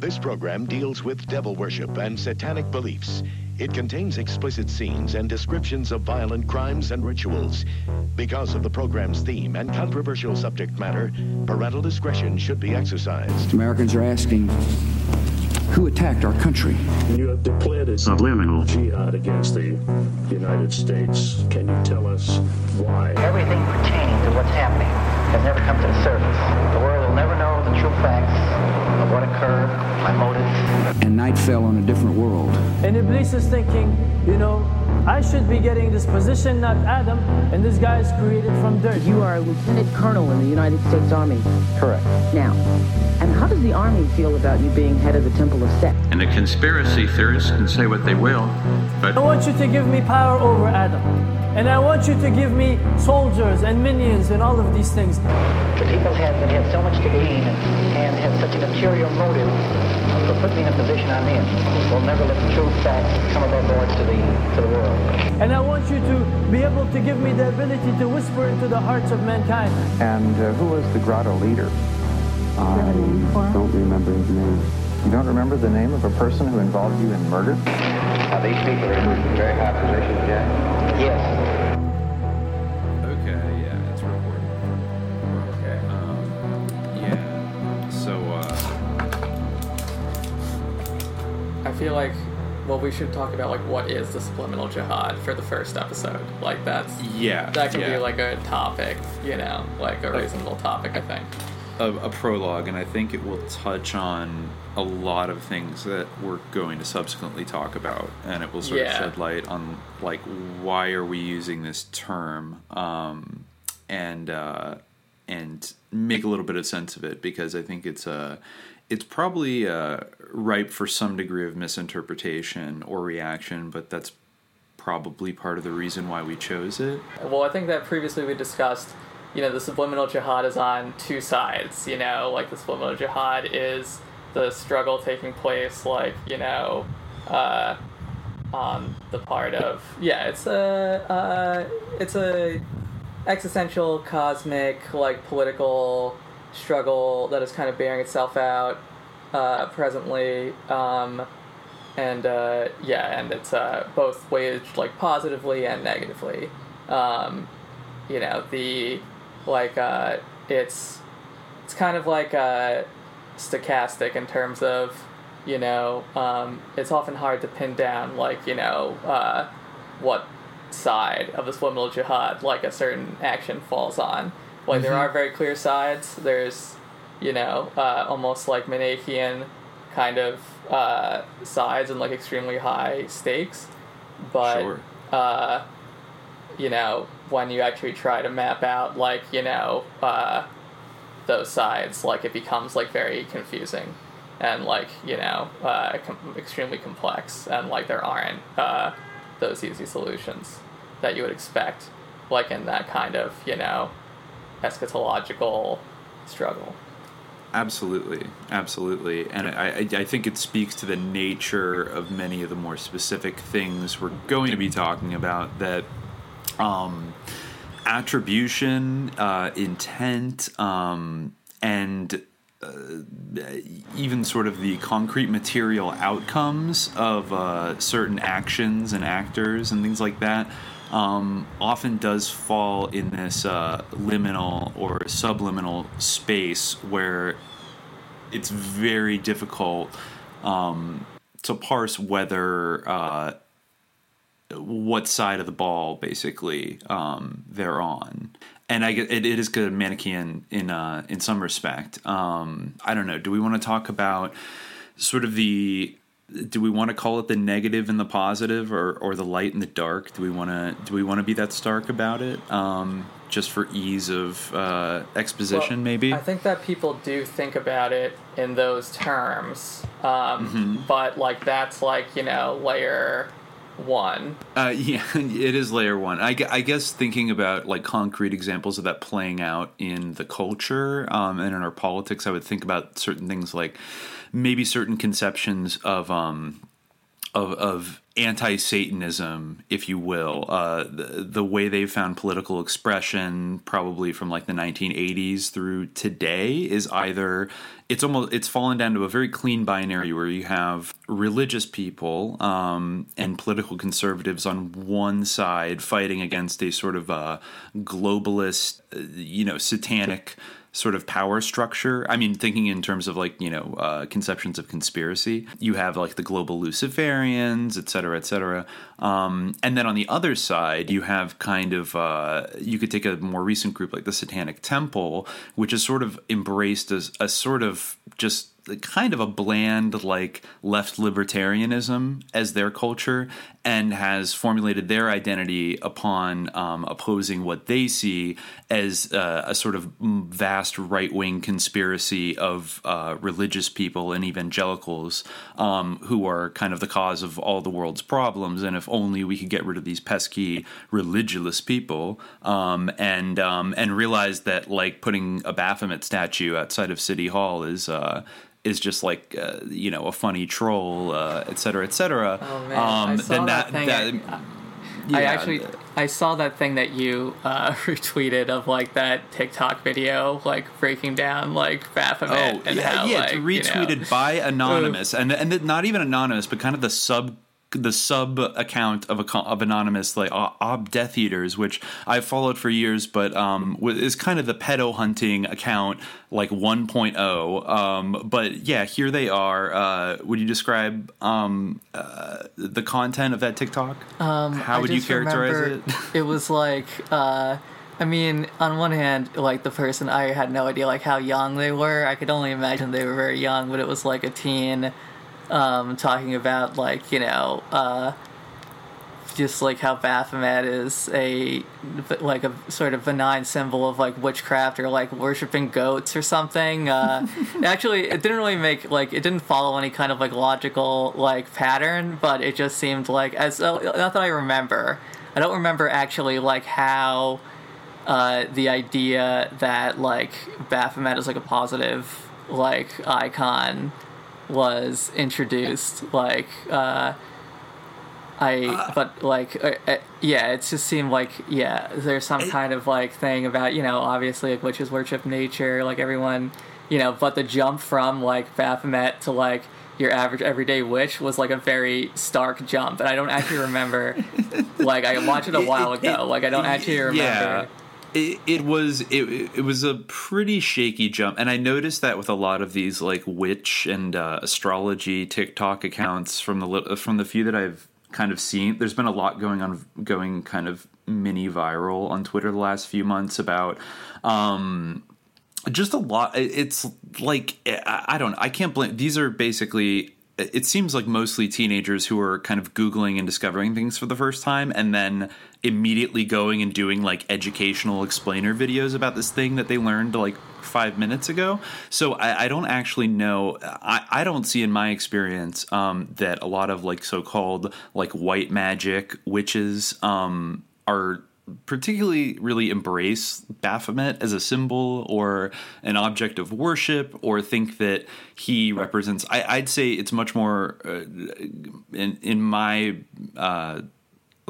This program deals with devil worship and satanic beliefs. It contains explicit scenes and descriptions of violent crimes and rituals. Because of the program's theme and controversial subject matter, parental discretion should be exercised. Americans are asking who attacked our country? You have declared a Subliminal. jihad against the United States. Can you tell us why? Everything pertaining to what's happening has never come to the surface. The world will never know the true facts of what occurred, my motives. And night fell on a different world. And Iblis is thinking, you know, I should be getting this position, not Adam, and this guy is created from dirt. You are a lieutenant colonel in the United States Army. Correct. Now, and how does the Army feel about you being head of the Temple of Set? And the conspiracy theorists can say what they will, but I want you to give me power over Adam. And I want you to give me soldiers and minions and all of these things. The people have, that have so much to gain and have such an imperial motive for putting me in a position I'm in will never let the true facts come above board to the, to the world. And I want you to be able to give me the ability to whisper into the hearts of mankind. And uh, who was the grotto leader? I don't remember his name. You don't remember the name of a person who involved you in murder? Are these people are in very high positions yet? Yes. Feel like, well, we should talk about like what is the subliminal jihad for the first episode. Like that's yeah, that can yeah. be like a topic, you know, like a reasonable topic. I think. a, a prologue, and I think it will touch on a lot of things that we're going to subsequently talk about, and it will sort Yeah. of shed light on like why are we using this term, um, and uh, and make a little bit of sense of it because I think it's uh, it's probably uh, ripe for some degree of misinterpretation or reaction, but that's probably part of the reason why we chose it. Well, I think that previously we discussed, you know, the subliminal jihad is on two sides. You know, like the subliminal jihad is the struggle taking place, like you know, uh, on the part of yeah, it's a uh, it's a existential, cosmic, like political struggle that is kind of bearing itself out uh, presently. Um, and uh, yeah, and it's uh, both waged like positively and negatively. Um, you know, the like uh, it's it's kind of like uh, stochastic in terms of you know um, it's often hard to pin down like you know uh, what side of the subliminal jihad like a certain action falls on. Like there are very clear sides. There's you know uh, almost like Manichaean kind of uh, sides and like extremely high stakes, but Sure. uh, you know when you actually try to map out like you know uh, those sides, like it becomes like very confusing and like you know uh, com- extremely complex and like there aren't uh, those easy solutions that you would expect like in that kind of you know eschatological struggle. Absolutely, absolutely, and I, I, think it speaks to the nature of many of the more specific things we're going to be talking about. That um, attribution, uh, intent, um, and uh, even sort of the concrete material outcomes of uh, certain actions and actors and things like that um, often does fall in this uh, liminal or subliminal space where it's very difficult um, to parse whether uh, what side of the ball basically um, they're on. And I it, it is good Manichaean in uh, in some respect. Um, I don't know. Do we want to talk about sort of the do we want to call it the negative and the positive or, or the light and the dark do we want to do we want to be that stark about it um, just for ease of uh, exposition Well, maybe I think that people do think about it in those terms, um, Mhm. but like that's like you know layer one. Uh, yeah, it is layer one. I, I guess thinking about like concrete examples of that playing out in the culture um, and in our politics, I would think about certain things like maybe certain conceptions of um, of, of anti-Satanism, if you will, uh, the, the way they've found political expression, probably from like the 1980s through today, is either it's almost it's fallen down to a very clean binary where you have religious people um, and political conservatives on one side fighting against a sort of uh, globalist, uh, you know, satanic sort of power structure. I mean, thinking in terms of like, you know, uh, conceptions of conspiracy, you have like the global Luciferians, et cetera, et cetera. Um, and then on the other side, you have kind of, uh, you could take a more recent group like the Satanic Temple, which is sort of embraced as a sort of just kind of a bland like left libertarianism as their culture and has formulated their identity upon um, opposing what they see as uh, a sort of vast right wing conspiracy of uh, religious people and evangelicals um, who are kind of the cause of all the world's problems. And if only we could get rid of these pesky religious people um, and um, and realize that like putting a Baphomet statue outside of City Hall is. Uh, is just like uh, you know a funny troll, uh, et cetera, et cetera. Oh man, um, I saw then that, that thing. That, I, yeah, I actually I saw that thing that you uh, retweeted of like that TikTok video, like breaking down like Baphomet oh, and yeah, how yeah, like, retweeted you know, by anonymous, and and not even anonymous, but kind of the sub the sub account of a of anonymous like ob death eaters which i've followed for years but um is kind of the pedo hunting account like 1.0 um but yeah here they are. Uh would you describe um uh, the content of that tiktok? Um how I would you characterize it? it was like uh I mean, on one hand, like the person, I had no idea like how young they were. I could only imagine they were very young, but it was like a teen um, talking about like you know uh, just like how Baphomet is a like a sort of benign symbol of like witchcraft or like worshiping goats or something. Uh, actually, it didn't really make like it didn't follow any kind of like logical like pattern, but it just seemed like as uh, not that I remember. I don't remember actually like how uh, the idea that like Baphomet is like a positive like icon was introduced like uh I uh, but like uh, uh, yeah it just seemed like yeah there's some it, kind of like thing about you know obviously like witches worship nature like everyone you know but the jump from like Baphomet to like your average everyday witch was like a very stark jump and I don't actually remember like I watched it a while ago it, like I don't actually remember. yeah it, was it, it was a pretty shaky jump. And i noticed that with a lot of these like witch and uh, astrology tiktok accounts from the from the few that i've kind of seen there's been a lot going on going kind of mini viral on twitter the last few months about um just a lot. It's like i don't i can't blame these are basically it seems like mostly teenagers who are kind of googling and discovering things for the first time and then immediately going and doing like educational explainer videos about this thing that they learned like five minutes ago. So i, I don't actually know I, I don't see in my experience um, that a lot of like so-called like white magic witches um, are particularly really embrace Baphomet as a symbol or an object of worship or think that he represents. I, would say it's much more uh, in in my. Uh,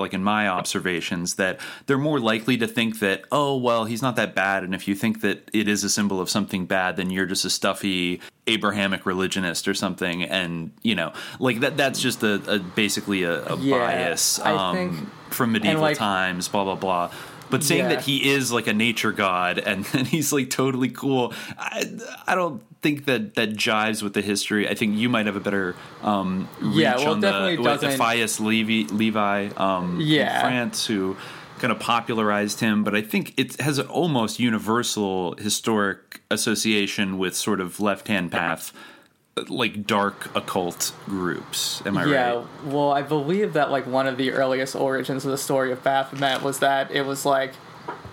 like in my observations that they're more likely to think that oh well he's not that bad and if you think that it is a symbol of something bad then you're just a stuffy abrahamic religionist or something and you know like that that's just a, a basically a, a yeah, bias um, think, from medieval like, times blah blah blah but saying Yeah. that he is like a nature god and, and he's like totally cool, I, I don't think that that jives with the history. I think you might have a better um, reach Yeah, well, on definitely the with Levi, Levi um, Yeah. in France who kind of popularized him. But I think it has an almost universal historic association with sort of left hand path. Like dark occult groups, am I yeah, right? Yeah, well, I believe that like one of the earliest origins of the story of Baphomet was that it was like,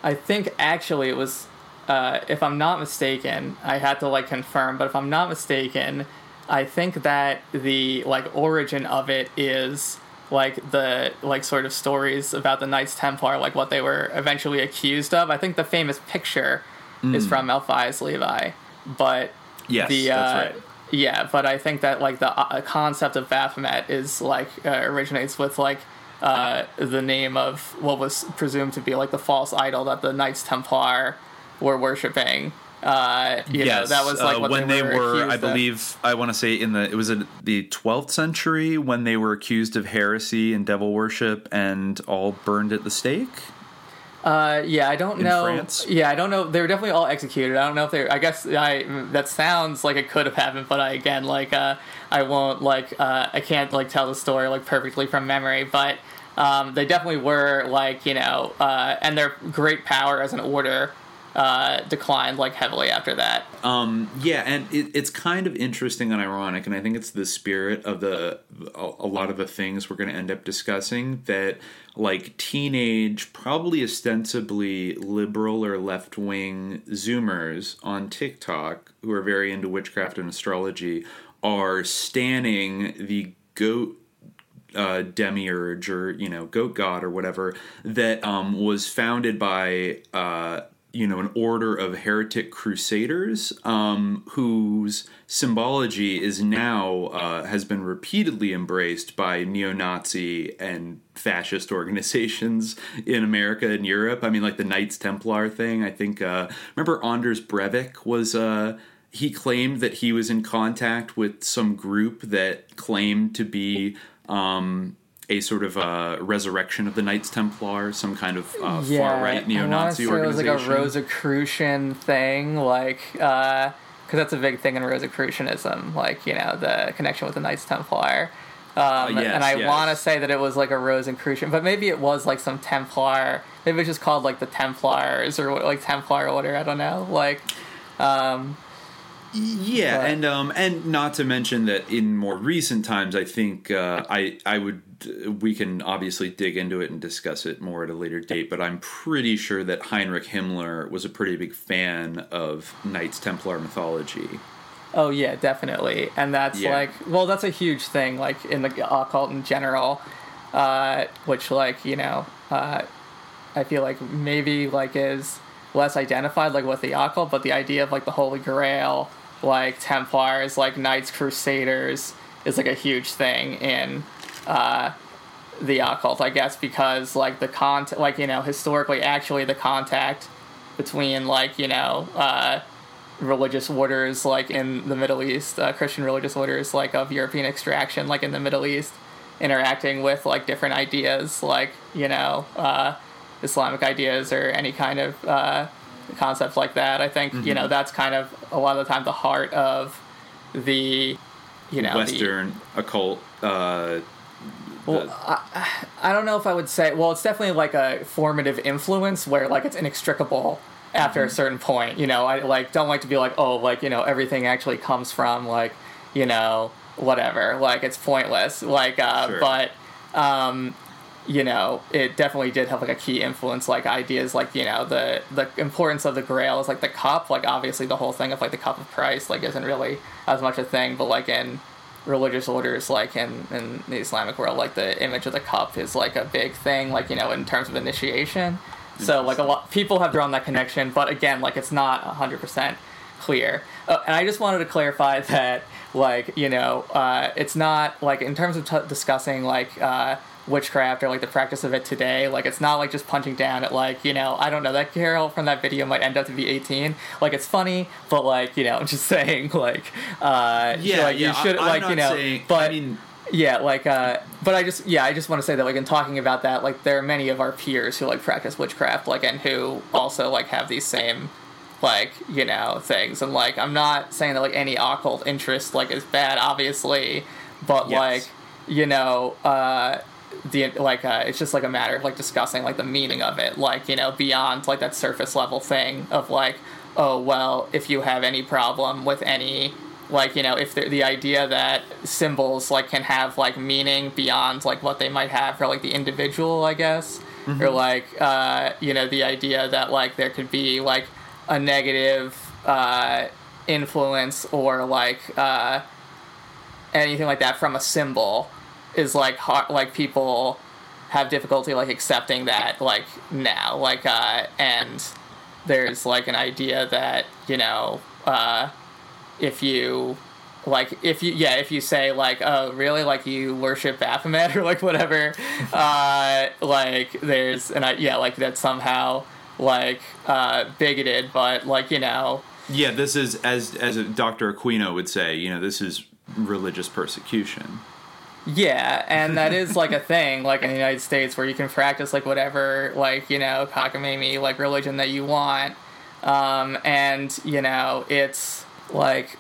I think actually it was, uh, if I'm not mistaken, I had to like confirm, but if I'm not mistaken, I think that the like origin of it is like the like sort of stories about the Knights Templar, like what they were eventually accused of. I think the famous picture is Mm. from Eliphas Levi, but Yes, the that's uh, right. yeah, but I think that like the uh, concept of Baphomet is like uh, originates with like uh, the name of what was presumed to be like the false idol that the Knights Templar were worshiping. Uh, you yes, know, that was like uh, when they they were, were, I believe, I want to say in the it was in the 12th century when they were accused of heresy and devil worship and all burned at the stake. Uh, yeah, I don't In know. France? Yeah, I don't know. They were definitely all executed. I don't know if they. I guess I. That sounds like it could have happened, but I again like uh, I won't like uh, I can't like tell the story like perfectly from memory, but um, they definitely were like you know, uh, and their great power as an order uh, declined like heavily after that. Um, yeah, and it, it's kind of interesting and ironic, and I think it's the spirit of the a, lot of the things we're going to end up discussing that like teenage, probably ostensibly liberal or left wing Zoomers on TikTok who are very into witchcraft and astrology are standing the goat uh, demiurge or you know goat god or whatever that um, was founded by uh, you know an order of heretic crusaders um, whose symbology is now uh, has been repeatedly embraced by neo-Nazi and fascist organizations in America and Europe. I mean, like the Knights Templar thing. I think uh, remember Anders Breivik was. Uh, he claimed that he was in contact with some group that claimed to be um, a sort of uh, resurrection of the Knights Templar, some kind of uh, far right neo-Nazi I wanna say It was like a Rosicrucian thing, like because that's a big thing in Rosicrucianism, like you know the connection with the Knights Templar. Um, Uh, yes, and I yes. want to say that it was like a Rosicrucian, but maybe it was like some Templar. Maybe it was just called like the Templars or like Templar order. I don't know. Like, um, Yeah, But- and um, and not to mention that in more recent times, I think uh, I I would we can obviously dig into it and discuss it more at a later date. But I'm pretty sure that Heinrich Himmler was a pretty big fan of Knights Templar mythology. Oh yeah, definitely, and that's Yeah. like well, that's a huge thing, like in the occult in general, uh, which like you know, uh, I feel like maybe like is less identified like with the occult, but the idea of like the Holy Grail, like Templars, like Knights Crusaders, is like a huge thing in uh, the occult, I guess, because like the con, like you know, historically, actually the contact between like you know. Uh, religious orders like in the Middle East, uh, Christian religious orders like of European extraction, like in the Middle East, interacting with like different ideas, like you know uh, Islamic ideas or any kind of uh, concept like that. I think you know that's kind of a lot of the time the heart of the you know the- Western occult. Uh, well, I, I don't know if I would say. Well, it's definitely like a formative influence where like it's inextricable after Mm-hmm. a certain point. You know, I like don't like to be like, oh, like you know, everything actually comes from like you know whatever. Like it's pointless. Like, uh, Sure. but um, you know, it definitely did have like a key influence. Like ideas, like you know, the the importance of the Grail is like the cup. Like obviously, the whole thing of like the cup of Christ like isn't really as much a thing, but like in religious orders like in, in the islamic world like the image of the cup is like a big thing like you know in terms of initiation so like a lot people have drawn that connection but again like it's not 100% clear uh, and i just wanted to clarify that like you know uh, it's not like in terms of t- discussing like uh, witchcraft or like the practice of it today like it's not like just punching down at like you know i don't know that carol from that video might end up to be 18 like it's funny but like you know i'm just saying like uh Yeah, like, yeah, you should I- I'm like not you know saying- but I mean- yeah like uh but i just yeah i just want to say that like in talking about that like there are many of our peers who like practice witchcraft like and who also like have these same like you know things and like i'm not saying that like any occult interest like is bad obviously but Yes. like you know uh the like uh it's just like a matter of like discussing like the meaning of it like you know beyond like that surface level thing of like oh well if you have any problem with any like you know if the, the idea that symbols like can have like meaning beyond like what they might have for like the individual i guess or like uh you know the idea that like there could be like a negative uh influence or like uh anything like that from a symbol is like hard, like people have difficulty like accepting that like now like uh and there's like an idea that you know uh if you like if you yeah if you say like oh really like you worship Baphomet or like whatever uh like there's and I yeah like that's somehow like uh bigoted but like you know yeah this is as as Dr. Aquino would say you know this is religious persecution yeah, and that is like a thing, like in the United States, where you can practice like whatever, like you know, cockamamie like religion that you want, um, and you know, it's like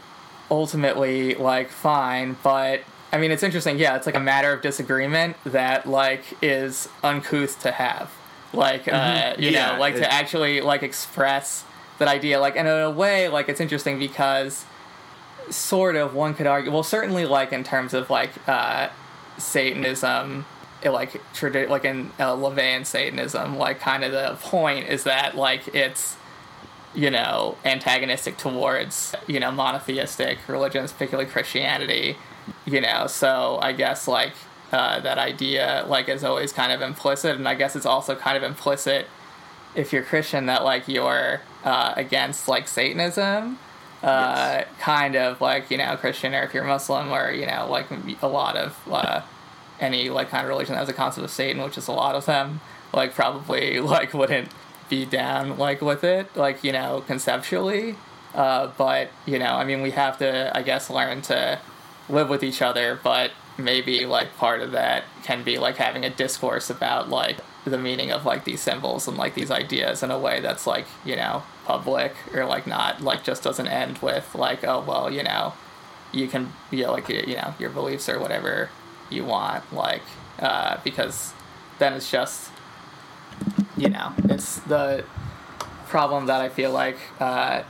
ultimately like fine, but I mean, it's interesting. Yeah, it's like a matter of disagreement that like is uncouth to have, like mm-hmm. uh, you yeah, know, like to actually like express that idea, like and in a way, like it's interesting because sort of one could argue well certainly like in terms of like uh satanism like tradi- like in uh, LaVeyan Satanism, like kind of the point is that like it's you know antagonistic towards you know monotheistic religions, particularly Christianity. You know, so I guess like uh, that idea like is always kind of implicit, and I guess it's also kind of implicit if you're Christian that like you're uh, against like Satanism uh, yes. kind of like you know Christian, or if you're Muslim, or you know like a lot of uh, any like kind of religion that has a concept of Satan, which is a lot of them, like probably like wouldn't be down like with it, like you know conceptually. Uh, but you know, I mean, we have to, I guess, learn to live with each other. But maybe like part of that can be like having a discourse about like the meaning of like these symbols and like these ideas in a way that's like you know public or like not like just doesn't end with like oh well you know you can you know, like you know your beliefs or whatever you want like uh, because then it's just you know it's the problem that I feel like uh,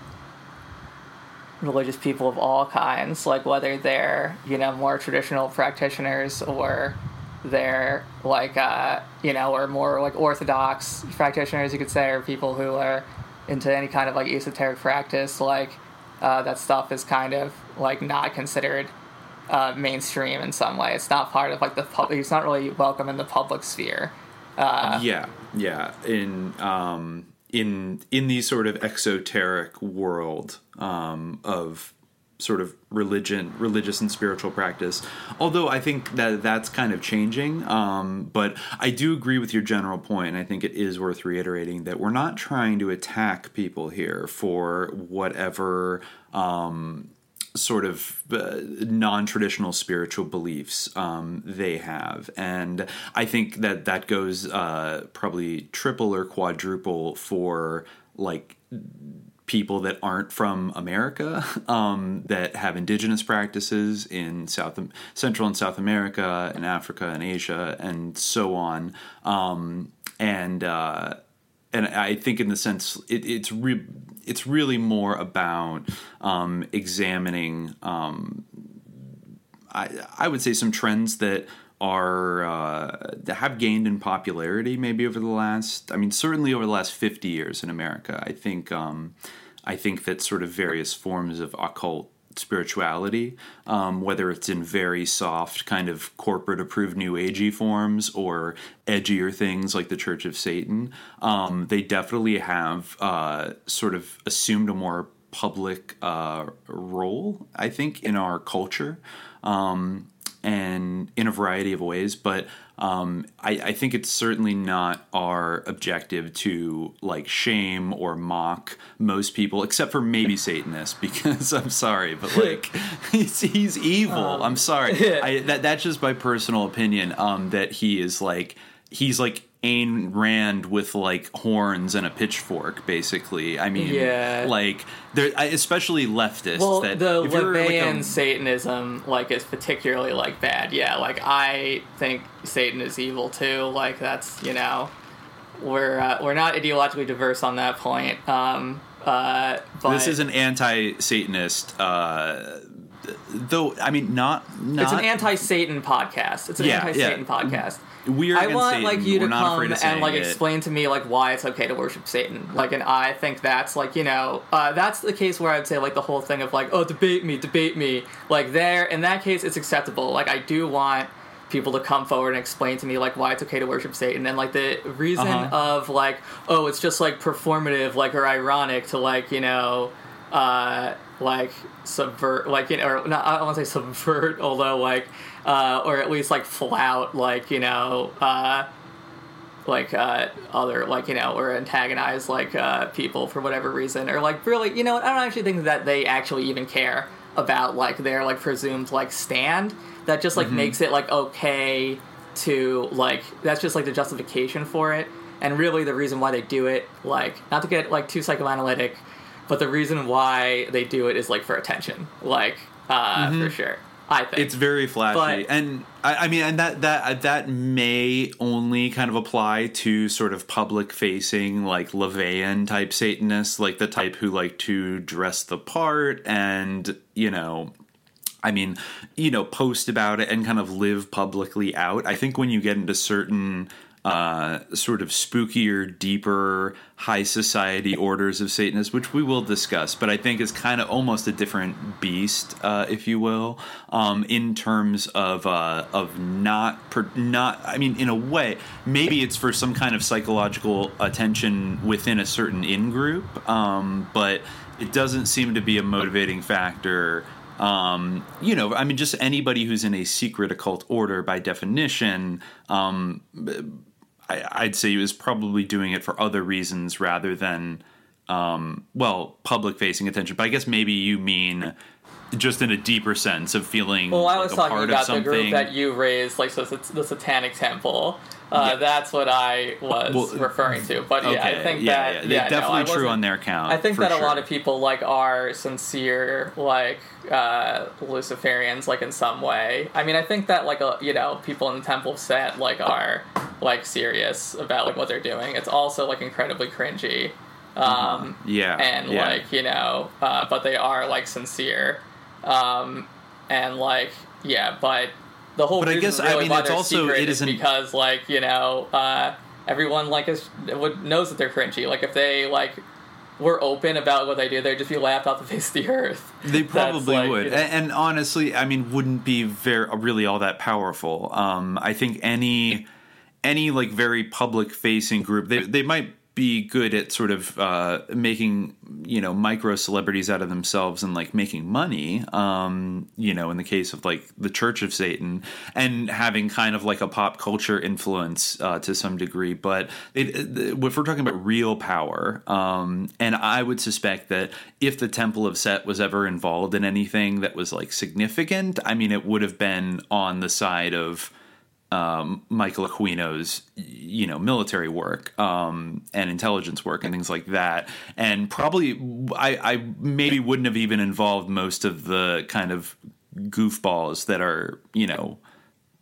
religious people of all kinds like whether they're you know more traditional practitioners or they're like uh, you know or more like orthodox practitioners you could say or people who are into any kind of like esoteric practice, like uh, that stuff is kind of like not considered uh, mainstream in some way. It's not part of like the public. It's not really welcome in the public sphere. Uh, yeah, yeah. In um, in in the sort of exoteric world um, of sort of religion, religious and spiritual practice. Although I think that that's kind of changing. Um, but I do agree with your general point. I think it is worth reiterating that we're not trying to attack people here for whatever. Um, sort of uh, non-traditional spiritual beliefs um, they have and i think that that goes uh, probably triple or quadruple for like people that aren't from America um, that have indigenous practices in South Central and South America and Africa and Asia and so on. Um, and uh, and I think in the sense it, it's re- it's really more about um, examining. Um, I I would say some trends that are uh, that have gained in popularity maybe over the last i mean certainly over the last 50 years in america i think um, i think that sort of various forms of occult spirituality um, whether it's in very soft kind of corporate approved new agey forms or edgier things like the church of satan um, they definitely have uh, sort of assumed a more public uh, role i think in our culture. Um, and in a variety of ways. But um, I, I, think it's certainly not our objective to like shame or mock most people, except for maybe Satanists, because I'm sorry, but like he's, he's evil. Um, I'm sorry. I, that that's just my personal opinion. Um, that he is like he's like Ayn Rand with like horns and a pitchfork, basically. I mean, yeah. like there, especially leftists. Well, that the LaVeyan like Satanism like is particularly like bad. Yeah, like I think Satan is evil too. Like that's you know, we're uh, we're not ideologically diverse on that point. Um, uh, but this is an anti-Satanist. Uh, though I mean, not, not it's an anti-Satan podcast. It's an yeah, anti-Satan yeah. podcast we're I want Satan. like you We're to come and like it. explain to me like why it's okay to worship Satan. Like, and I think that's like you know uh, that's the case where I'd say like the whole thing of like oh debate me, debate me. Like there in that case it's acceptable. Like I do want people to come forward and explain to me like why it's okay to worship Satan and like the reason uh-huh. of like oh it's just like performative like or ironic to like you know uh, like subvert like you know or not I don't want to say subvert although like uh, or at least like flout like you know uh, like uh, other like you know or antagonize like uh, people for whatever reason or like really you know I don't actually think that they actually even care about like their like presumed like stand that just like Mhm. makes it like okay to like that's just like the justification for it and really the reason why they do it like not to get like too psychoanalytic but the reason why they do it is like for attention like uh Mhm. for sure i think It's very flashy, But- and I, I mean, and that that that may only kind of apply to sort of public facing, like LaVeyan type Satanists, like the type who like to dress the part, and you know, I mean, you know, post about it and kind of live publicly out. I think when you get into certain uh, sort of spookier, deeper, high society orders of Satanists, which we will discuss, but I think is kind of almost a different beast, uh, if you will, um, in terms of uh, of not per, not. I mean, in a way, maybe it's for some kind of psychological attention within a certain in group, um, but it doesn't seem to be a motivating factor um, you know, I mean, just anybody who's in a secret occult order, by definition, um, I, I'd say he was probably doing it for other reasons rather than, um, well, public facing attention. But I guess maybe you mean just in a deeper sense of feeling. well i was a talking part of about the something. group that you raised like so the satanic temple uh, Yeah. that's what I was Well, referring to, but yeah, I think yeah, that yeah, yeah, they're no, definitely true on their account. I think that a lot of people like are sincere, like uh, Luciferians, like in some way. I mean, I think that like a, you know people in the Temple of Set like are like serious about like what they're doing. It's also like incredibly cringy. Um, Yeah, and yeah. like you know, uh, but they are like sincere, um, and like yeah, but the whole But I guess, I really mean, it's also- it is because like you know uh, everyone like is would knows that they're cringy. Like if they like were open about what they do, they'd just be laughed off the face of the earth. They probably like, would, you know- and, and honestly, I mean, wouldn't be very really all that powerful. Um, I think any any like very public facing group, they they might be good at sort of uh, making you know micro celebrities out of themselves and like making money. Um, you know, in the case of like the Church of Satan, and having kind of like a pop culture influence uh, to some degree. But it, it- if we're talking about real power, um, and I would suspect that if the Temple of Set was ever involved in anything that was like significant, I mean, it would have been on the side of um, Michael Aquino's, you know, military work um, and intelligence work and things like that, and probably I, I maybe wouldn't have even involved most of the kind of goofballs that are, you know,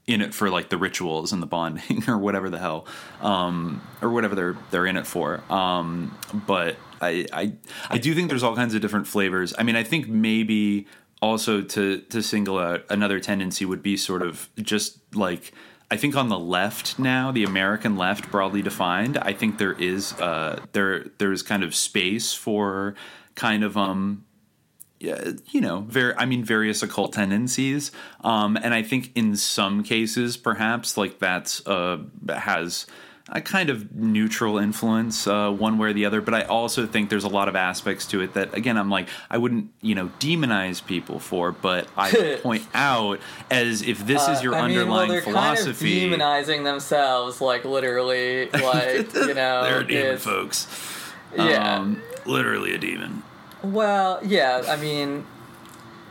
in it for like the rituals and the bonding or whatever the hell, um, or whatever they're they're in it for. Um, but I, I I do think there's all kinds of different flavors. I mean, I think maybe also to to single out another tendency would be sort of just like I think on the left now, the American left broadly defined, I think there is uh, there there's kind of space for kind of um you know, very, I mean, various occult tendencies. Um, and I think in some cases, perhaps like that's, uh, has a kind of neutral influence, uh, one way or the other. But I also think there's a lot of aspects to it that, again, I'm like, I wouldn't, you know, demonize people for, but I point out as if this is Uh, your I mean, underlying well, they're philosophy. kind of demonizing themselves, like literally, like you know, They're demon, folks. Yeah. Um, literally a demon. Well, yeah, I mean,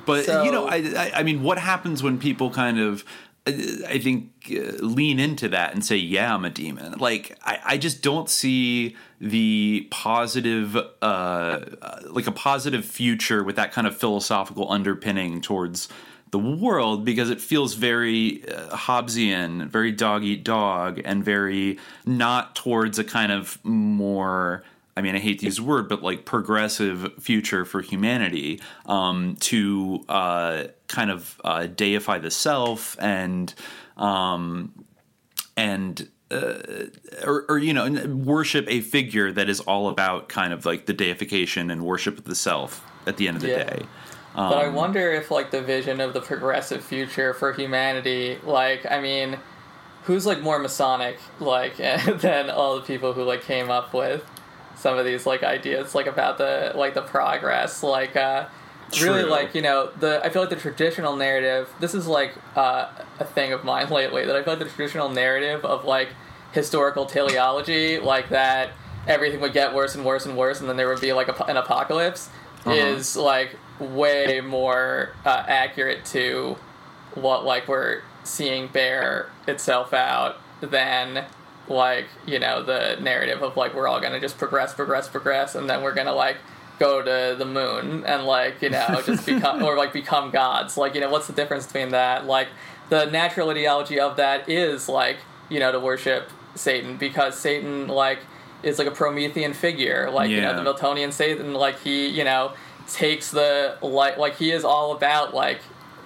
But So- you know, I, I I mean, what happens when people kind of, I think, uh, lean into that and say, "Yeah, I'm a demon." Like, I, I just don't see the positive, uh, uh, like a positive future with that kind of philosophical underpinning towards the world because it feels very uh, Hobbesian, very dog eat dog, and very not towards a kind of more. I mean, I hate to use the word, but like progressive future for humanity um, to uh, kind of uh, deify the self and um, and uh, or, or you know worship a figure that is all about kind of like the deification and worship of the self at the end of the Yeah. day. but I Um, wonder if like the vision of the progressive future for humanity, like, I mean, who's like more Masonic, like, than all the people who like came up with some of these like ideas, like about the like the progress, like, uh, really like you know the I feel like the traditional narrative. This is like uh, a thing of mine lately that I feel like the traditional narrative of like historical teleology, like that everything would get worse and worse and worse, and then there would be like a, an apocalypse, Uh-huh. is like way more uh, accurate to what like we're seeing bear itself out than like you know the narrative of like we're all gonna just progress progress progress and then we're gonna like go to the moon and like you know just become or like become gods. Like you know what's the difference between that? Like the natural ideology of that is like you know to worship satan because satan like is like a promethean figure. Like you know the miltonian satan like he you know takes the like like he is all about like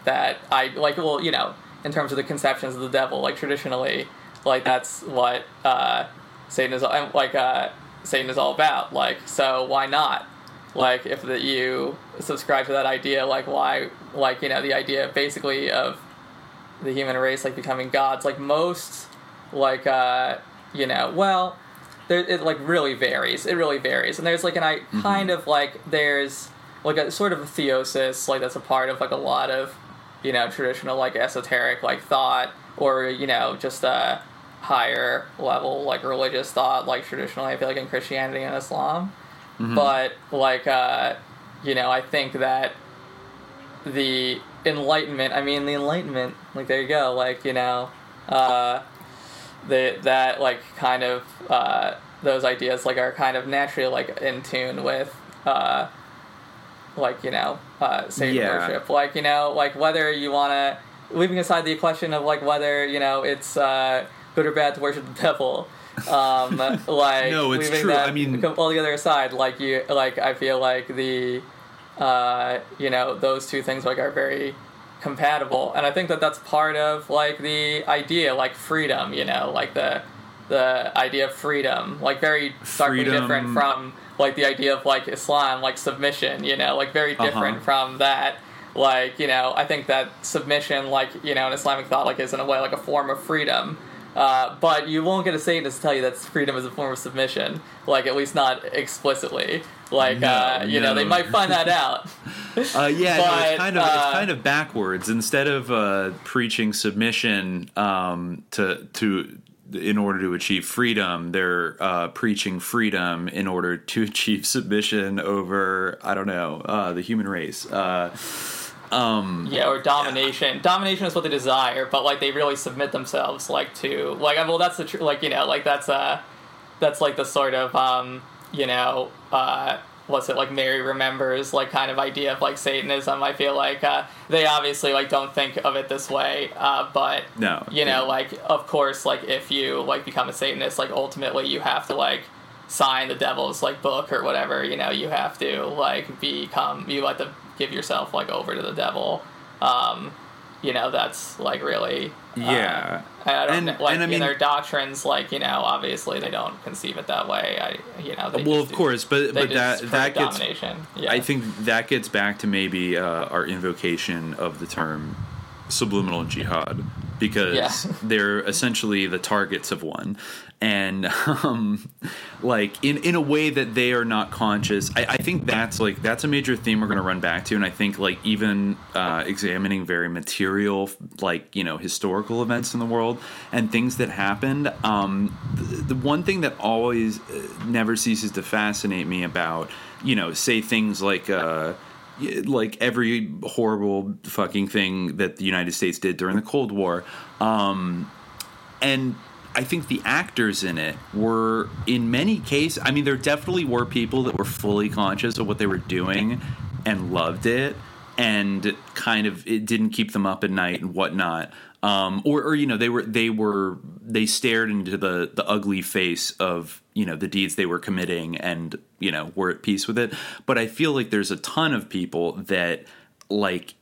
that I like well you know in terms of the conceptions of the devil like traditionally like that's what uh, Satan is uh, like uh, Satan is all about. Like so why not? Like if that you subscribe to that idea like why like you know the idea basically of the human race like becoming gods like most like uh you know well there it like really varies. It really varies. And there's like an i kind of like there's like a sort of a theosis like that's a part of like a lot of you know traditional like esoteric like thought or you know just a higher level like religious thought like traditionally i feel like in christianity and islam. But like uh you know i think that the enlightenment i mean the enlightenment like there you go like you know uh the that like kind of uh those ideas like are kind of naturally like in tune with uh like you know uh satan Yeah. worship. Like you know like whether you want to leaving aside the question of like whether you know it's uh good or bad to worship the devil um like No, it's leaving true. that I mean- all the other aside like you like i feel like the uh you know those two things like are very compatible and i think that that's part of like the idea like freedom you know like the the idea of freedom like very starkly Freedom. different from like the idea of like islam like submission you know like very different Uh-huh. from that like you know i think that submission like you know in islamic thought like is in a way like a form of freedom uh, but you won't get a satanist to tell you that freedom is a form of submission like at least not explicitly like No, uh, you know they might find that out Uh, yeah, no, it's kind of uh, it's kind of backwards. Instead of uh, preaching submission um, to to in order to achieve freedom, they're uh, preaching freedom in order to achieve submission over I don't know uh, the human race. Uh, um, Yeah, or domination. Domination is what they desire, but like they really submit themselves like to like well that's the tr- like you know like that's uh that's like the sort of um you know uh what's it like Mary remembers like kind of idea of like Satanism. I feel like uh, they obviously like don't think of it this way, uh, but No, you know yeah. like of course like if you like become a Satanist, like ultimately you have to like sign the devil's like book or whatever. You know you have to like become you have to give yourself like over to the devil. Um, you know that's like really uh, Yeah. I don't And- know, like and I mean- their doctrines like you know obviously they don't conceive it that way. I you know well, of do- course, but but that that gets domination. Yeah. I think that gets back to maybe uh, our invocation of the term subliminal jihad because Yeah. they're essentially the targets of one and um, like in, in a way that they are not conscious I, I think that's like that's a major theme we're going to run back to and i think like even uh, examining very material like you know historical events in the world and things that happened um, the, the one thing that always uh, never ceases to fascinate me about you know say things like uh, like every horrible fucking thing that the United States did during the Cold War. Um, and I think the actors in it were, in many cases, I mean, there definitely were people that were fully conscious of what they were doing and loved it, and kind of it didn't keep them up at night and whatnot. Um, or, or you know, they were they were they stared into the the ugly face of you know the deeds they were committing and you know were at peace with it. But I feel like there's a ton of people that like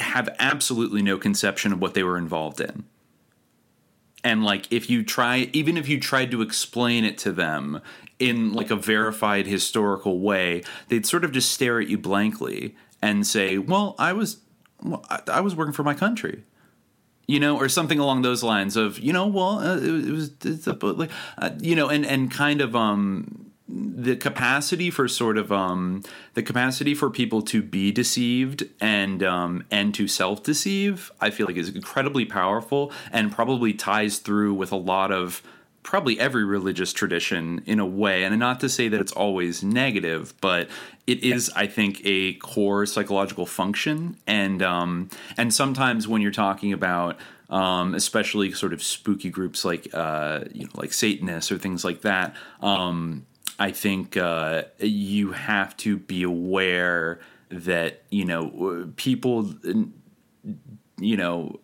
have absolutely no conception of what they were involved in and like if you try even if you tried to explain it to them in like a verified historical way they'd sort of just stare at you blankly and say well i was well, I, I was working for my country you know or something along those lines of you know well uh, it, was- it was it's a, like uh, you know and and kind of um the capacity for sort of um, the capacity for people to be deceived and um, and to self deceive, I feel like is incredibly powerful and probably ties through with a lot of probably every religious tradition in a way. And not to say that it's always negative, but it is, I think, a core psychological function. And um, and sometimes when you're talking about um, especially sort of spooky groups like uh, you know like Satanists or things like that. Um, I think uh, you have to be aware that you know people, you know,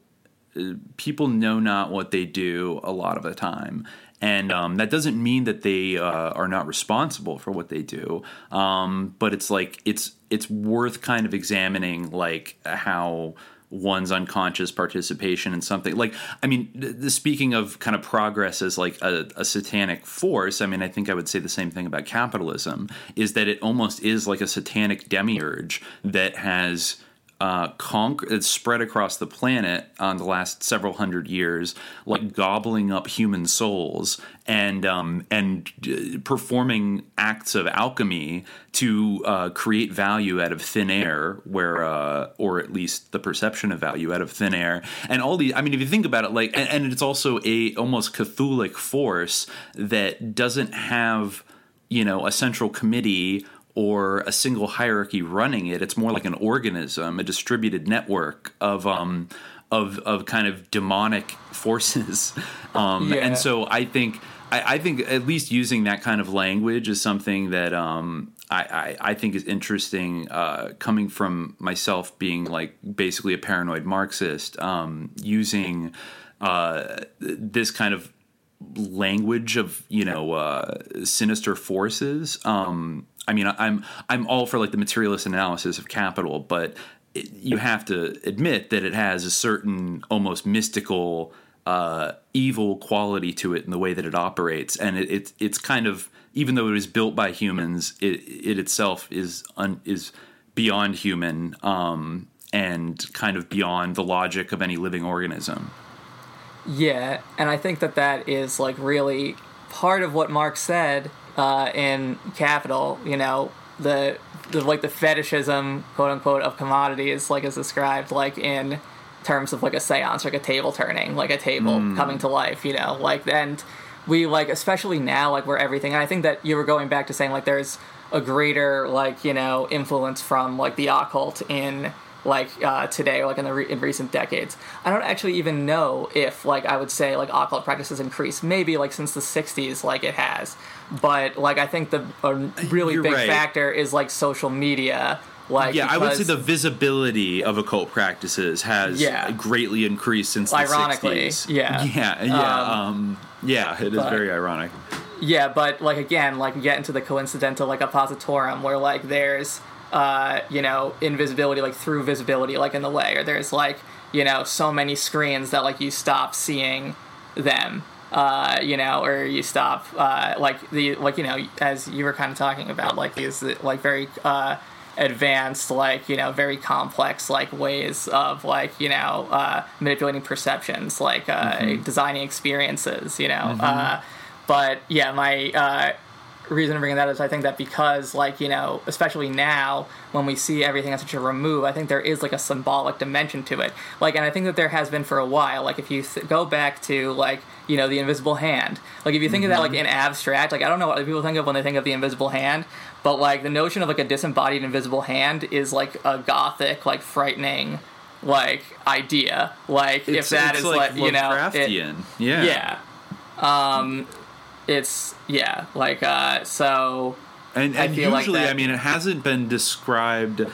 people know not what they do a lot of the time. And um, that doesn't mean that they uh, are not responsible for what they do, um, but it's like it's it's worth kind of examining like how one's unconscious participation in something. Like i mean the, speaking of kind of progress as like a, a, satanic force i mean i think i would say the same thing about capitalism is that it almost is like a satanic demiurge that has uh, conquer spread across the planet on the last several hundred years, like gobbling up human souls and um, and uh, performing acts of alchemy to uh, create value out of thin air, where uh, or at least the perception of value out of thin air, and all these. I mean, if you think about it, like, and, and it's also a almost Cthulhic force that doesn't have you know a central committee or a single hierarchy running it. It's more like an organism, a distributed network of um, of of kind of demonic forces. Um, yeah. And so I think I, I, think at least using that kind of language is something that um, I, I, I, think is interesting. Uh, coming from myself being like basically a paranoid Marxist, um, using uh, this kind of language of you know uh, sinister forces um, I mean, I'm I'm all for like the materialist analysis of capital, but it, you have to admit that it has a certain almost mystical uh, evil quality to it in the way that it operates, and it, it it's kind of even though it is built by humans, it it itself is un, is beyond human um, and kind of beyond the logic of any living organism. Yeah, and I think that that is like really part of what Marx said uh, in Capital, you know, the, the like the fetishism, quote unquote, of commodities, like is described like in terms of like a seance, like a table turning, like a table mm. coming to life, you know, like and we like especially now like where everything. And I think that you were going back to saying like there's a greater like you know influence from like the occult in like uh, today or like in the re- in recent decades. I don't actually even know if like I would say like occult practices increased. Maybe like since the '60s, like it has. But like I think the a really You're big right. factor is like social media. Like yeah, I would say the visibility of occult practices has yeah. greatly increased since the ironically, 60s. Yeah, yeah, yeah. Um, um, yeah, it is but, very ironic. Yeah, but like again, like you get into the coincidentia like oppositorum where like there's uh, you know, invisibility, like through visibility, like in the way, or there's like, you know, so many screens that like you stop seeing them, uh, you know, or you stop, uh, like the, like, you know, as you were kind of talking about, like these, like very, uh, advanced, like, you know, very complex, like ways of like, you know, uh, manipulating perceptions, like, uh, mm-hmm. designing experiences, you know, mm-hmm. uh, but yeah, my, uh, reason to bring that is I think that because like you know especially now when we see everything as such a remove I think there is like a symbolic dimension to it. Like and I think that there has been for a while. Like if you th- go back to like you know the invisible hand like if you think mm-hmm. of that like mm-hmm. in abstract like I don't know what people think of when they think of the invisible hand but like the notion of like a disembodied invisible hand is like a gothic like frightening like idea. Like it's, if that is like, like you know it, yeah. Yeah. Um it's yeah, like uh, so. And, and usually, like that, I mean, it hasn't been described.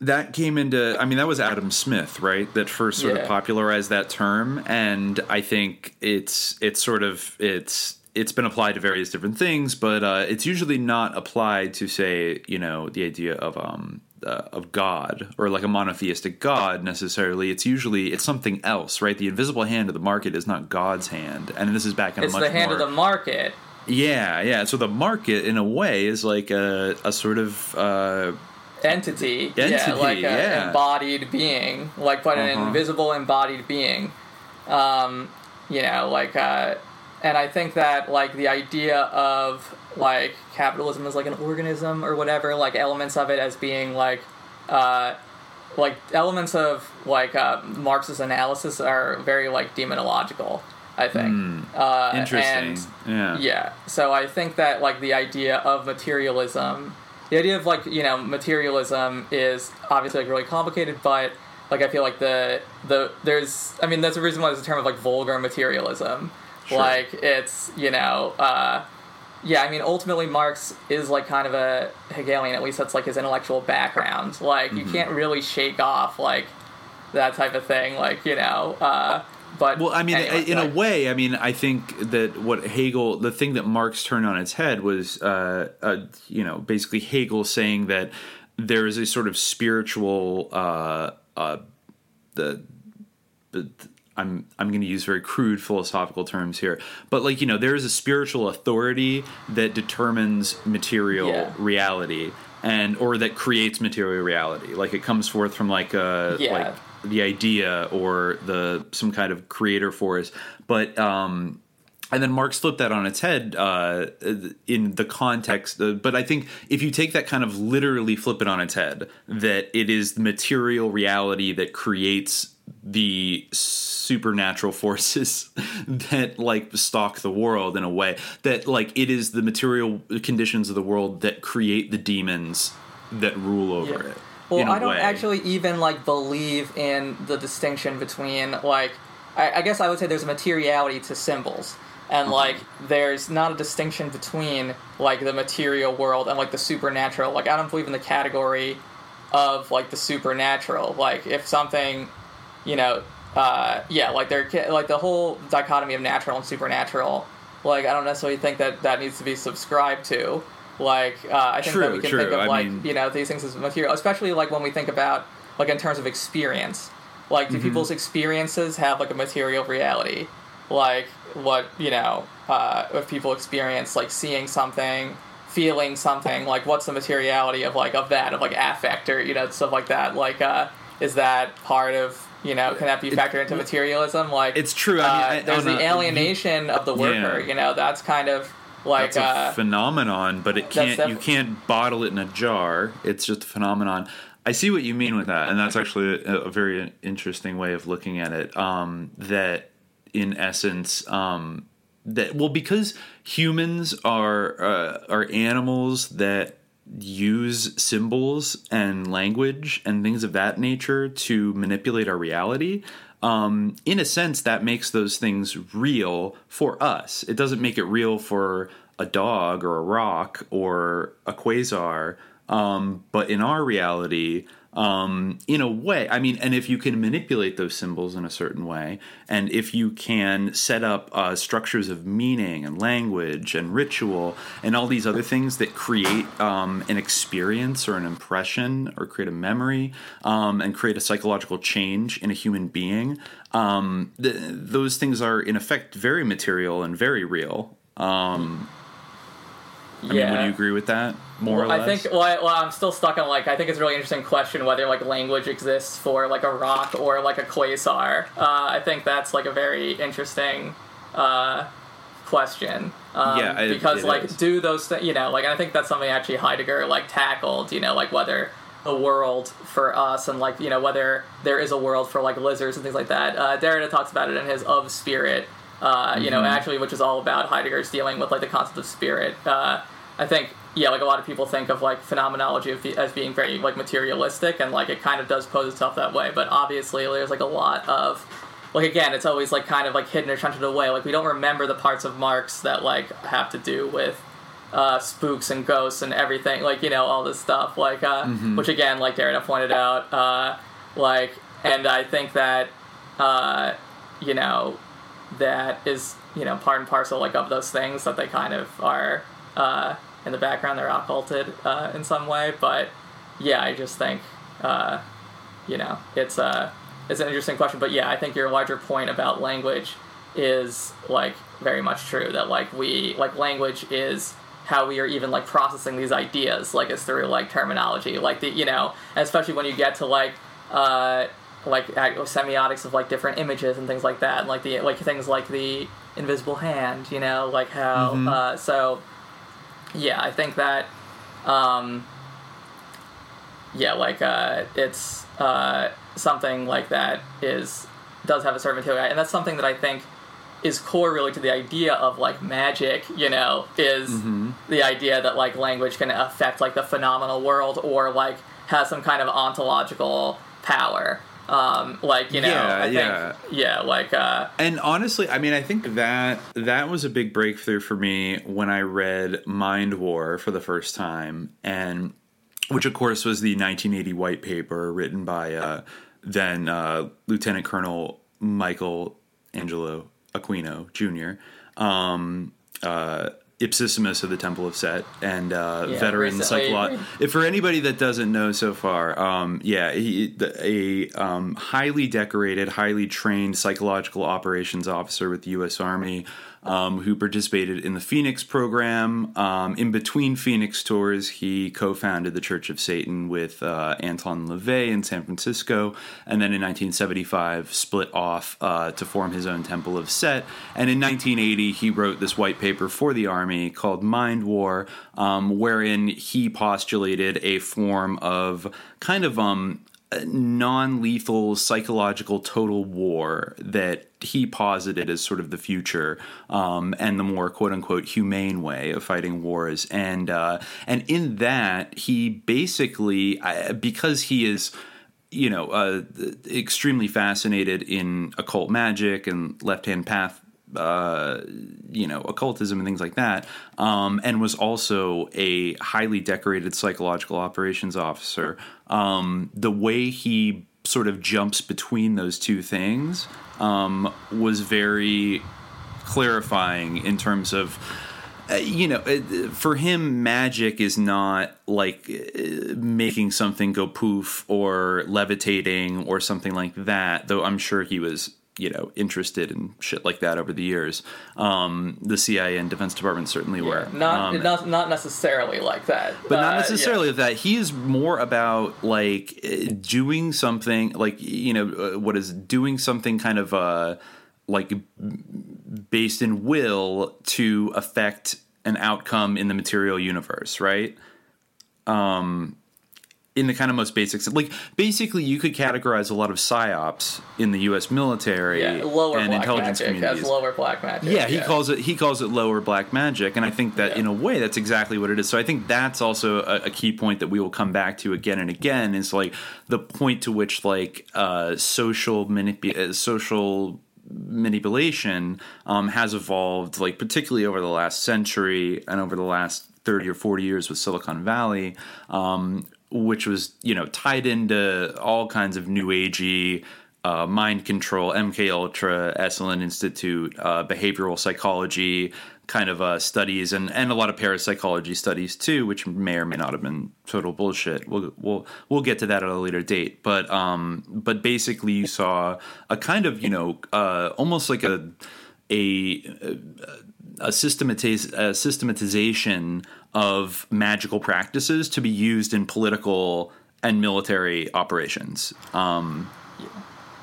That came into, I mean, that was Adam Smith, right? That first sort yeah. of popularized that term, and I think it's it's sort of it's it's been applied to various different things, but uh, it's usually not applied to say, you know, the idea of um, uh, of God or like a monotheistic God necessarily. It's usually it's something else, right? The invisible hand of the market is not God's hand, and this is back in it's the hand more, of the market. Yeah, yeah. So the market, in a way, is like a a sort of. Uh, entity, entity, yeah, like an yeah. embodied being, like but uh-huh. an invisible embodied being. Um, you know, like uh, and I think that like the idea of like capitalism as like an organism or whatever, like elements of it as being like, uh, like elements of like uh, Marx's analysis are very like demonological. I think. Mm, uh, interesting. And, yeah. Yeah. So I think that like the idea of materialism, the idea of like you know materialism is obviously like really complicated, but like I feel like the the there's I mean that's the reason why there's a term of like vulgar materialism. Sure. Like it's you know. Uh, yeah, I mean, ultimately, Marx is like kind of a Hegelian. At least that's like his intellectual background. Like, you Mhm. can't really shake off like that type of thing. Like, you know, uh, but Well, I mean, anyway, in a way, I mean, I think that what Hegel, the thing that Marx turned on its head was, uh, uh, you know, basically Hegel saying that there is a sort of spiritual, uh, uh, the, the I'm I'm going to use very crude philosophical terms here, but like you know, there is a spiritual authority that determines material Yeah. reality and or that creates material reality. Like it comes forth from like a Yeah. like the idea or the some kind of creator force but um and then Marx flipped that on its head uh, in the context. uh, but I think if you take that kind of literally flip it on its head, that it is the material reality that creates the supernatural forces that like stalk the world in a way that like it is the material conditions of the world that create the demons that rule over Yeah. it. Well, I don't way. actually even like believe in the distinction between like I, I guess I would say there's a materiality to symbols, and Mm-hmm. like there's not a distinction between like the material world and like the supernatural. Like I don't believe in the category of like the supernatural. Like if something, you know, uh, yeah, like there like the whole dichotomy of natural and supernatural. Like I don't necessarily think that that needs to be subscribed to. Like uh, I think that we can true. think of I like mean- you know these things as material, especially like when we think about like in terms of experience. Like, do Mhm. people's experiences have like a material reality? Like, what you know, uh, if people experience like seeing something, feeling something, like what's the materiality of like of that of like affect or you know stuff like that? Like, uh, is that part of you know can that be factored into materialism? Like, It's true. I mean, uh, I- there's on the alienation of the worker. Yeah. You know, that's kind of like uh, phenomenon, but it can't. def- you can't bottle it in a jar. It's just a phenomenon. I see what you mean with that, and that's actually a, a very interesting way of looking at it. Um, that, in essence, um, that well, because humans are uh, are animals that use symbols and language and things of that nature to manipulate our reality. Um, in a sense, that makes those things real for us. It doesn't make it real for a dog or a rock or a quasar. Um, but in our reality, um, in a way, I mean, and if you can manipulate those symbols in a certain way, and if you can set up uh, structures of meaning and language and ritual and all these other things that create um, an experience or an impression or create a memory um, and create a psychological change in a human being, um, th- those things are in effect very material and very real. Um, I mean, would you agree with that? More Well, or less. I think. Well, I, well, I'm still stuck on like. I think it's a really interesting question whether like language exists for like a rock or like a quasar. Uh, I think that's like a very interesting uh, question. Um, Yeah, it- because it like, is. do those things? You know, like I think that's something actually Heidegger like tackled. You know, like whether a world for us and like you know whether there is a world for like lizards and things like that. Uh, Derrida talks about it in his Of Spirit. Uh, you know, Mhm. actually, which is all about Heidegger's dealing with like the concept of spirit. Uh, I think, yeah, like a lot of people think of like phenomenology of, as being very like materialistic, and like it kind of does pose itself that way. But obviously, there's like a lot of like again, it's always like kind of like hidden or shunted away. Like we don't remember the parts of Marx that like have to do with uh, spooks and ghosts and everything. Like you know all this stuff. Like uh, Mhm. which again, like Derrida pointed out, uh, like, and I think that uh, you know that is you know part and parcel like of those things that they kind of are uh, in the background they're occulted uh, in some way but yeah i just think uh, you know it's a it's an interesting question but yeah i think your larger point about language is like very much true that like we like language is how we are even like processing these ideas like it's through like terminology like the you know especially when you get to like uh like semiotics of like different images and things like that, and like the like things like the invisible hand, you know, like how Mhm. uh, so yeah, I think that um, yeah, like uh, it's uh, something like that is does have a certain material, and that's something that I think is core really to the idea of like magic. You know, is Mhm. the idea that like language can affect like the phenomenal world or like has some kind of ontological power. Um, like you know, Yeah, I think, yeah. yeah, like uh, And honestly, I mean, I think that that was a big breakthrough for me when I read Mind War for the first time, and which, of course, was the 1980 white paper written by uh, then uh, Lieutenant Colonel Michael Angelo Aquino Jr. Um, uh, Ipsissimus of the Temple of Set and uh, Yeah, veteran recently- psycholo- If for anybody that doesn't know so far, um, yeah, he, the, a um, highly decorated, highly trained psychological operations officer with the U.S. Army um, who participated in the Phoenix program. Um, in between Phoenix tours, he co-founded the Church of Satan with uh, Anton LaVey in San Francisco, and then in 1975 split off uh, to form his own Temple of Set. And in 1980, he wrote this white paper for the Army called Mind War, um, wherein he postulated a form of kind of um, non-lethal psychological total war that he posited as sort of the future um, and the more quote-unquote humane way of fighting wars. And uh, and in that he basically because he is you know uh, extremely fascinated in occult magic and left-hand path uh, you know, occultism and things like that, um, and was also a highly decorated psychological operations officer. Um, the way he sort of jumps between those two things um, was very clarifying in terms of. Uh, you know, for him, magic is not like uh, making something go poof or levitating or something like that. Though I'm sure he was you know interested in shit like that over the years. Um, the CIA and Defense Department certainly were. Not Um, not not necessarily like that, but not Uh, necessarily that. He is more about like uh, doing something like you know uh, what is doing something kind of uh like based in will to affect an outcome in the material universe right? Um in the kind of most basics like basically you could categorize a lot of psyops in the US military Yeah, lower and black intelligence magic communities as lower black magic. yeah, he calls it he calls it lower black magic, and I think that in a way that's exactly what it is. So I think that's also a, a key point that we will come back to again and again is like the point to which like uh, social manipu- uh, social manipulation um, has evolved, like particularly over the last century and over the last thirty or forty years with Silicon Valley. Um, which was you know tied into all kinds of new agey uh, mind control, MK Ultra, Esalen Institute, uh, behavioral psychology kind of uh, studies, and, and a lot of parapsychology studies too, which may or may not have been total bullshit. We'll we'll we'll get to that at a later date, but um, but basically you saw a kind of you know uh, almost like a a a, systematiz- a systematization of magical practices to be used in political and military operations, um,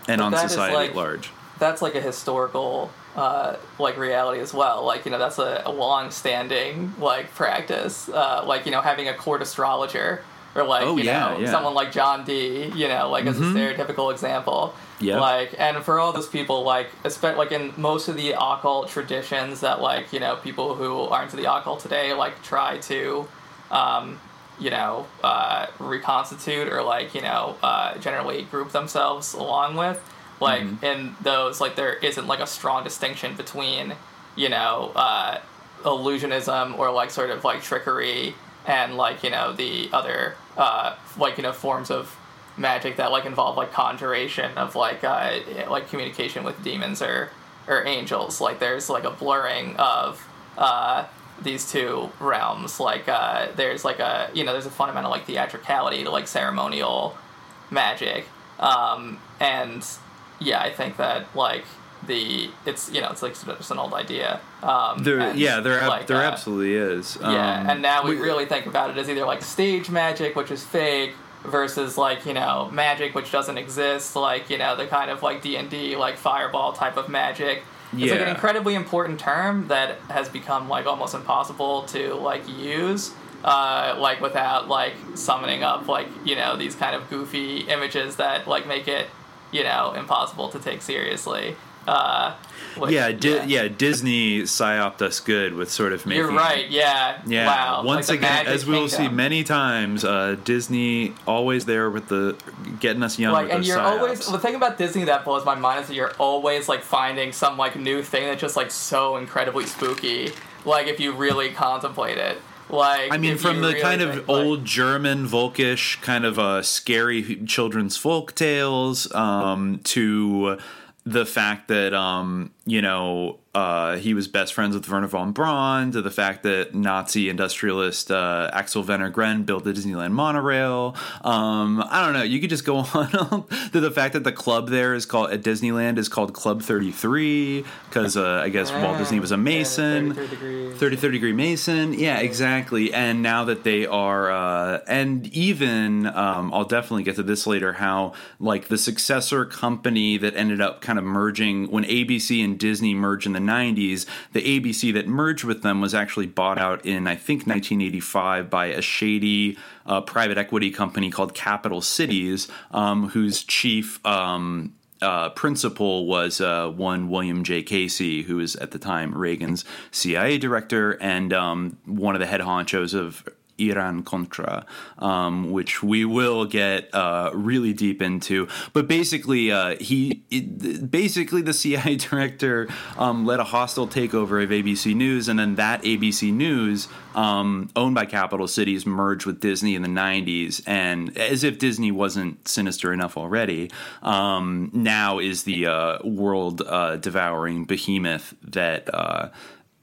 and But on society like- at large. that's like a historical uh, like reality as well. Like you know that's a, a long-standing like practice. Uh, like you know having a court astrologer or like Oh, you yeah, know yeah. someone like John Dee You know like as a Mhm. stereotypical example. Yeah. Like and for all those people like especially like in most of the occult traditions that like you know people who are into the occult today like try to. Um, you know, uh, reconstitute or like you know, uh, generally group themselves along with. Like Mm-hmm. in those, like there isn't like a strong distinction between, you know, uh, illusionism or like sort of like trickery and like you know the other uh, like you know forms of magic that like involve like conjuration of like uh, like communication with demons or or angels. Like there's like a blurring of uh, these two realms. Like uh, there's like a you know there's a fundamental like theatricality to like ceremonial magic. Um, and yeah, I think that like the it's you know it's like just an old idea. Um, There, yeah, there, ab- like, there uh, absolutely is. yeah, Um, and now we really think about it as either like stage magic, which is fake, versus like you know magic which doesn't exist like you know the kind of like d&d like fireball type of magic it's like an incredibly important term that has become like almost impossible to like use uh, like without like summoning up like you know these kind of goofy images that like make it you know impossible to take seriously uh, which- yeah, Di- yeah, Disney psyoped us good with sort of making. you're right yeah Yeah. wow Once Like again, as we will see many times, uh, Disney always there with the getting us young. like with and you're psyops. always the thing about disney that blows my mind is that you're always like finding some like new thing that's just like so incredibly spooky like if you really contemplate it like I mean, from the really kind of like- old German Volkish kind of uh, scary children's folk tales um, to the fact that um, you know uh, he was best friends with Wernher von Braun, to the fact that Nazi industrialist uh, Axel Wenner-Gren built the Disneyland monorail. Um, I don't know. You could just go on to the fact that the club there is called at Disneyland is called Club Thirty Three because uh, I guess Walt Disney was a Mason. 33 degrees. 33rd degree mason yeah exactly and now that they are uh, and even um, i'll definitely get to this later how like the successor company that ended up kind of merging when abc and disney merged in the 90s the abc that merged with them was actually bought out in i think 1985 by a shady uh, private equity company called capital cities um, whose chief um, uh, principal was uh, one William J. Casey, who was at the time Reagan's CIA director and um, one of the head honchos of Iran Contra, um, which we will get uh, really deep into. But basically, uh, he it, basically the CIA director um, led a hostile takeover of ABC News, and then that ABC News, um, owned by Capital Cities, merged with Disney in the '90s, and as if Disney wasn't sinister enough already, um, now is the uh, world uh, devouring behemoth that.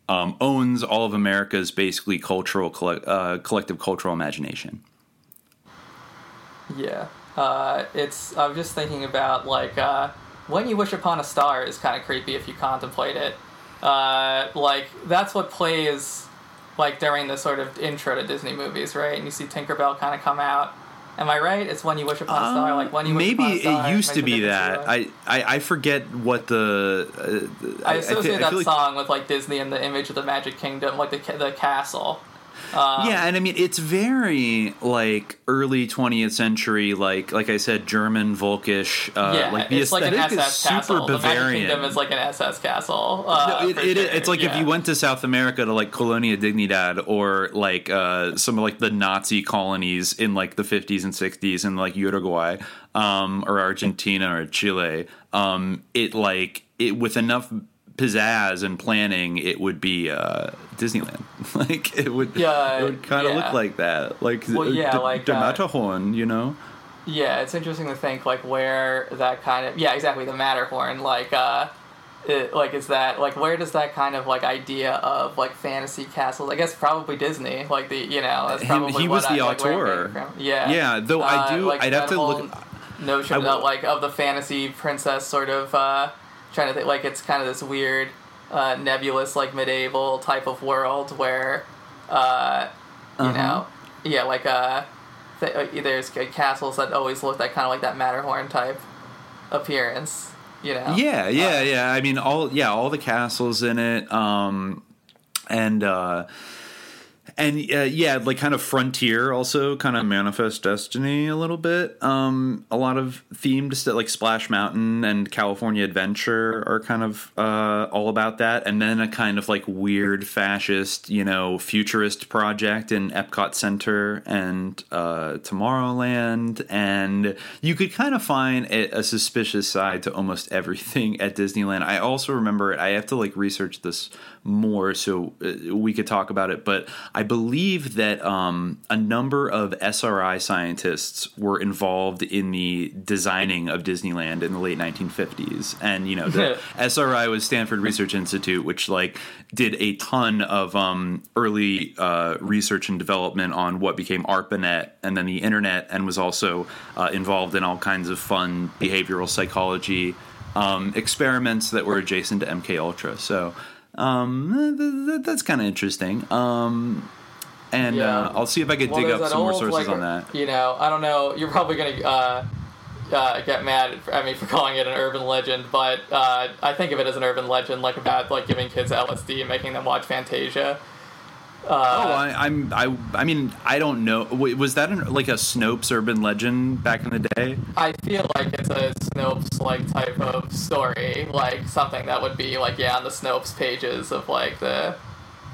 Um, owns all of America's basically cultural uh, collective cultural imagination. Yeah. Uh, it's. I'm just thinking about like uh, when you wish upon a star is kind of creepy if you contemplate it. Uh, like that's what plays like during the sort of intro to Disney movies, right? And you see Tinkerbell kind of come out. Am I right? It's when you wish upon a star. Like when you wish Maybe upon a star. it used to be that. I, I, I forget what the. Uh, I I associate I that feel like- song with like Disney and the image of the Magic Kingdom, like the the castle. Um, yeah, and I mean it's very like early 20th century, like like I said, German Volkish. Uh, yeah, like the it's like an aesthetic SS is super castle. The Magic Kingdom is like an SS castle. Uh, No, it, it, sure. it's like if you went to South America to like Colonia Dignidad or like uh, some of like the Nazi colonies in like the 50s and 60s in like Uruguay um, or Argentina or Chile. Um, it like it with enough pizzazz and planning, it would be uh, Disneyland. like it would, Yeah, it would kind of yeah. look like that. Like Well, yeah, the, like, the uh, Matterhorn, you know. Yeah, it's interesting to think like where that kind of yeah exactly the Matterhorn like uh it, like is that like where does that kind of like idea of like fantasy castles I guess probably Disney like the you know that's probably he what was the I, like, auteur. from. yeah Yeah, though I Uh, do- like, I'd have that to whole look- notion I about like of the fantasy princess sort of uh trying to think like it's kind of this weird uh nebulous like medieval type of world where uh you Uh-huh. know yeah like uh th- uh, there's ca- castles that always look that kind of like that Matterhorn type appearance. You know. Yeah, yeah, yeah. I mean, all yeah, all the castles in it, um, and uh, and uh, yeah, like kind of frontier, also kind of manifest destiny a little bit. Um, a lot of themed stuff like Splash Mountain and California Adventure are kind of uh, all about that, and then a kind of like weird fascist, you know, futurist project in Epcot Center and uh, Tomorrowland, and you could kind of find a, a suspicious side to almost everything at Disneyland. I also remember I have to like research this more so uh, we could talk about it, but I believe that um, a number of SRI scientists were involved in the designing of Disneyland in the late 1950s, and you know the SRI was Stanford Research Institute, which like did a ton of um, early uh, research and development on what became ARPANET and then the internet, and was also uh, involved in all kinds of fun behavioral psychology um, experiments that were adjacent to MK Ultra. So um, th- th- that's kind of interesting. Um, and Yeah. uh, I'll see if I can Well, dig up some more sources like, on that. You know, I don't know. You're probably gonna uh, uh, get mad at me for calling it an urban legend, but uh, I think of it as an urban legend, like about like giving kids LSD and making them watch Fantasia. Oh, I, I'm I I mean I don't know. Wait, was that an, like a Snopes urban legend back in the day? I feel like it's a Snopes like type of story, like something that would be like yeah on the Snopes pages of like the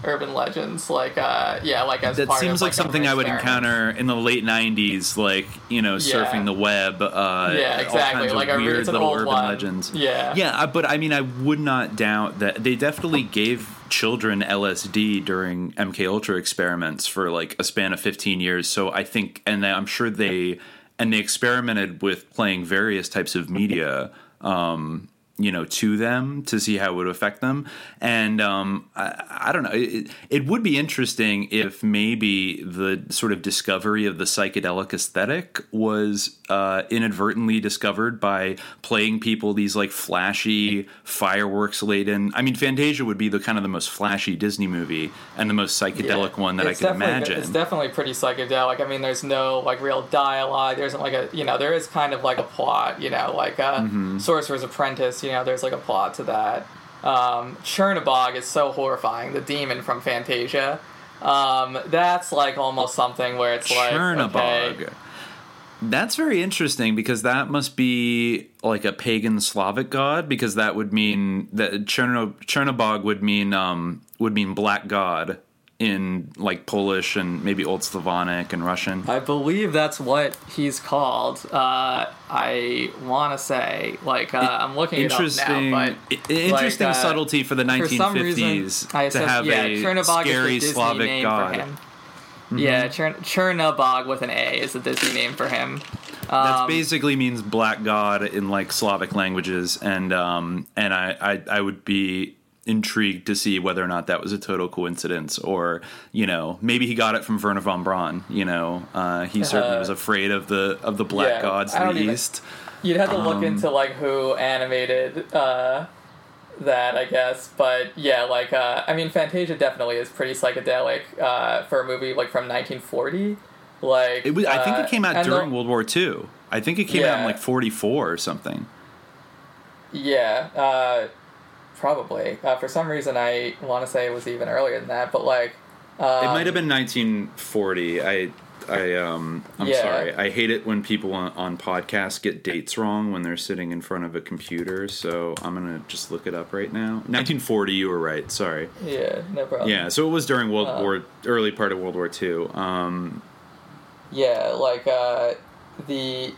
urban legends, like uh yeah, like as That seems of, like an something I would encounter in the late '90s, like you know, Yeah. surfing the web. Uh, Yeah, exactly, like weird little urban one. legends. Yeah. yeah, uh, but I mean, I would not doubt that they definitely gave children LSD during MK Ultra experiments for like a span of 15 years. So I think, and I'm sure they and they experimented with playing various types of media. Um, you know, to them to see how it would affect them, and um, I, I don't know. It, it would be interesting if maybe the sort of discovery of the psychedelic aesthetic was uh, inadvertently discovered by playing people these like flashy fireworks laden. I mean, Fantasia would be the kind of the most flashy Disney movie and the most psychedelic one that I could imagine. It's definitely pretty psychedelic. I mean, there's no like real dialogue. There isn't like a you know there is kind of like a plot. You know, like uh, Mhm. Sorcerer's Apprentice. You know, there's like a plot to that. Um, Chernabog is so horrifying. The demon from Fantasia. Um, that's like almost something where it's like Chernabog. okay, That's very interesting because that must be like a pagan Slavic god because that would mean that Cherno, Chernabog would mean um, would mean black god in like Polish and maybe Old Slavonic and Russian. I believe that's what he's called. Uh, I want to say like uh, I'm looking Interesting, now, but interesting like, uh, subtlety for the for some reason, 1950s I to have yeah, a scary is the Disney Slavic name god. For. Mhm. Yeah, Chern- Chernabog with an A is the Disney name for him. That Um, basically means black god in like Slavic languages, and um, and I, I I would be intrigued to see whether or not that was a total coincidence, or you know maybe he got it from Wernher von Braun. You know, uh, he certainly Uh, was afraid of the of the black yeah, gods I to don't the even- east. You'd have to look Um, into like who animated uh, that, I guess. But yeah, like uh, I mean, Fantasia definitely is pretty psychedelic uh, for a movie like from 1940. Like It was, I think uh, it came out and the- during World War II. I think it came out in like '44 or something. Yeah, uh, probably. Uh, for some reason, I want to say it was even earlier than that, but like. Um, it might have been 1940. I, I, um, I'm Yeah. sorry. I hate it when people on, on podcasts get dates wrong when they're sitting in front of a computer. So I'm gonna just look it up right now. 1940. You were right. Sorry. Yeah, no problem. Yeah. So it was during World Uh, War, early part of World War II. Um, Yeah, like uh, the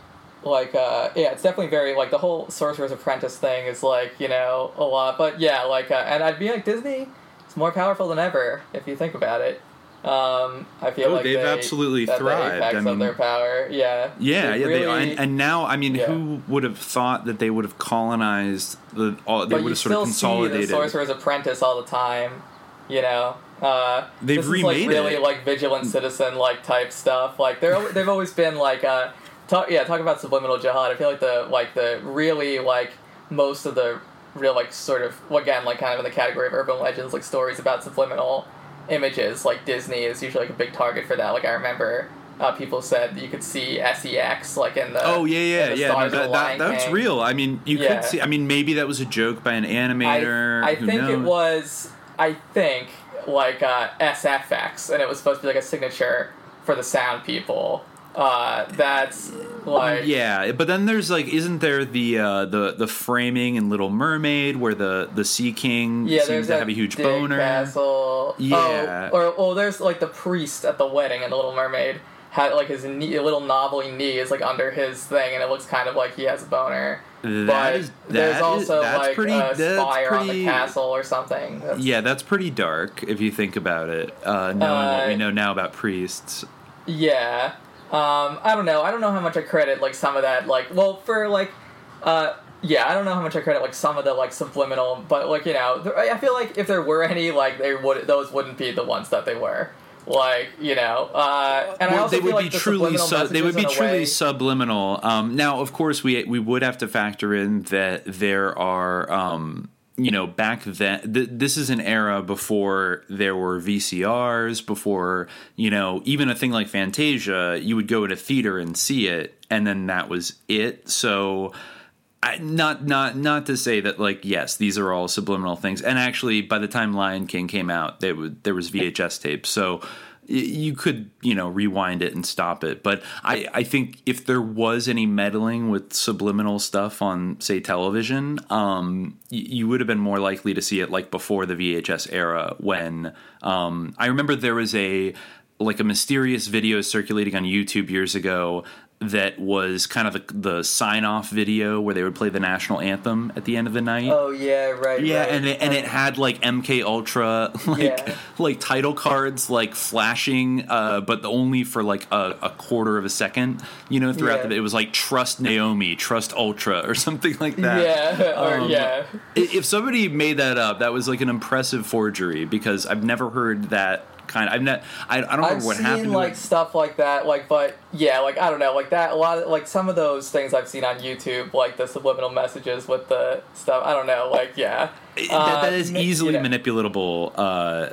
like uh, yeah, it's definitely very like the whole Sorcerer's Apprentice thing is like you know a lot, but yeah, like uh, and I'd be like Disney, it's more powerful than ever if you think about it. Um, I feel Oh, like they've they, absolutely thrived. I of mean- their power. Yeah, yeah, They've yeah. they, really- and, and now, I mean, Yeah. who would have thought that they would have colonized the? All, they but would have sort of still see the. Sorcerer's Apprentice all the time. You know, uh, They've this is like really it. like vigilant citizen like type stuff. Like they're they've always been like uh, talk yeah talk about subliminal jihad. I feel like the like the really like most of the real like sort of again like kind of in the category of urban legends like stories about subliminal images. Like Disney is usually like a big target for that. Like I remember. Uh, people said you could see sex like in the Oh yeah, yeah, yeah. No, that, that, that's King. real. I mean, you Yeah. could see. I mean, maybe that was a joke by an animator. I, I think it was. I think like uh, SFX, and it was supposed to be like a signature for the sound people. Uh, that's like yeah, but then there's like, isn't there the uh, the the framing in Little Mermaid where the the Sea King yeah. seems to have a huge Dick boner? Castle. Yeah. Oh, or oh, there's like the priest at the wedding in the Little Mermaid had like his knee, little knobbly knee is like under his thing, and it looks kind of like he has a boner. That but is- there's is- also that's like pretty- a spire on the castle or something. That's, Yeah, that's pretty dark if you think about it. Uh, knowing what we Uh, know now about priests. Yeah. Um, I don't know. I don't know how much I credit like some of that like well for like uh yeah, I don't know how much I credit like some of the like subliminal, but like you know, there, I feel like if there were any, like they would those wouldn't be the ones that they were. Like you know, uh, and I also they would feel like be the truly subliminal su- they would be messages in a truly way- subliminal. Um, now, of course, we we would have to factor in that there are um, you know, back then, th- this is an era before there were VCRs, before, you know, even a thing like Fantasia, you would go to a theater and see it, and then that was it. So, I, not not not to say that like yes these are all subliminal things and actually by the time lion king came out there was there was vhs tapes so you could you know rewind it and stop it. But i i think if there was any meddling with subliminal stuff on say television um you would have been more likely to see it like before the vhs era when um i remember there was a like a mysterious video circulating on youtube years ago that was kind of the, the sign off video where they would play the national anthem at the end of the night. Oh yeah, right. Yeah, right. and it, and it had like MK Ultra like Yeah. like title cards like flashing, uh, but only for like a, a quarter of a second. You know, throughout Yeah. the it was like trust Naomi, trust Ultra, or something like that. Yeah, or Um, yeah. If somebody made that up, that was like an impressive forgery because I've never heard that kind. Of, I've not. I, I don't remember I've what seen happened. like stuff like that, like but yeah, like I don't know, like that. A lot of like some of those things I've seen on YouTube, like the subliminal messages with the stuff. I don't know, like yeah, that, Uh, that is easily you know. manipulatable uh,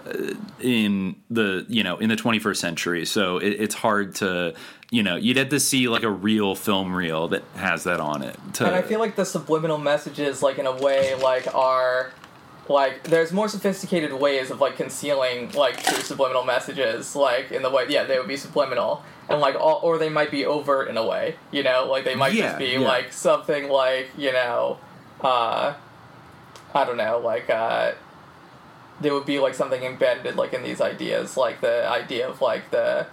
in the you know in the 21st century. So it, it's hard to you know you'd have to see like a real film reel that has that on it. To, and I feel like the subliminal messages, like in a way, like are like there's more sophisticated ways of like concealing like true subliminal messages, like in the way yeah they would be subliminal and like all, or they might be overt in a way, you know, like they might Yeah, just be yeah. like something like you know, uh, I don't know, like uh. There would be like something embedded like in these ideas, like the idea of like the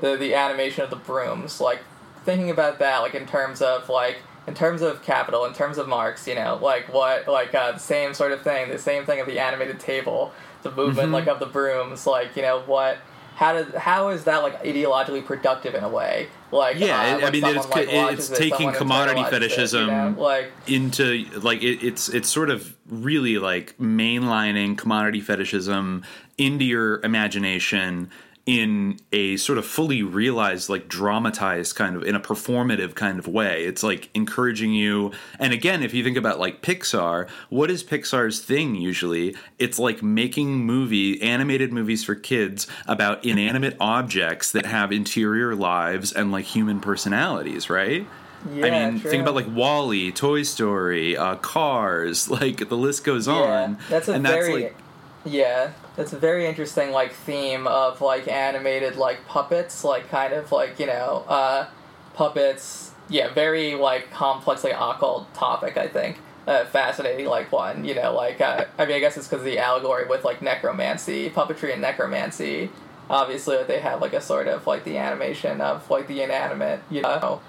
the the animation of the brooms, like thinking about that, like in terms of like in terms of capital, in terms of Marx, you know, like what like uh, the same sort of thing, the same thing of the animated table, the movement Mhm. like of the brooms, like you know what. How did how is that like ideologically productive in a way? Like yeah, uh, I- I mean someone, like, it- it's it, taking commodity internalizes it, you fetishism know? like into like it, it's it's sort of really like mainlining commodity fetishism into your imagination in a sort of fully realized like dramatized kind of in a performative kind of way it's like encouraging you and again if you think about like pixar what is pixar's thing usually it's like making movie animated movies for kids about inanimate objects that have interior lives and like human personalities right Yeah, I mean, true. think about like WALL-E, Toy Story, uh, Cars, like the list goes on. That's a and very that's like yeah. That's a very interesting like theme of like animated like puppets, like kind of like you know uh, puppets. Yeah, very like complex like occult topic. I think uh, fascinating like one. You know, like uh, I mean, I guess it's because of the allegory with like necromancy, puppetry, and necromancy. Obviously, they have like a sort of like the animation of like the inanimate. You know,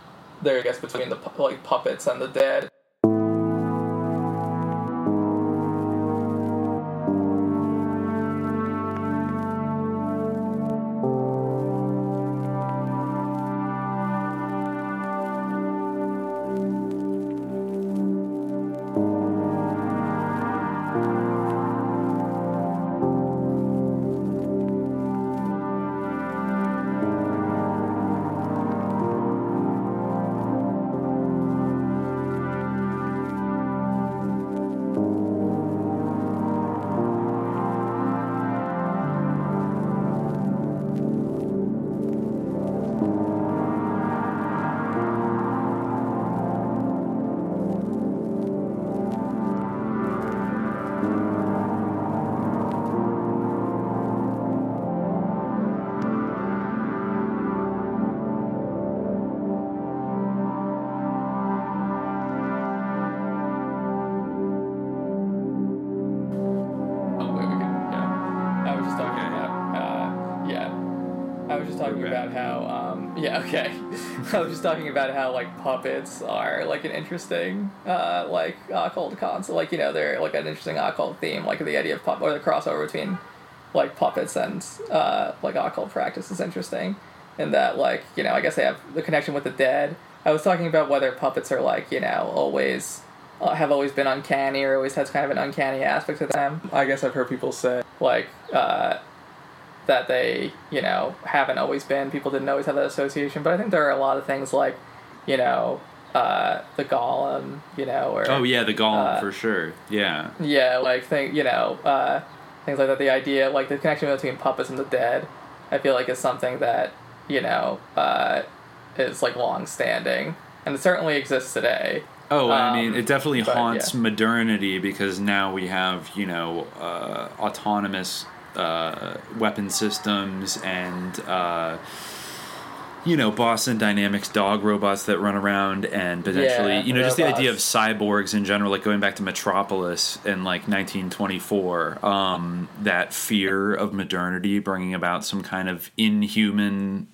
there I guess between the like puppets and the dead. Talking about how like puppets are like an interesting, uh, like occult concept. Like you know, they're like an interesting occult theme. Like the idea of pup or the crossover between like puppets and uh, like occult practice is interesting. In that, like you know, I guess they have the connection with the dead. I was talking about whether puppets are like you know always uh, have always been uncanny or always has kind of an uncanny aspect to them. I guess I've heard people say like uh, that they you know haven't always been. People didn't always have that association, but I think there are a lot of things like you know uh, the golem, you know, or oh yeah, the golem uh, for sure. Yeah. Yeah, like think you know uh, things like that. The idea, like the connection between puppets and the dead, I feel like is something that you know uh, is like long standing, and it certainly exists today. Oh, I Um, mean, it definitely but, haunts yeah. modernity because now we have, you know, uh, autonomous uh, weapon systems and, uh, you know, Boston Dynamics dog robots that run around and potentially, Yeah, you know, just the idea of cyborgs in general, like going back to Metropolis in like 1924, um, that fear of modernity bringing about some kind of inhuman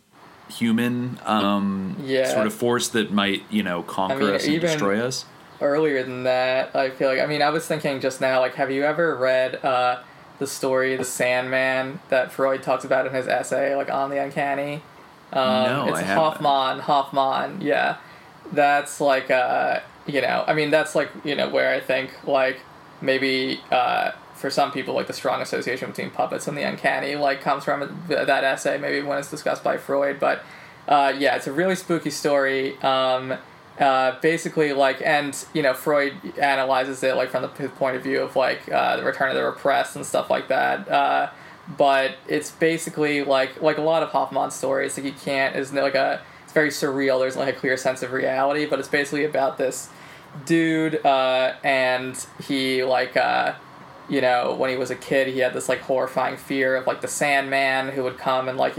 human um, Yeah. sort of force that might, you know, conquer mean, us and destroy us. Earlier than that, I feel like I mean I was thinking just now, like, have you ever read uh, the story The Sandman that Freud talks about in his essay, like on the uncanny? Um, No, it's I haven't. Hoffmann. Hoffmann, yeah. That's like uh, you know, I mean that's like you know where I think like maybe uh, for some people like the strong association between puppets and the uncanny like comes from that essay maybe when it's discussed by Freud, but uh, yeah, it's a really spooky story. Um, uh, basically, like, and you know, Freud analyzes it like from the point of view of like uh, the return of the repressed and stuff like that. Uh, but it's basically like like a lot of Hoffmann stories. Like you can't is like a it's very surreal. There's like a clear sense of reality, but it's basically about this dude uh, and he like uh, you know when he was a kid he had this like horrifying fear of like the Sandman who would come and like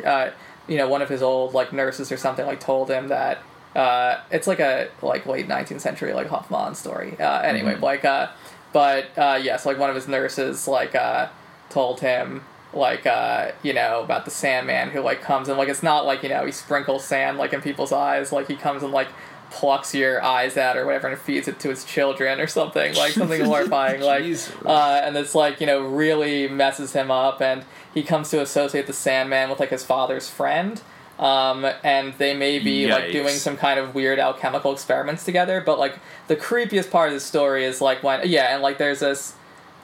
you know one of his old like nurses or something like told him that uh, it's like a like late 19th century like Hoffmann story. Uh, anyway, Mhm. like uh, but uh, yes, like one of his nurses like uh, told him like uh, you know about the Sandman who like comes and like it's not like you know he sprinkles sand like in people's eyes like he comes and like plucks your eyes out or whatever and feeds it to his children or something like something horrifying like uh, and it's like you know really messes him up and he comes to associate the Sandman with like his father's friend um, and they may be like doing some kind of weird alchemical experiments together but like the creepiest part of the story is like when yeah and like there's this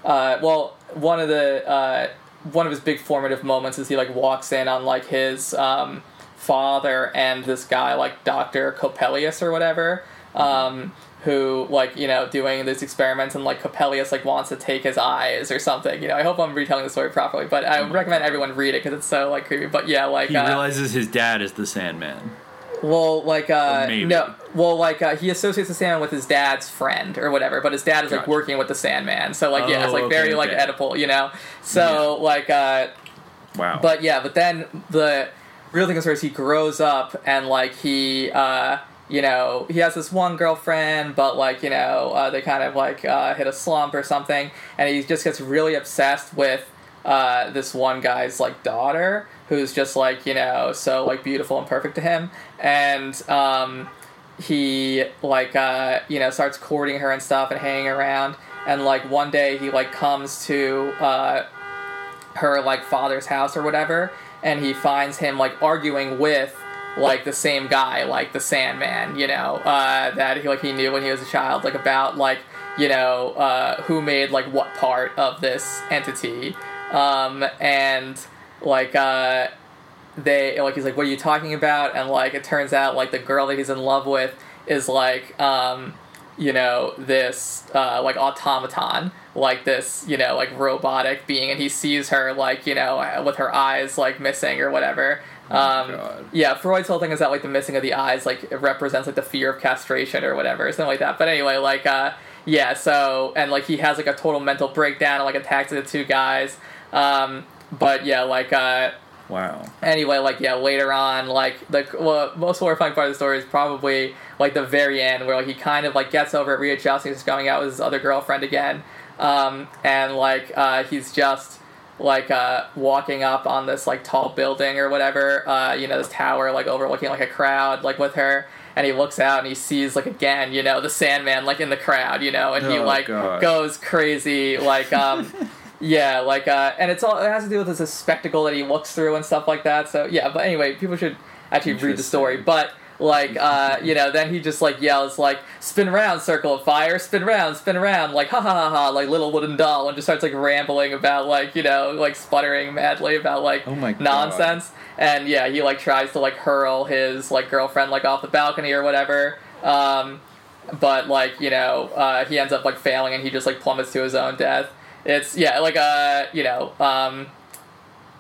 uh, well one of the uh, one of his big formative moments is he like walks in on like his um, father and this guy like Doctor Coppelius or whatever, um, who like you know doing these experiments and like Coppelius like wants to take his eyes or something. You know, I hope I'm retelling the story properly, but I recommend everyone read it because it's so like creepy. But yeah, like He uh, realizes his dad is the Sandman. well, like uh, no, well, like uh, he associates the Sandman with his dad's friend or whatever, but his dad is like Gotcha. working with the Sandman, so like yeah, it's Oh, like very okay, like okay. Oedipal, you know. So like uh, Wow. but yeah, but then the real thing is where he grows up and like he uh you know, he has this one girlfriend, but like, you know, uh, they kind of like uh, hit a slump or something, and he just gets really obsessed with uh, this one guy's like daughter, who's just like, you know, so like beautiful and perfect to him, and um, he like uh, you know starts courting her and stuff and hanging around, and like one day he like comes to uh, her like father's house or whatever, and he finds him like arguing with like the same guy, like the Sandman, you know, uh, that he like he knew when he was a child, like about like you know uh, who made like what part of this entity, um, and like uh, they like he's like, what are you talking about? And like it turns out like the girl that he's in love with is like um, you know this uh, like automaton like this you know like robotic being. And he sees her like you know with her eyes like missing or whatever um, yeah freud's whole thing is that like the missing of the eyes like it represents like the fear of castration or whatever something like that. But anyway like uh, yeah so and like he has like a total mental breakdown and like attacks the two guys. Um, but yeah like uh, Wow. anyway, like yeah, later on, like the well, most horrifying part of the story is probably like the very end, where like he kind of like gets over it, readjusting, he's going out with his other girlfriend again, um, and like uh, he's just like uh, walking up on this like tall building or whatever, uh, you know, this tower like overlooking like a crowd, like with her. And he looks out and he sees like again, you know, the Sandman like in the crowd, you know, and he Oh, like gosh. goes crazy, like um, yeah, like uh, and it's all it has to do with this spectacle that he looks through and stuff like that. So yeah, but anyway, people should actually read the story. But like uh, you know, then he just like yells like "spin around, circle of fire, spin around, spin around," like ha ha ha ha, like little wooden doll, and just starts like rambling about like you know like sputtering madly about like Oh my God. nonsense. And yeah, he like tries to like hurl his like girlfriend like off the balcony or whatever. Um, but like you know, uh, he ends up like failing and he just like plummets to his own death. It's yeah, like uh, you know, um,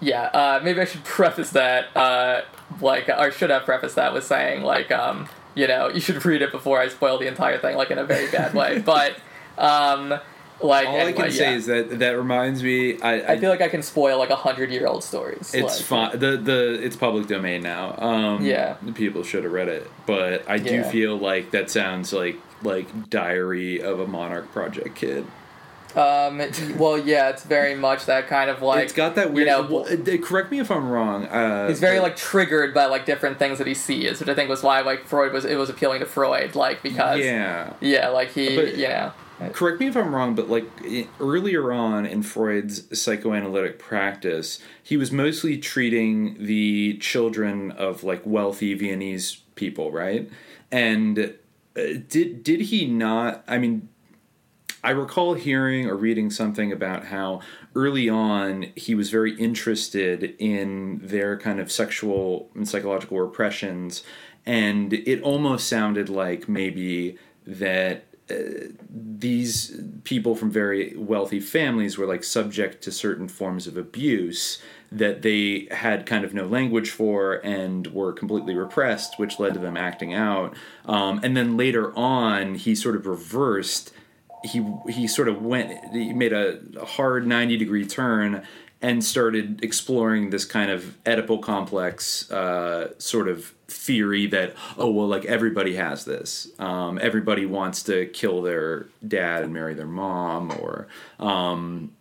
yeah. Uh, maybe I should preface that, uh, like, or should have prefaced that with saying like, um, you know, you should read it before I spoil the entire thing, like in a very bad way. But um, like, all anyway, I can say is that that reminds me. I, I, I feel like I can spoil like a hundred year old stories. It's like, fine. The the it's public domain now. Um, Yeah. people should have read it, but I do Yeah. feel like that sounds like like Diary of a Monarch Project kid. Um, well, yeah, it's very much that kind of like it's got that weird. You know, well, correct me if I'm wrong. Uh, he's very like triggered by like different things that he sees, which I think was why like Freud was it was appealing to Freud, like because yeah. yeah, like he But- you know Correct me if I'm wrong, but like earlier on in Freud's psychoanalytic practice, he was mostly treating the children of like wealthy Viennese people, right? And uh, did did he not? I mean, I recall hearing or reading something about how early on he was very interested in their kind of sexual and psychological repressions, and it almost sounded like maybe that uh, these people from very wealthy families were like subject to certain forms of abuse that they had kind of no language for and were completely repressed, which led to them acting out. Um, and then later on, he sort of reversed he he sort of went he made a, a hard 90 degree turn and started exploring this kind of Oedipal complex uh, sort of theory that oh well like everybody has this. Um, everybody wants to kill their dad and marry their mom or um,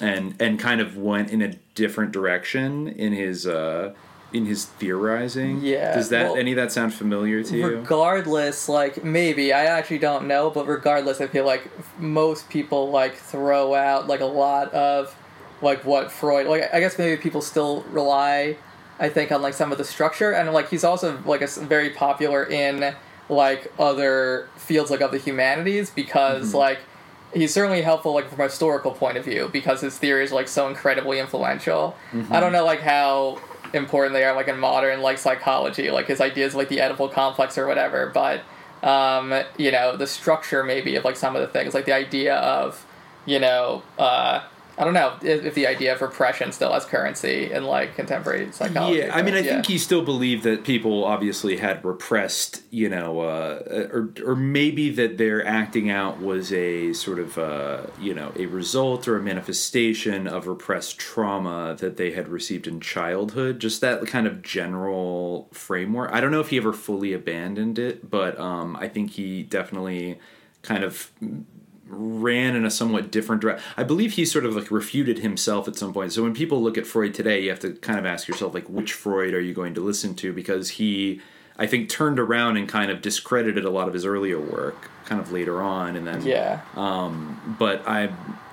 and and kind of went in a different direction in his uh, in his theorizing Yeah, does that well- any of that sound familiar to you regardless like maybe I actually don't know, but regardless, I feel like most people like throw out like a lot of like what Freud like I guess maybe people still rely I think on like some of the structure and like he's also like a, very popular in like other fields like of the humanities because Mhm. like he's certainly helpful like from a historical point of view because his theories are like so incredibly influential. Mhm. I don't know like how important they are like in modern like psychology, like his ideas like the Oedipal complex or whatever, but um, you know, the structure maybe of like some of the things, like the idea of, you know, uh I don't know if, if the idea of repression still has currency in like contemporary psychology. Yeah, I mean, I yeah. think he still believed that people obviously had repressed, you know, uh, or or maybe that their acting out was a sort of, uh, you know, a result or a manifestation of repressed trauma that they had received in childhood. Just that kind of general framework. I don't know if he ever fully abandoned it, but um, I think he definitely kind of ran in a somewhat different direction. I believe he sort of like refuted himself at some point. So when people look at Freud today, you have to kind of ask yourself like which Freud are you going to listen to because he I think turned around and kind of discredited a lot of his earlier work kind of later on and then Yeah. um but I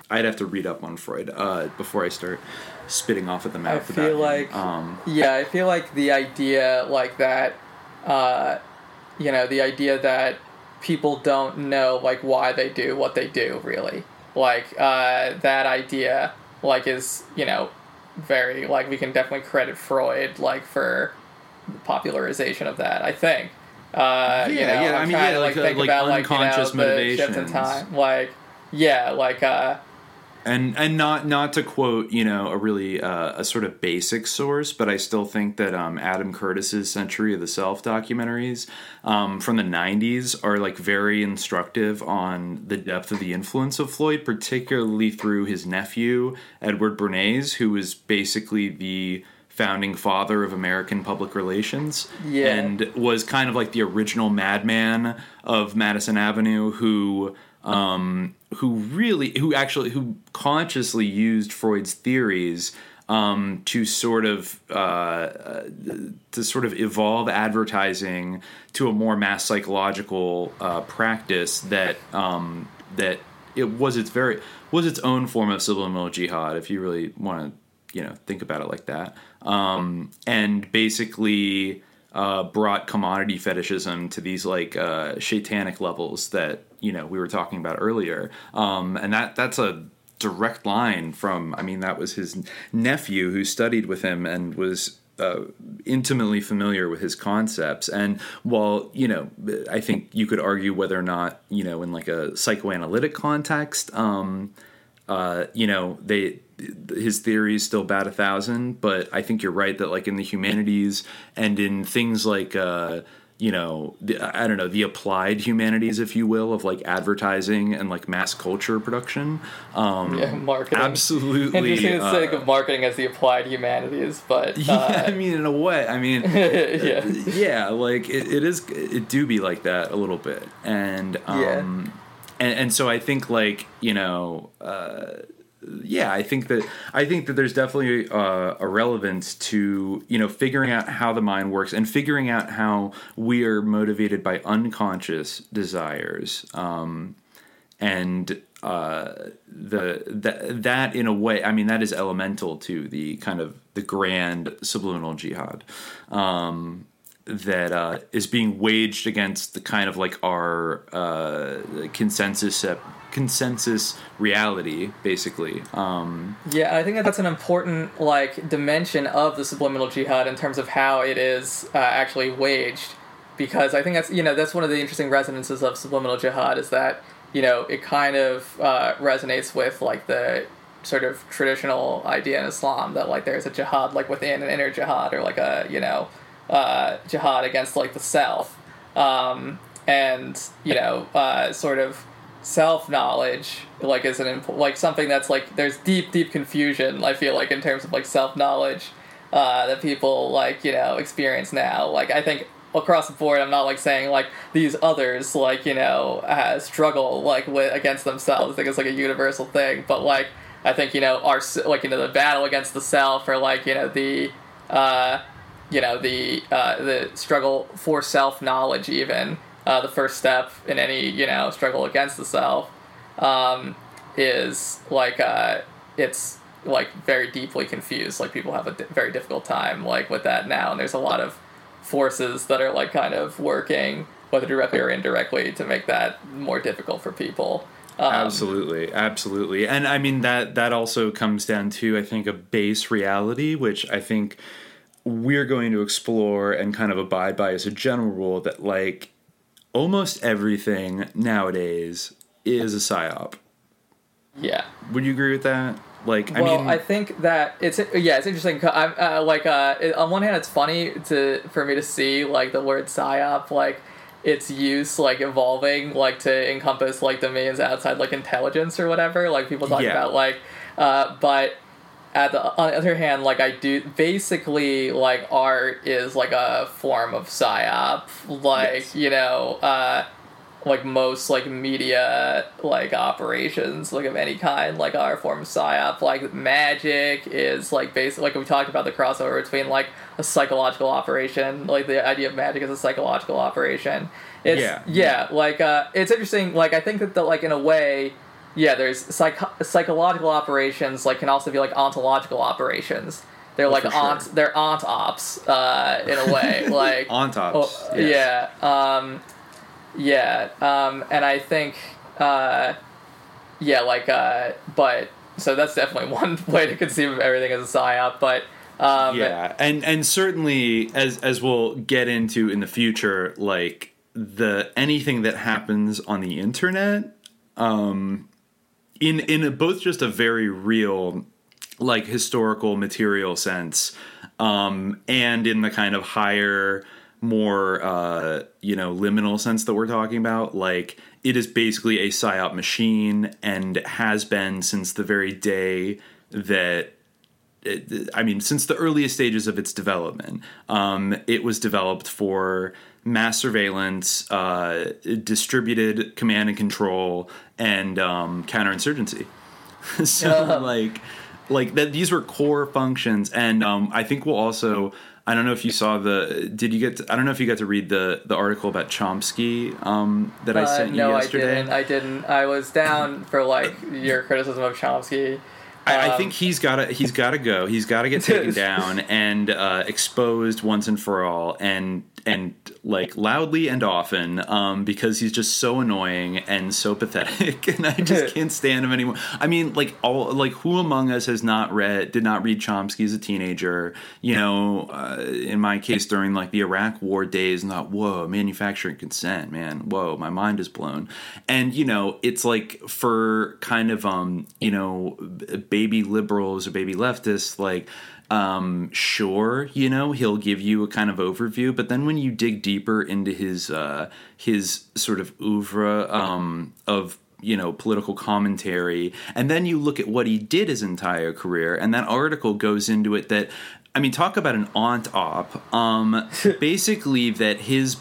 I'd have to read up on Freud uh, before I start spitting off at the mouth. I feel like um yeah, I feel like the idea like that, uh, you know, the idea that people don't know like why they do what they do really, like uh, that idea like is you know very like we can definitely credit Freud like for the popularization of that. I think. Uh, you Yeah, know, yeah, I I'm mean, yeah, to, like, uh, think like about like you know unconscious the shift in motivations. time, like yeah, like uh, and and not not to quote you know a really uh, a sort of basic source, but I still think that um, Adam Curtis's Century of the Self documentaries um, from the '90s are like very instructive on the depth of the influence of Freud, particularly through his nephew Edward Bernays, who was basically the founding father of American public relations Yeah. and was kind of like the original madman of Madison Avenue who um, who really who actually who consciously used Freud's theories um, to sort of uh, uh, to sort of evolve advertising to a more mass psychological uh, practice that um, that it was its very was its own form of subliminal jihad if you really want to you know think about it like that. Um, and basically uh, brought commodity fetishism to these like uh, satanic levels that you know we were talking about earlier um, and that that's a direct line from i mean that was his nephew who studied with him and was uh, intimately familiar with his concepts. And while, you know, I think you could argue whether or not, you know, in like a psychoanalytic context, um, uh, you know, they his theories still bat a thousand, but I think you're right that like in the humanities and in things like uh, you know, the, I don't know, the applied humanities, if you will, of like advertising and like mass culture production. Um, yeah, marketing. Absolutely. Interesting to uh, think of marketing as the applied humanities, but uh, yeah, I mean, in a way, I mean, yeah, yeah, like it, it is, it do be like that a little bit, and um, yeah. and and so I think like you know. Uh, yeah, I think that I think that there's definitely uh, a relevance to you know figuring out how the mind works and figuring out how we are motivated by unconscious desires, um, and uh, the that that in a way, I mean, that is elemental to the kind of the grand subliminal jihad. Um, that uh, is being waged against the kind of like our uh, consensus consensus reality, basically. Um, yeah, I think that that's an important like dimension of the subliminal jihad in terms of how it is uh, actually waged, because I think that's you know that's one of the interesting resonances of subliminal jihad is that you know it kind of uh, resonates with like the sort of traditional idea in Islam that like there's a jihad like within an inner jihad or like a you know uh, jihad against like the self. Um, and you know, uh, sort of self knowledge like is an imp- like something that's like there's deep deep confusion i feel like in terms of like self knowledge uh, that people like you know experience now. Like i think across the board i'm not like saying like these others like you know uh, struggle like with against themselves. I think it's like a universal thing. But like i think you know our like you know the battle against the self or like you know the uh you know the uh the struggle for self knowledge even uh, the first step in any you know struggle against the self um, is like uh, it's like very deeply confused. Like people have a di- very difficult time like with that now. And there's a lot of forces that are like kind of working whether directly or indirectly to make that more difficult for people. Um, absolutely. Absolutely. And i mean that that also comes down to i think a base reality which i think we're going to explore and kind of abide by as a general rule that like almost everything nowadays is a psyop. Yeah. Would you agree with that? Like, well, I mean, I think that it's yeah, it's interesting. I'm uh, like, uh, it, on one hand, it's funny to for me to see like the word psyop, like its use, like evolving, like to encompass like domains outside like intelligence or whatever. Like people talk yeah. about like, uh, but at the on the other hand, like I do, basically, like art is like a form of psyop. Like yes. you know, uh, like most like media like operations like of any kind like are a form of psyop. Like magic is like basically like we talked about the crossover between like a psychological operation. Like the idea of magic is a psychological operation. It's, yeah, yeah. Like uh, it's interesting. Like I think that the, like in a way yeah, there's psych- psychological operations like can also be like ontological operations. They're oh, like ont sure. they're ont ops uh, in a way like ont ops. Oh, yes. Yeah, um, yeah, um, and I think uh, yeah, like uh, but so that's definitely one way to conceive of everything as a psyop, but. Um, yeah, and and certainly as as we'll get into in the future, like the anything that happens on the internet um, in in a, both just a very real like historical material sense um, and in the kind of higher more uh, you know liminal sense that we're talking about like it is basically a psyop machine and has been since the very day that it, I mean, since the earliest stages of its development, um, it was developed for mass surveillance, uh, distributed command and control, and um, counterinsurgency. so like like that these were core functions and um, i think we'll also i don't know if you saw the did you get to, i don't know if you got to read the the article about chomsky um, that i uh, sent you no, yesterday? i didn't. I didn't. I was down for like your criticism of chomsky. I, Um, I think he's got to he's got to go. He's got to get taken down and uh, exposed once and for all, and and like loudly and often, um, because he's just so annoying and so pathetic, and I just can't stand him anymore. I mean, like all like who among us has not read did not read Chomsky as a teenager? You know, uh, in my case during like the Iraq War days, and thought, whoa, manufacturing consent, man, whoa, my mind is blown. And you know, it's like for kind of um, you know, baby liberals or baby leftists, like um, sure, you know, he'll give you a kind of overview, but then when you dig deeper into his uh, his sort of oeuvre um, of you know political commentary, and then you look at what he did his entire career, and that article goes into it that. I mean, talk about an ont op. Um, basically, that his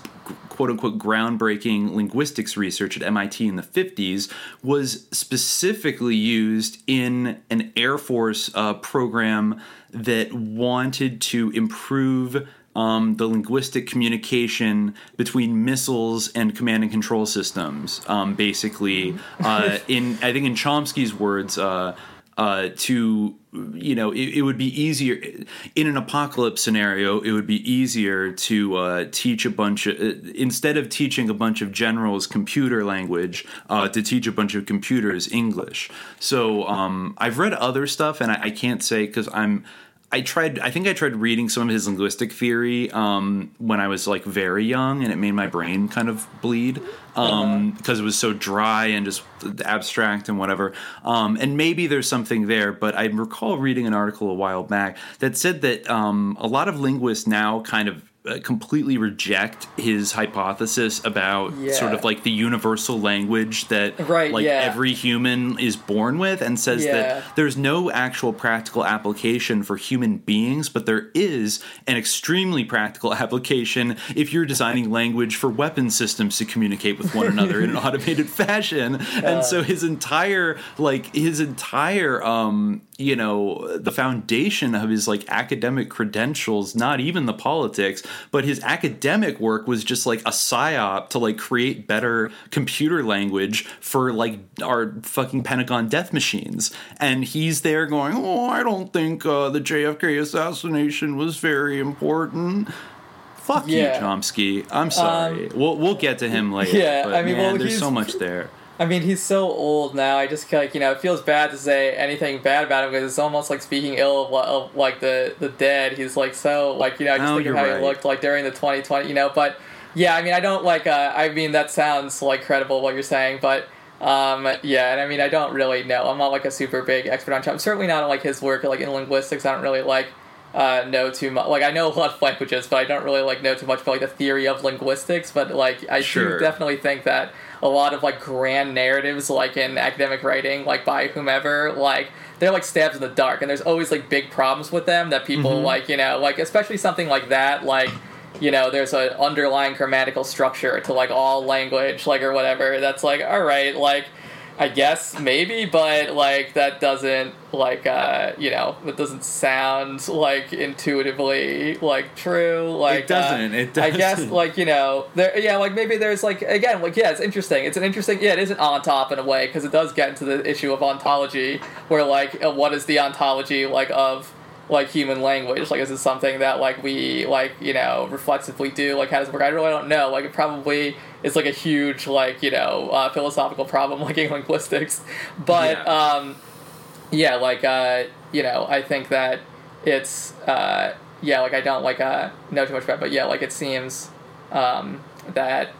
quote unquote groundbreaking linguistics research at MIT in the 50s was specifically used in an Air Force uh, program that wanted to improve um, the linguistic communication between missiles and command and control systems. Um, basically, uh, in I think in Chomsky's words, uh, uh, to you know, it, it, would be easier in an apocalypse scenario. It would be easier to uh, teach a bunch of instead of teaching a bunch of generals computer language uh, to teach a bunch of computers English. So um, I've read other stuff, and I, I can't say because I'm. I tried. I think I tried reading some of his linguistic theory um, when I was like very young, and it made my brain kind of bleed um, because it was so dry and just abstract and whatever. Um, and maybe there's something there, but I recall reading an article a while back that said that um, a lot of linguists now kind of completely reject his hypothesis about Yeah. sort of like the universal language that Right, like yeah. every human is born with and says Yeah. that there's no actual practical application for human beings but there is an extremely practical application if you're designing language for weapon systems to communicate with one another in an automated fashion and so his entire like his entire um you know the foundation of his like academic credentials not even the politics but his academic work was just like a psyop to like create better computer language for like our fucking pentagon death machines. And he's there going oh i don't think uh, the jfk assassination was very important. Fuck Yeah. you chomsky. I'm sorry. We'll, we'll get to him later yeah, but I mean, man, well, there's so much there I mean, he's so old now. I just like you know, it feels bad to say anything bad about him because it's almost like speaking ill of, of like the the dead. He's like so like you know, I just Oh, think of how right. he looked like during the 2020, you know. But yeah, I mean, I don't like. Uh, I mean, that sounds like credible what you're saying, but um, yeah, and I mean, I don't really know. I'm not like a super big expert on Chomsky. I'm certainly not like his work like in linguistics. I don't really like uh, know too much. Like I know a lot of languages, but I don't really like know too much about like the theory of linguistics. But like I Sure. do definitely think that a lot of like grand narratives, like in academic writing, like by whomever, like they're like stabs in the dark, and there's always like big problems with them that people Mhm. like, you know, like especially something like that, like. You know, there's an underlying grammatical structure to like all language, like or whatever. That's like, all right, like I guess maybe, but like that doesn't like uh you know that doesn't sound like intuitively like true. Like It doesn't, uh, it I guess like you know there yeah like maybe there's like again like yeah it's interesting. It's an interesting yeah it isn't on top in a way because it does get into the issue of ontology where like uh, what is the ontology like of like human language like is this something that like we like you know reflexively do? Like how does it work? I really don't know. Like it probably is like a huge like you know uh, philosophical problem like in linguistics. But Yeah. um yeah like uh you know i think that it's uh yeah like i don't like uh know too much about it, but yeah like it seems um that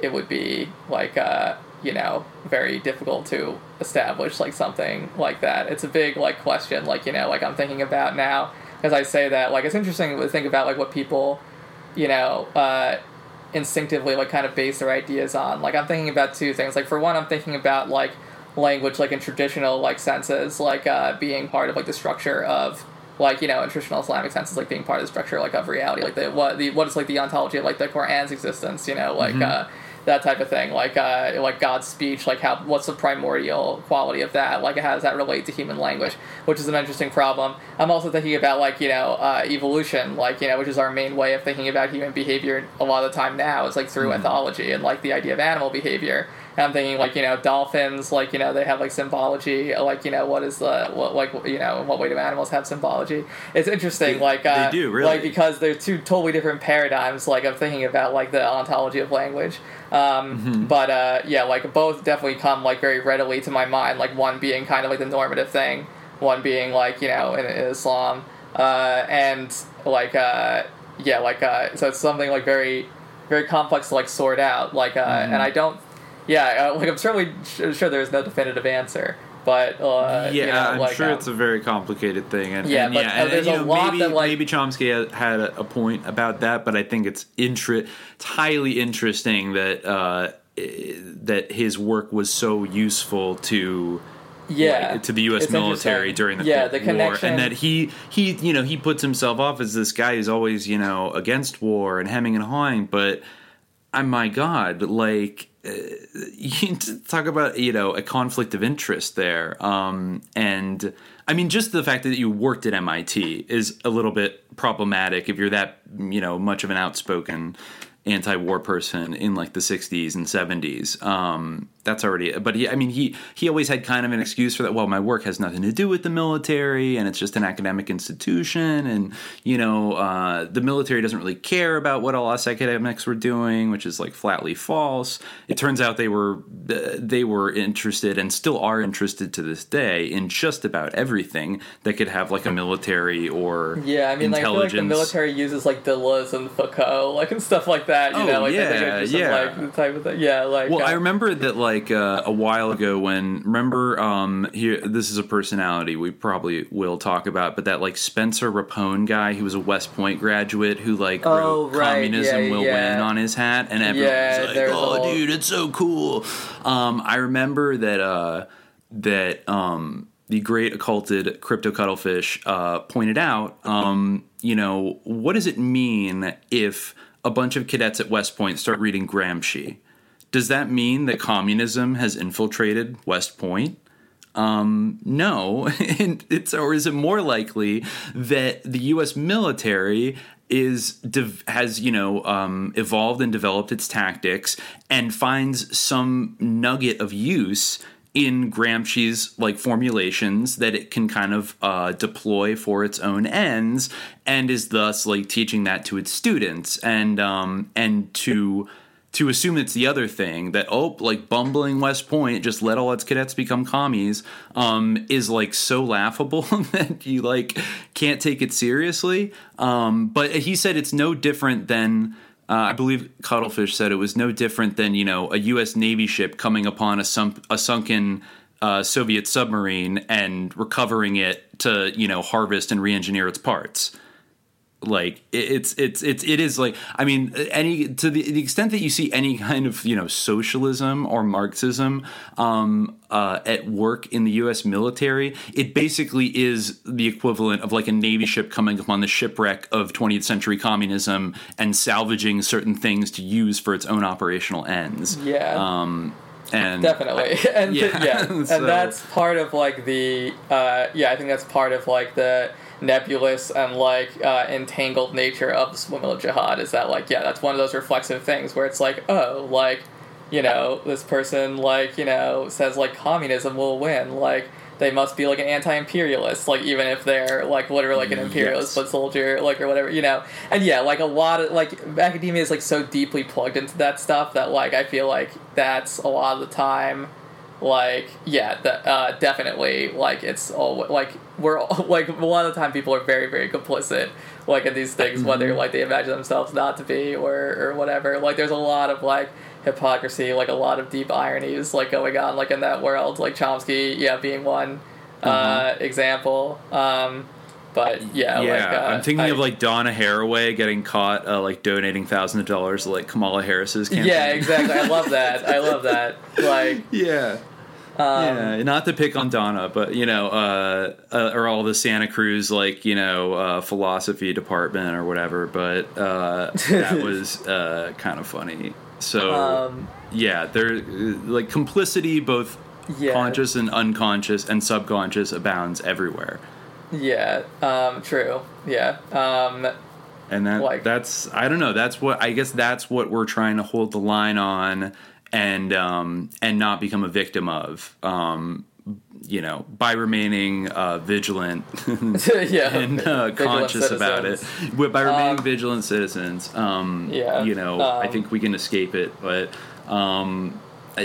it would be like uh you know very difficult to establish like something like that. It's a big like question like you know like i'm thinking about now as i say that like it's interesting to think about like what people you know uh instinctively like kind of base their ideas on. Like i'm thinking about two things. Like for one i'm thinking about like language like in traditional like senses like uh being part of like the structure of like you know in traditional islamic senses like being part of the structure like of reality. Like the what the what is like the ontology of like the quran's existence you know like Mhm. uh that type of thing like uh like god's speech like how what's the primordial quality of that? Like how does that relate to human language? Which is an interesting problem. I'm also thinking about like you know uh, evolution like you know which is our main way of thinking about human behavior a lot of the time now is like through Mhm. ethology and like the idea of animal behavior I'm thinking like you know dolphins, like you know they have like symbology, like you know what is the what like you know in what way do animals have symbology? It's interesting, They- like uh, they do, really. like because they're two totally different paradigms. Like I'm thinking about like the ontology of language. Um, Mm-hmm. But uh, yeah, like both definitely come like very readily to my mind. Like one being kind of like the normative thing, one being like you know in, in Islam, uh, and like uh, yeah, like uh, so it's something like very very complex to like sort out. Like uh, Mm-hmm. and I don't, yeah, uh, like I'm certainly sure, sure there's no definitive answer. But uh, yeah, you know, I'm like, sure um, it's a very complicated thing, and Yeah, and, but, yeah, uh, and, there's you a know, lot maybe that, like- maybe Chomsky had, had a, a point about that, but I think it's intre- it's highly interesting that uh, that his work was so useful to Yeah, like, to the U.S. it's military during the Yeah, the War, connection- and that he he you know he puts himself off as this guy who's always you know against war and hemming and hawing, but I my God, like uh, you talk about you know a conflict of interest there, um, and I mean just the fact that you worked at MIT is a little bit problematic if you're that you know much of an outspoken anti-war person in like the 60s and 70s um that's already but he i mean he he always had kind of an excuse for that well my work has nothing to do with the military and it's just an academic institution and you know uh the military doesn't really care about what all us academics were doing which is like flatly false it turns out they were they were interested and still are interested to this day in just about everything that could have like a military or Yeah, I mean, like, I feel like the military uses like Deleuze and Foucault, like and stuff like that. You Oh, know, like yeah, think are just some, yeah. like the type of thing. Yeah, like Well, uh, I remember that like uh, a while ago when remember um here this is a personality we probably will talk about, but that like Spencer Rapone guy who was a West Point graduate who like Oh, wrote right, "Communism yeah, Will yeah. Win" on his hat, and everyone Yeah, was like, "Oh, dude, it's so cool." Um, I remember that uh, that um, the great occulted crypto cuttlefish uh, pointed out. Um, you know, what does it mean if a bunch of cadets at West Point start reading Gramsci? Does that mean that communism has infiltrated West Point? Um, no, it's or is it more likely that the U.S. military is has you know um, evolved and developed its tactics and finds some nugget of use in Gramsci's like formulations that it can kind of uh, deploy for its own ends, and is thus like teaching that to its students and um, and to to assume it's the other thing that oh like bumbling west point just let all its cadets become commies um, is like so laughable that you like can't take it seriously um, but he said it's no different than uh, I believe Cuttlefish said it was no different than you know a U.S. Navy ship coming upon a, sump, a sunken uh, Soviet submarine and recovering it to you know harvest and re-engineer its parts like it's it's it's it is like i mean any to the, the extent that you see any kind of you know socialism or marxism um uh at work in the us military it basically is the equivalent of like a navy ship coming upon the shipwreck of 20th century communism and salvaging certain things to use for its own operational ends. Yeah. um and definitely. And Yeah, yeah, and so- that's part of like the uh, yeah i think that's part of like the nebulous and like uh, entangled nature of the subliminal jihad is that like yeah that's one of those reflexive things where it's like oh like you know this person like you know says like communism will win like they must be like an anti-imperialist like even if they're like literally like an imperialist Yes. foot soldier like or whatever you know and yeah like a lot of like academia is like so deeply plugged into that stuff that like i feel like that's a lot of the time like yeah the, uh, definitely like it's all like we're all, like a lot of the time people are very very complicit like in these things whether like they imagine themselves not to be or or whatever. Like there's a lot of like hypocrisy like a lot of deep ironies like going on like in that world. Like chomsky yeah being one uh example. Um but yeah yeah, like, uh, I'm thinking I- of like Donna Haraway getting caught, uh, like donating thousands of dollars to like Kamala Harris's campaign. yeah exactly i love that i love that like yeah. um, yeah, not to pick on Donna, but you know, uh, uh, or all the Santa Cruz like you know uh, philosophy department or whatever. But uh, that was uh, kind of funny. So um yeah, there like complicity, both Yeah. conscious and unconscious and subconscious, abounds everywhere. Yeah um true yeah um and that Like- that's I don't know. That's what I guess that's what we're trying to hold the line on and um, and not become a victim of. Um, you know, by remaining uh, vigilant yeah, and uh, conscious about it. By remaining Um, vigilant citizens, um, Yeah, you know, I um, think we can escape it. But um, uh,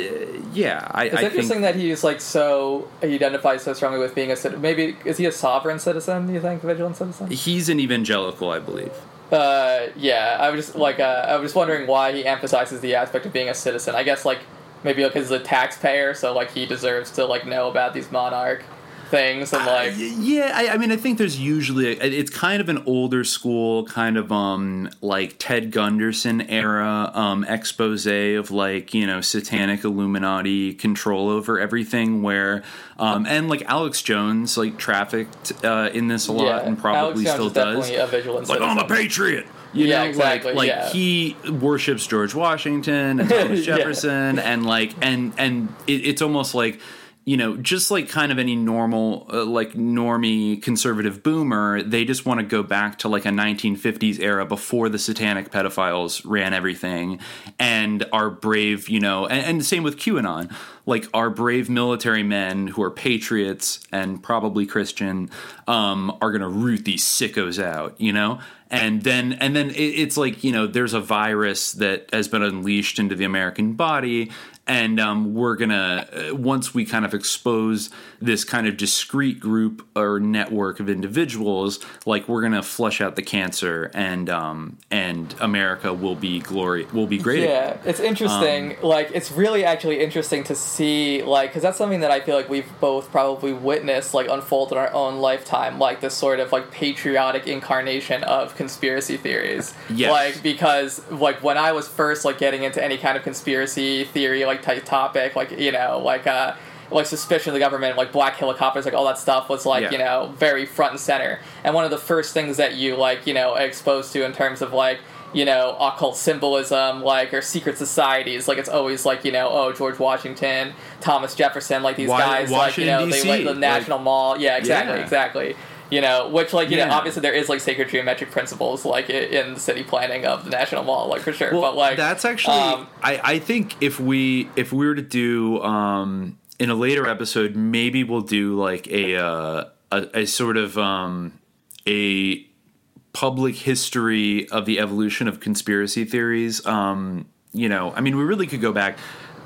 yeah, I, It's I interesting think that he's like so he identifies so strongly with being a citizen. Maybe is he a sovereign citizen? Do you think vigilant citizen? he's an evangelical, I believe. Uh, yeah. I was just like uh, I was just wondering why he emphasizes the aspect of being a citizen. I guess like maybe because he's a taxpayer, so like he deserves to like know about these monarch things and like Yeah, I, I mean, I think there's usually a, it's kind of an older school, kind of um like Ted Gunderson era um expose of like you know satanic Illuminati control over everything, where um and like Alex Jones like trafficked uh, in this a lot Yeah, and probably still does. a vigilant like I'm a patriot. You Yeah, know, exactly, Like, like yeah. he worships George Washington and Thomas Yeah. Jefferson, and like, and and it, it's almost like you know, just like kind of any normal, uh, like normie conservative boomer, they just want to go back to like a 1950s era before the satanic pedophiles ran everything, and our brave, you know, and, and the same with QAnon, like our brave military men who are patriots and probably Christian, um, are gonna root these sickos out, you know? And then and then it, it's like you know there's a virus that has been unleashed into the American body, and um, we're gonna uh, once we kind of expose this kind of discrete group or network of individuals, like we're gonna flush out the cancer, and um, and America will be glory will be great. Yeah, it's interesting. Um, like, it's really actually interesting to see, like, because that's something that I feel like we've both probably witnessed, like, unfold in our own lifetime, like this sort of like patriotic incarnation of conspiracy theories. Yes. Like, because like when I was first like getting into any kind of conspiracy theory like type topic, like you know, like uh. Like suspicion of the government, like black helicopters, like all that stuff was like Yeah. you know very front and center. And one of the first things that you like you know exposed to in terms of like you know, occult symbolism, like, or secret societies. Like, it's always like, you know, oh, George Washington, Thomas Jefferson, like these Wa- guys, like, you know, Washington, they like the National Mall. Yeah, exactly, Yeah. exactly. You know, which, like, you know, obviously there is, like, sacred geometric principles, like, in the city planning of the National Mall, like, for sure. Well, but, like, that's actually um, I, I think if we if we were to do um in a later episode maybe we'll do like a uh, a, a sort of um a public history of the evolution of conspiracy theories. Um you know i mean we really could go back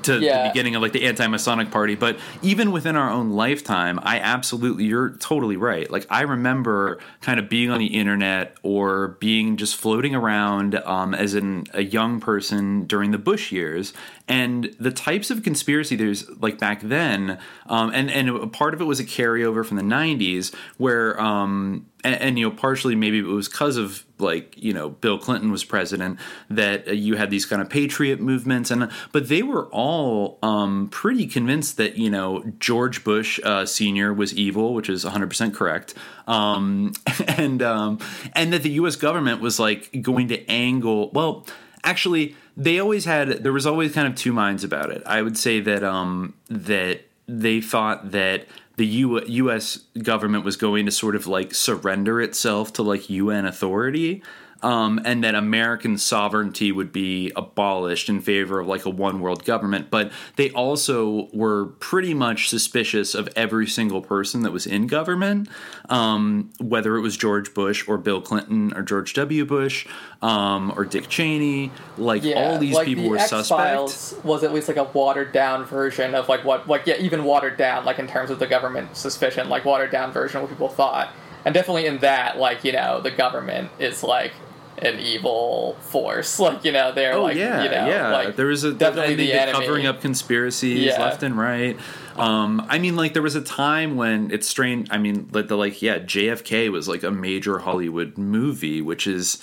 to Yeah. the beginning of like the anti-masonic party but even within our own lifetime i absolutely you're totally right like i remember kind of being on the internet or being just floating around um, as an, a young person during the bush years and the types of conspiracy there's like back then um, and and a part of it was a carryover from the 90s where um, and, and you know partially maybe it was because of like you know Bill Clinton was president that uh, you had these kind of patriot movements and but they were all um, pretty convinced that you know George Bush uh, senior was evil which is 100% correct um, and um, and that the US government was like going to angle well actually they always had there was always kind of two minds about it. I would say that um that they thought that the U- U.S. government was going to sort of like surrender itself to like UN authority, um, and that American sovereignty would be abolished in favor of like a one world government. But they also were pretty much suspicious of every single person that was in government, um, whether it was George Bush or Bill Clinton or George W. Bush um, or Dick Cheney. Like yeah, all these like people the were suspect. X-Files was at least like a watered down version of like what, like yeah, even watered down, like in terms of the government suspicion, like watered down version of what people thought. And definitely in that, like you know, the government is like an evil force. Like you know, they're Oh like yeah, you know, yeah. like there was a definitely the enemy. covering up conspiracies Yeah. left and right. Um, I mean, like there was a time when it's strange. I mean, like the like yeah, JFK was like a major Hollywood movie, which is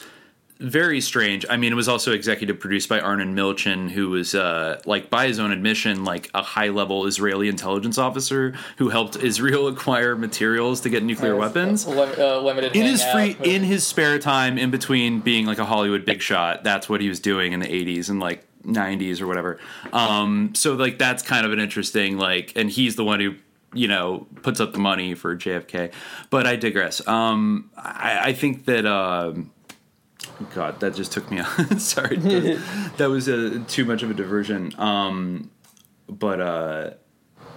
very strange. I mean, it was also executive produced by Arnon Milchan, who was uh, like by his own admission, like a high level Israeli intelligence officer who helped Israel acquire materials to get nuclear weapons. Uh, limited in his free in his spare time in between being like a hollywood big shot that's what he was doing in the 80s and like 90s or whatever. Um so like that's kind of an interesting like and he's the one who you know puts up the money for jfk but i digress. Um i, I think that um God, that just took me out. Sorry, that was a, too much of a diversion. Um, but uh,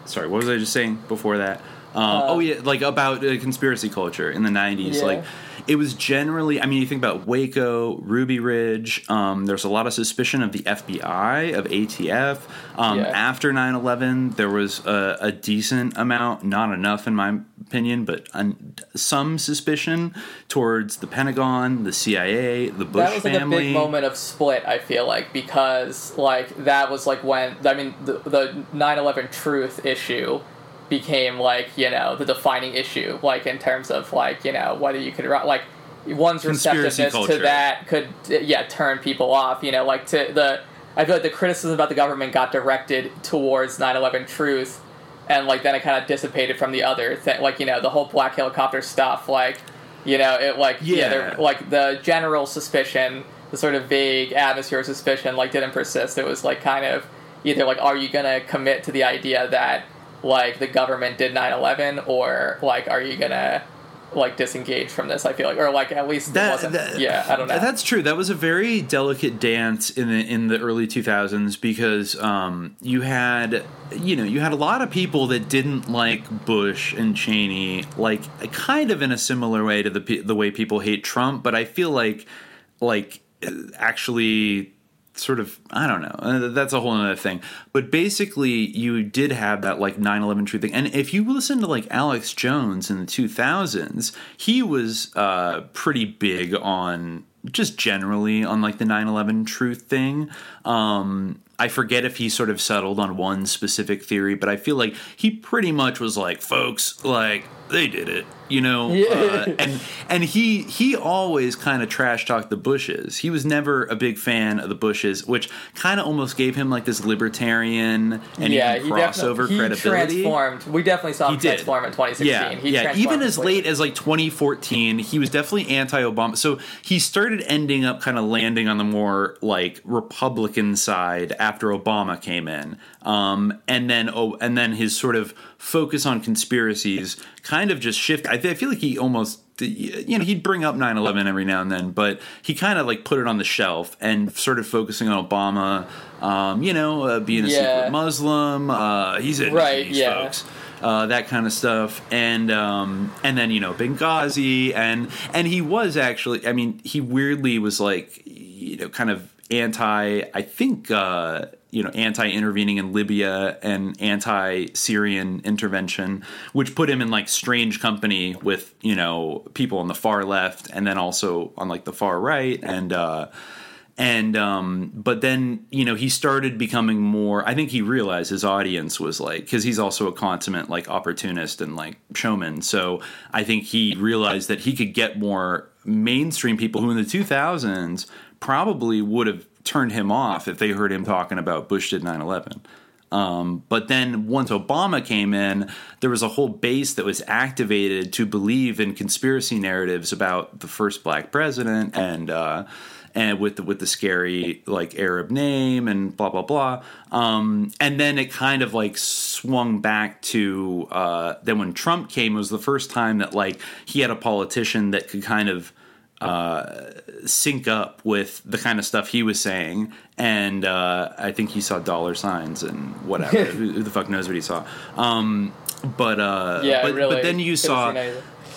sorry, what was I just saying before that? Um, uh, oh yeah, like about uh, conspiracy culture in the '90s. Yeah. Like it was generally. I mean, you think about Waco, Ruby Ridge. Um, there's a lot of suspicion of the FBI, of ATF. Um, yeah. After 9/11, there was a, a, decent amount, not enough in my opinion, but un, some suspicion towards the Pentagon, the CIA, the Bush That was like family. a big moment of split. I feel like because like that was like when I mean the the 9/11 truth issue became like you know the defining issue like in terms of like you know whether you could like one's receptiveness to that could yeah turn people off you know like to the i feel like the criticism about the government got directed towards 9-11 truth and like then it kind of dissipated from the other thing like you know the whole black helicopter stuff like you know it like yeah, yeah. like the general suspicion the sort of vague atmosphere of suspicion like didn't persist. It was like kind of either like are you gonna commit to the idea that like the government did 9-11 or like are you gonna like disengage from this i feel like or like at least that, that, yeah i don't know. that's true. That was a very delicate dance in the in the early 2000s because um, you had you know you had a lot of people that didn't like bush and cheney like kind of in a similar way to the the way people hate trump but i feel like like actually sort of I don't know. Uh, that's a whole other thing. But basically, you did have that like 9/11 truth thing. And if you listen to like Alex Jones in the 2000s, he was uh, pretty big on just generally on like the 9/11 truth thing. Um, I forget if he sort of settled on one specific theory, but I feel like he pretty much was like, folks, like they did it you know yeah. uh, and and he he always kind of trash talked the bushes. He was never a big fan of the bushes which kind of almost gave him like this libertarian and yeah, even crossover he credibility. transformed. We definitely saw him transform in 2016 yeah, he yeah even as late as like 2014 he was definitely anti-obama. So he started ending up kind of landing on the more like republican side after obama came in um, and then oh and then his sort of focus on conspiracies kind of just shift. I, I feel like he almost you know he'd bring up 9-11 every now and then but he kind of like put it on the shelf and started focusing on obama um, you know uh, being a yeah. secret muslim uh, he's in right these yeah. folks uh, that kind of stuff, and um, and then you know Benghazi, and and he was actually, I mean, he weirdly was like, you know, kind of anti. I think uh, you know anti-intervening in Libya and anti-Syrian intervention, which put him in like strange company with you know people on the far left and then also on like the far right and. uh and um but then you know he started becoming more i think he realized his audience was like because he's also a consummate like opportunist and like showman so i think he realized that he could get more mainstream people who in the 2000s probably would have turned him off if they heard him talking about Bush did 9 11. Um, but then once Obama came in, there was a whole base that was activated to believe in conspiracy narratives about the first black president and uh, and with the, with the scary like Arab name and blah blah blah. Um, and then it kind of like swung back to uh, then when Trump came, it was the first time that like he had a politician that could kind of uh, sync up with the kind of stuff he was saying. And uh, I think he saw dollar signs and whatever. who, who, the fuck knows what he saw? Um, but uh, yeah, but, really but then you saw.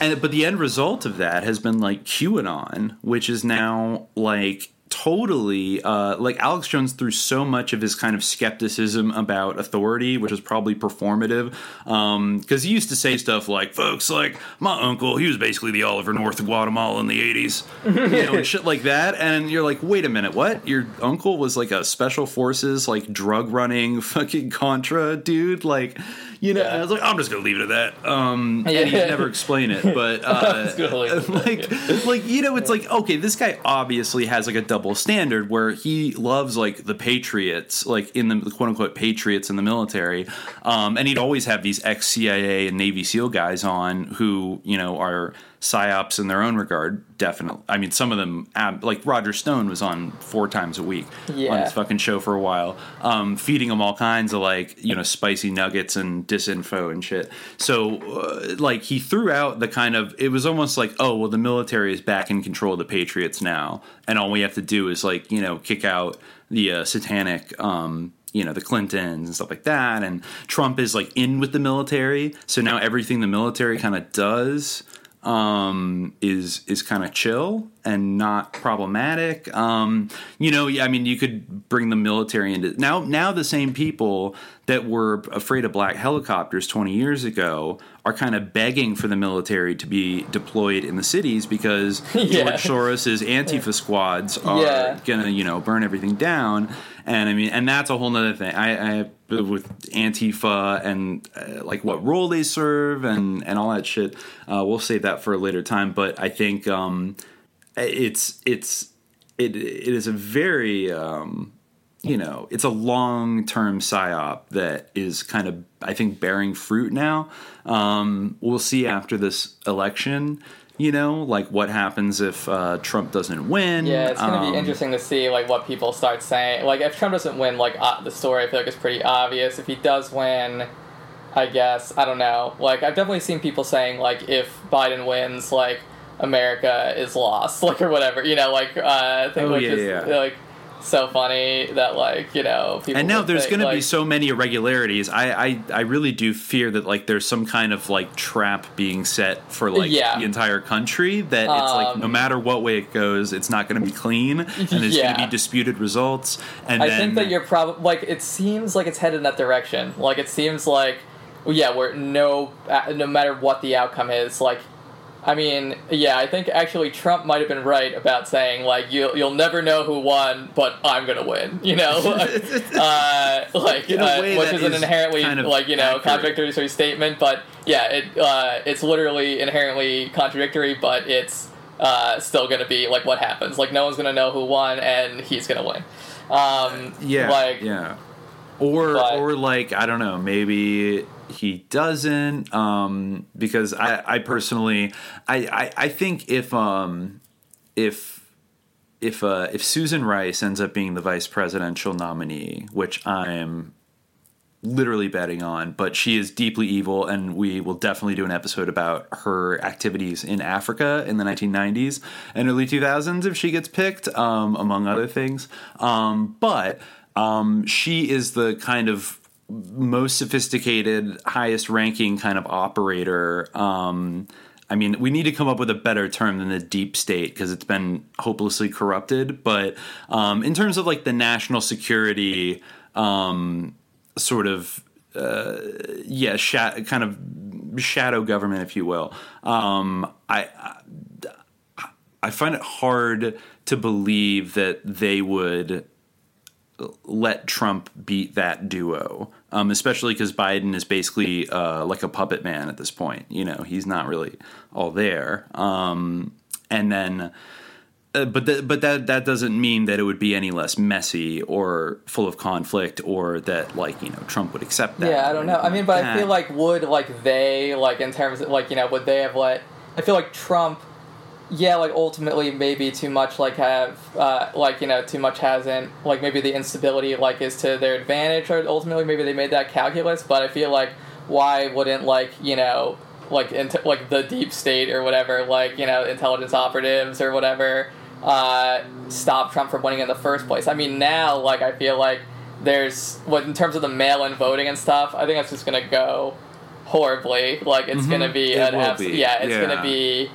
And but the end result of that has been like QAnon, which is now like totally uh, like Alex Jones threw so much of his kind of skepticism about authority, which was probably performative, because um, he used to say stuff like, "Folks, like my uncle, he was basically the Oliver North of Guatemala in the '80s," you know, and shit like that. And you're like, "Wait a minute, what? Your uncle was like a special forces, like drug running fucking Contra dude, like." You know, yeah. I was like, I'm just gonna leave it at that. Um, yeah. and he'd never explain it, but uh, like, like you know, it's like okay, this guy obviously has like a double standard where he loves like the Patriots, like in the quote unquote Patriots in the military, um, and he'd always have these ex CIA and Navy SEAL guys on who you know are psyops in their own regard. Definitely, I mean, some of them, like Roger Stone, was on four times a week yeah. on his fucking show for a while, um, feeding them all kinds of like you know spicy nuggets and disinfo and shit. So, uh, like, he threw out the kind of it was almost like, oh, well, the military is back in control of the Patriots now, and all we have to do is like, you know, kick out the uh, satanic. Um, you know the Clintons and stuff like that, and Trump is like in with the military, so now everything the military kind of does um, is is kind of chill and not problematic. Um, you know, I mean, you could bring the military into now. Now the same people that were afraid of black helicopters 20 years ago are kind of begging for the military to be deployed in the cities because yeah. George Soros's Antifa squads are yeah. gonna, you know, burn everything down. And I mean, and that's a whole nother thing. I, I with Antifa and uh, like what role they serve and and all that shit. Uh, we'll save that for a later time. But I think um, it's it's it it is a very um, you know it's a long term psyop that is kind of I think bearing fruit now. Um, we'll see after this election you know like what happens if uh, trump doesn't win. Yeah it's going to um, be interesting to see like what people start saying. Like if trump doesn't win like uh, the story i feel like is pretty obvious. If he does win i guess i don't know. Like i've definitely seen people saying like if biden wins like america is lost like or whatever you know like uh, i think oh, like, yeah, just, yeah. like so funny that like you know people and now there's going like, to be so many irregularities I, I i really do fear that like there's some kind of like trap being set for like yeah. the entire country that it's like no um, matter what way it goes it's not going to be clean and there's yeah. going to be disputed results and i then, think that you're probably like it seems like it's headed in that direction like it seems like yeah where no uh, no matter what the outcome is like I mean, yeah, I think actually Trump might have been right about saying like you you'll never know who won, but I'm gonna win. You know, uh, like uh, which is an inherently kind of like you know accurate. contradictory statement, but yeah, it uh, it's literally inherently contradictory, but it's uh, still gonna be like what happens. Like no one's gonna know who won, and he's gonna win. Um, yeah, like yeah, or but, or like I don't know, maybe he doesn't um, because I, I personally I, I, I think if um, if if uh, if Susan Rice ends up being the vice presidential nominee, which I'm literally betting on, but she is deeply evil, and we will definitely do an episode about her activities in Africa in the 1990s and early 2000s if she gets picked, um, among other things. Um, but um, she is the kind of most sophisticated, highest ranking kind of operator. Um, I mean, we need to come up with a better term than the deep state because it's been hopelessly corrupted. But um, in terms of like the national security um, sort of, uh, yeah, kind of shadow government, if you will, um, I, I find it hard to believe that they would let Trump beat that duo, um, especially because Biden is basically uh, like a puppet man at this point. You know, he's not really all there. Um, and then, uh, but but that that doesn't mean that it would be any less messy or full of conflict, or that like you know Trump would accept that. Yeah, I don't know. I mean, but that. I feel like would like they like in terms of like you know would they have let? I feel like Trump yeah, like ultimately maybe too much like have uh, like you know too much hasn't like maybe the instability like is to their advantage or ultimately maybe they made that calculus. But I feel like why wouldn't like you know like into like the deep state or whatever like you know intelligence operatives or whatever uh, stop Trump from winning in the first place? I mean now like I feel like there's what in terms of the mail-in voting and stuff. I think that's just gonna go horribly. Like it's mm-hmm. gonna be it an abs- be. yeah, it's yeah. gonna be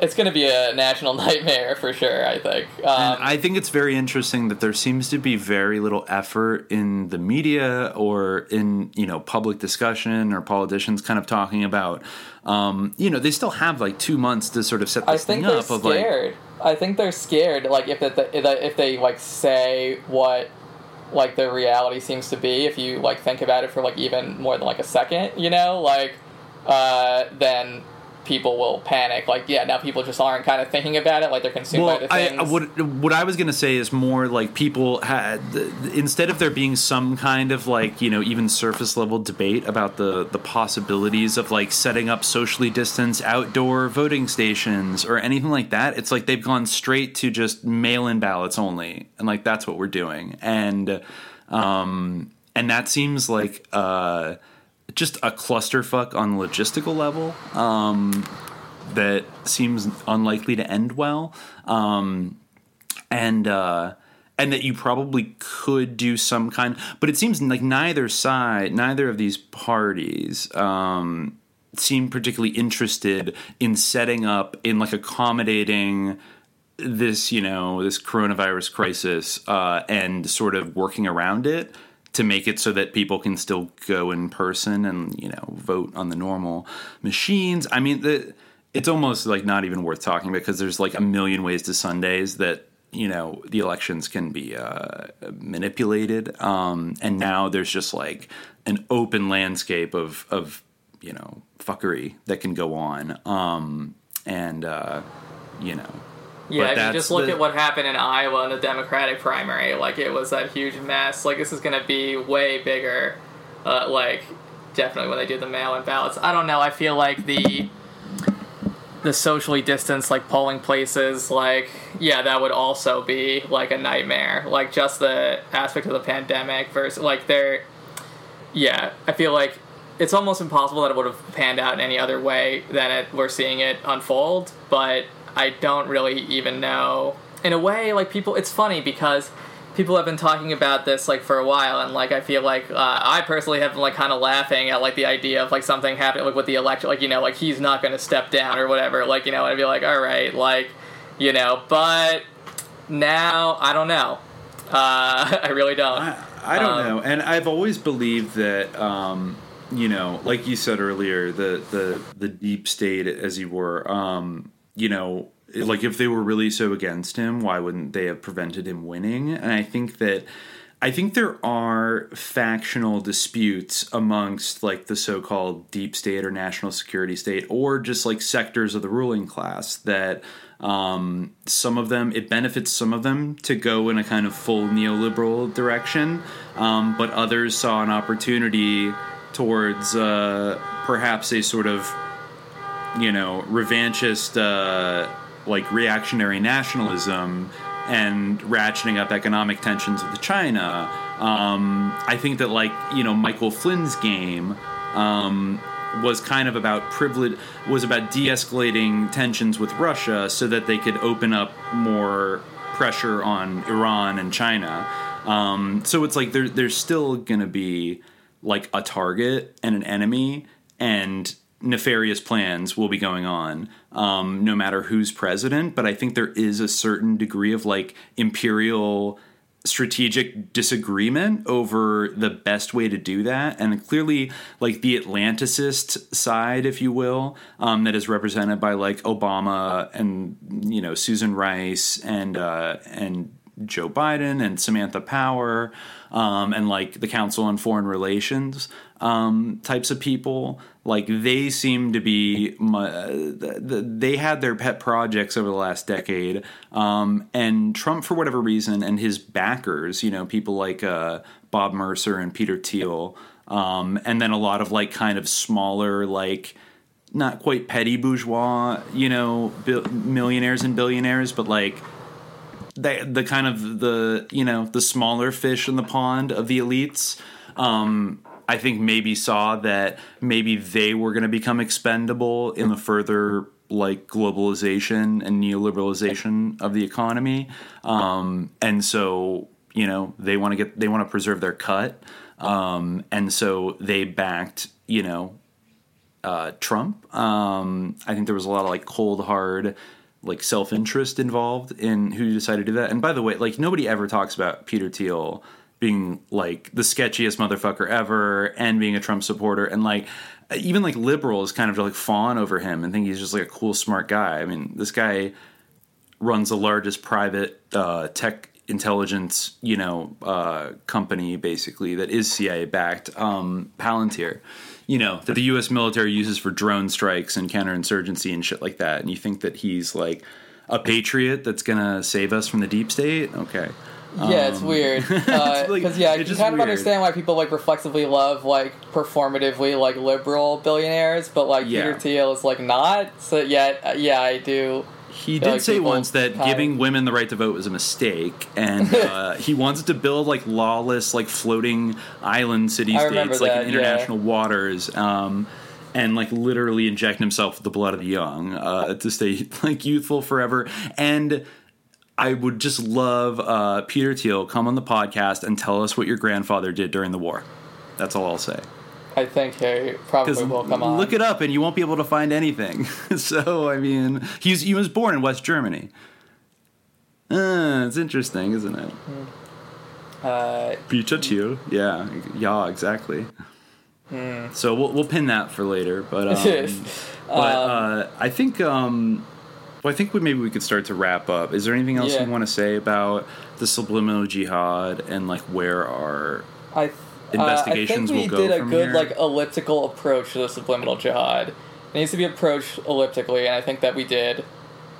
it's going to be a national nightmare for sure. I think. Um, I think it's very interesting that there seems to be very little effort in the media or in you know public discussion or politicians kind of talking about. Um, you know, they still have like two months to sort of set this thing up. Of like scared. I think they're scared. Like if the, if they like say what like the reality seems to be, if you like think about it for like even more than like a second, you know, like uh, then people will panic. Like, yeah, now people just aren't kind of thinking about it. Like they're consumed well, by the things. I, what what I was gonna say is more like people had instead of there being some kind of like you know even surface level debate about the the possibilities of like setting up socially distanced outdoor voting stations or anything like that. It's like they've gone straight to just mail in ballots only, and like that's what we're doing, and um and that seems like uh just a clusterfuck on the logistical level um, that seems unlikely to end well, um, and uh, and that you probably could do some kind. But it seems like neither side, neither of these parties. Um, seem particularly interested in setting up in like accommodating this you know this coronavirus crisis uh, and sort of working around it to make it so that people can still go in person and you know vote on the normal machines. I mean, the, it's almost like not even worth talking because there's like a million ways to Sundays that you know the elections can be uh, manipulated, um, and now there's just like an open landscape of of you know fuckery that can go on, um, and uh, you know yeah, if you just look the... at what happened in Iowa in the Democratic primary, like it was that huge mess. Like this is going to be way bigger. Uh, like definitely when they do the mail-in ballots. I don't know. I feel like the the socially distanced like polling places, like yeah, that would also be like a nightmare. Like just the aspect of the pandemic versus like they're yeah. I feel like it's almost impossible that it would have panned out in any other way than it, we're seeing it unfold. But I don't really even know. In a way, like people, it's funny because people have been talking about this like for a while, and like I feel like uh, I personally have been like kind of laughing at like the idea of like something happening like with the election, like you know, like he's not going to step down or whatever. Like you know, I'd be like, all right, like you know, but now I don't know. Uh, I really don't. I, I don't um, know, and I've always believed that. Um, you know, like you said earlier, the the the deep state, as you were, um, you know, like if they were really so against him, why wouldn't they have prevented him winning? And I think that I think there are factional disputes amongst like the so-called deep state or national security state or just like sectors of the ruling class that um, some of them it benefits some of them to go in a kind of full neoliberal direction um, but others saw an opportunity towards uh, perhaps a sort of you know, revanchist, uh, like reactionary nationalism and ratcheting up economic tensions with China. Um, I think that, like, you know, Michael Flynn's game um, was kind of about privilege, was about de escalating tensions with Russia so that they could open up more pressure on Iran and China. Um, so it's like there, there's still going to be like a target and an enemy, and nefarious plans will be going on um, no matter who's president. But i think there is a certain degree of like imperial strategic disagreement over the best way to do that. And clearly like the atlanticist side if you will um, that is represented by like obama and you know susan rice and uh, and joe biden and samantha power um, and like the council on foreign relations um, types of people. Like they seem to be they had their pet projects over the last decade um, and trump for whatever reason and his backers you know people like uh, bob mercer and peter thiel um, and then a lot of like kind of smaller like not quite petty bourgeois you know millionaires and billionaires but like the, the kind of the you know the smaller fish in the pond of the elites um, I think maybe saw that maybe they were going to become expendable in the further like globalization and neoliberalization of the economy, um, and so you know they want to get they want to preserve their cut, um, and so they backed you know uh, Trump. Um, I think there was a lot of like cold hard like self interest involved in who decided to do that. And by the way, like nobody ever talks about Peter Thiel being like the sketchiest motherfucker ever and being a Trump supporter and like even like liberals kind of like fawn over him and think he's just like a cool smart guy. I mean, this guy runs the largest private uh, tech intelligence, you know, uh, company basically that is CIA backed, um, Palantir. You know that the U.S. military uses for drone strikes and counterinsurgency and shit like that. And you think that he's like a patriot that's gonna save us from the deep state? Okay. Yeah, it's um, weird. Because uh, like, yeah, you kind of understand why people like reflexively love like performatively like liberal billionaires, but like yeah. Peter Thiel is like not. So yet, yeah, I do. He did like, say once that giving women the right to vote was a mistake, and uh, he wants to build like lawless, like floating island city states, like that, in yeah. international waters, um, and like literally inject himself with the blood of the young uh, to stay like youthful forever. And I would just love uh, Peter Thiel come on the podcast and tell us what your grandfather did during the war. That's all I'll say. I think he probably will come on. Look it up, and you won't be able to find anything. so, I mean, he's he was born in West Germany. Uh, it's interesting, isn't it? Uh, Peter Thiel. Yeah, yeah, exactly. Hmm. So we'll we'll pin that for later, but um, but uh, I think um, well, I think we, maybe we could start to wrap up. Is there anything else Yeah. you want to say about the subliminal jihad and like where are I investigations uh, I think we did a good here? like elliptical approach to the subliminal jihad. It needs to be approached elliptically, and I think that we did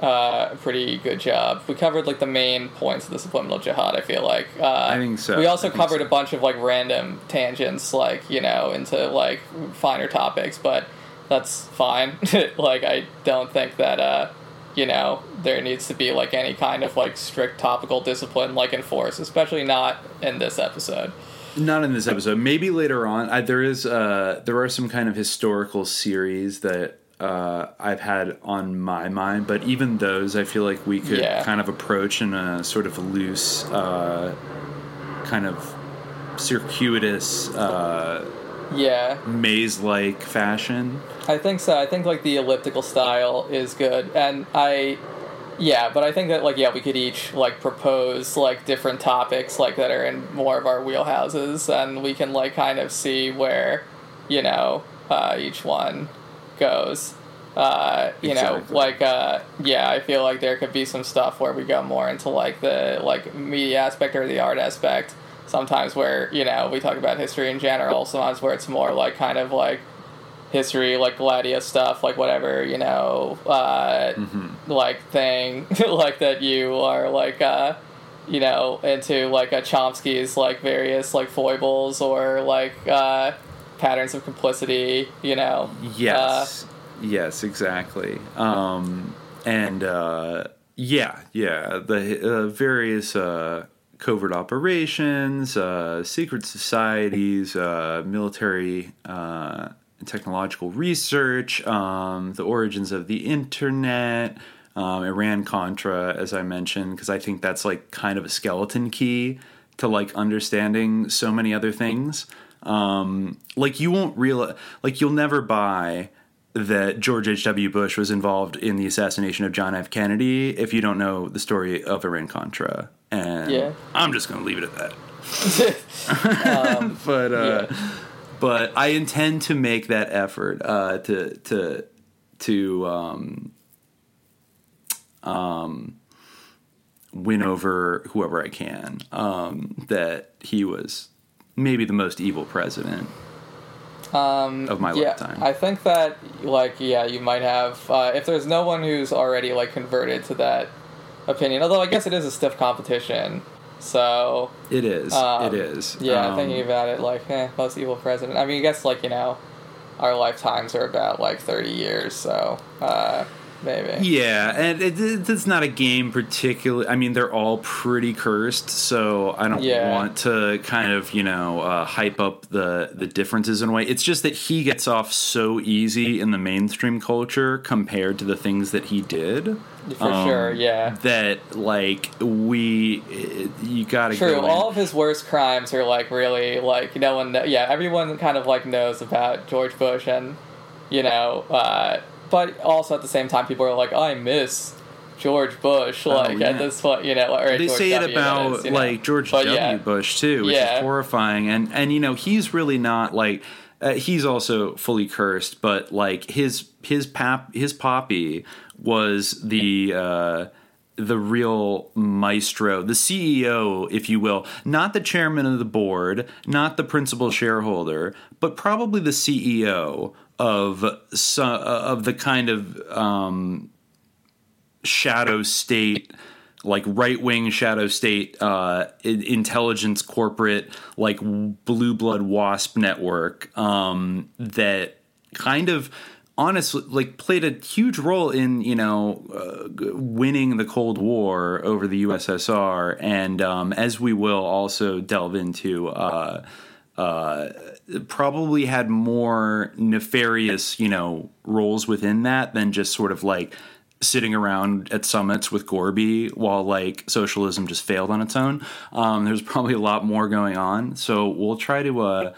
uh, a pretty good job. We covered like the main points of the subliminal jihad. I feel like uh, I think so. We also covered a bunch of like random tangents, like you know, into like finer topics, but that's fine. like I don't think that. Uh, you know, there needs to be like any kind of like strict topical discipline like enforced, especially not in this episode. Not in this episode. Maybe later on. I, there is. Uh, there are some kind of historical series that uh, I've had on my mind, but even those, I feel like we could Yeah. kind of approach in a sort of loose, uh, kind of circuitous, uh, Yeah. maze-like fashion. I think so. I think like the elliptical style is good, and I, yeah, but I think that like yeah, we could each like propose like different topics like that are in more of our wheelhouses, and we can like kind of see where, you know, uh, each one goes. Uh, you know, like uh, yeah, I feel like there could be some stuff where we go more into like the like media aspect or the art aspect. Sometimes where you know we talk about history in general. Sometimes where it's more like kind of like history, like Gladio stuff, like whatever you know, uh, like thing, like that you are like, uh, you know, into like a Chomsky's like various like foibles or like uh, patterns of complicity, you know. Yes. yes, exactly. Um, and uh, yeah, yeah, the uh, various uh, covert operations, uh, secret societies, uh, military uh, technological research, um, the origins of the internet. Um, Iran Contra, as I mentioned, because I think that's like kind of a skeleton key to like understanding so many other things. Um, like you won't realize, like you'll never buy that George H.W. Bush was involved in the assassination of John F. Kennedy if you don't know the story of Iran Contra. And Yeah. I'm just going to leave it at that. but uh, but I intend to make that effort uh, to to to um, um, win over whoever I can. Um, that he was maybe the most evil president Um, of my yeah, lifetime. I think that like yeah, you might have uh, if there's no one who's already like converted to that opinion. Although I guess it is a stiff competition, so It is. Um, it is. Yeah, Um, thinking about it, like, eh, most evil president. I mean, I guess, like, you know, our lifetimes are about, like, 30 years, so, uh, maybe. Yeah, and it, it, it's not a game particularly. I mean, they're all pretty cursed, so I don't Yeah. want to kind of you know uh, hype up the the differences in a way. It's just that he gets off so easy in the mainstream culture compared to the things that he did. For sure, yeah. That like we, you got to True, go. all of his worst crimes are, like, really, like, no one, yeah, everyone kind of, like, knows about George Bush and, you know, uh, but also at the same time, people are like, I miss George Bush, like, Oh, yeah. at this point, you know, or they George say it W, about is, you know. like George But, W. yeah. Bush too, which Yeah. is horrifying. And and you know he's really not like uh, he's also fully cursed, but like his his pap his poppy was the. Uh, the real maestro, the CEO, if you will, not the chairman of the board, not the principal shareholder, but probably the CEO of so, of the kind of um, shadow state like right wing shadow state uh, intelligence corporate like blue blood wasp network um, that kind of honestly like played a huge role in you know uh, winning the Cold War over the USSR, and um, as we will also delve into. Uh, uh, probably had more nefarious, you know, roles within that than just sort of like sitting around at summits with Gorby while like socialism just failed on its own. Um, there's probably a lot more going on, so we'll try to uh,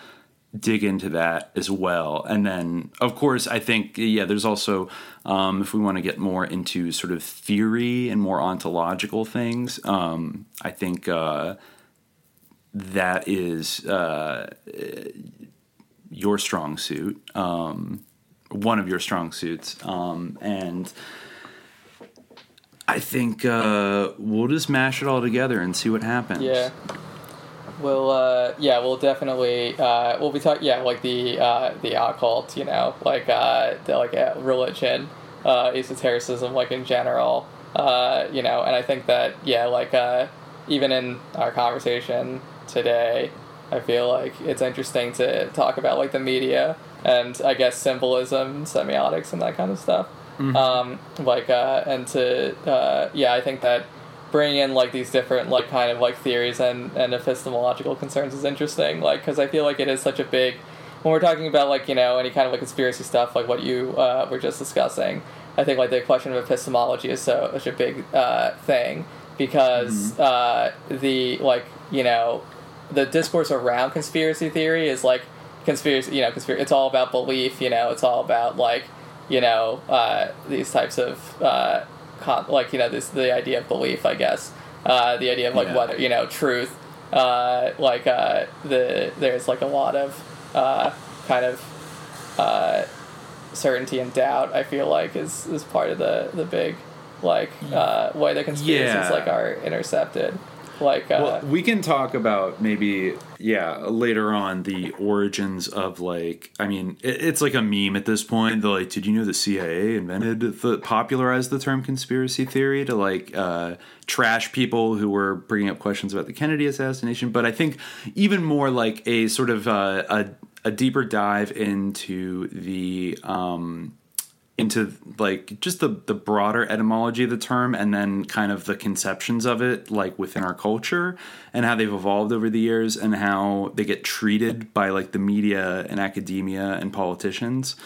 dig into that as well. And then, of course, I think yeah, there's also um, if we want to get more into sort of theory and more ontological things, um, I think. Uh, that is uh, your strong suit, um, one of your strong suits, um, and I think uh, we'll just mash it all together and see what happens. Yeah. We'll uh, yeah, we'll definitely uh, we'll be talking yeah like the uh, the occult you know like uh, the, like uh, religion uh, esotericism like in general uh, you know and I think that yeah like uh, even in our conversation today. I feel like it's interesting to talk about like the media and I guess symbolism, semiotics, and that kind of stuff. Mm-hmm. Um, like uh, and to uh, yeah, I think that bringing in like these different like kind of like theories and and epistemological concerns is interesting. Like because I feel like it is such a big when we're talking about like you know any kind of like conspiracy stuff like what you uh, were just discussing. I think like the question of epistemology is so such a big uh, thing because mm-hmm. uh, the like you know the discourse around conspiracy theory is like conspiracy you know conspiracy it's all about belief you know it's all about like you know uh, these types of uh, con- like you know this the idea of belief i guess uh, the idea of like yeah. whether you know truth uh, like uh, the there's like a lot of uh, kind of certainty and doubt i feel like is is part of the the big like way the conspiracies yeah. like are intercepted like, uh, well, we can talk about maybe, yeah, later on the origins of like, I mean, it, it's like a meme at this point. The like, did you know the CIA invented the popularized the term conspiracy theory to like uh, trash people who were bringing up questions about the Kennedy assassination? But I think even more like a sort of uh, a a deeper dive into the um, into like just the the broader etymology of the term and then kind of the conceptions of it like within our culture and how they've evolved over the years and how they get treated by like the media and academia and politicians.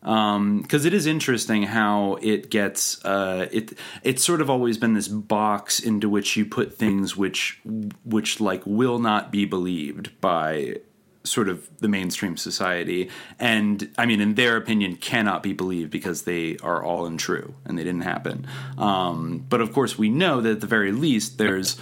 Because um, it is interesting how it gets uh, it it's sort of always been this box into which you put things which which like will not be believed by sort of the mainstream society. And i mean in their opinion cannot be believed because they are all untrue and they didn't happen. Um, but of course we know that at the very least there's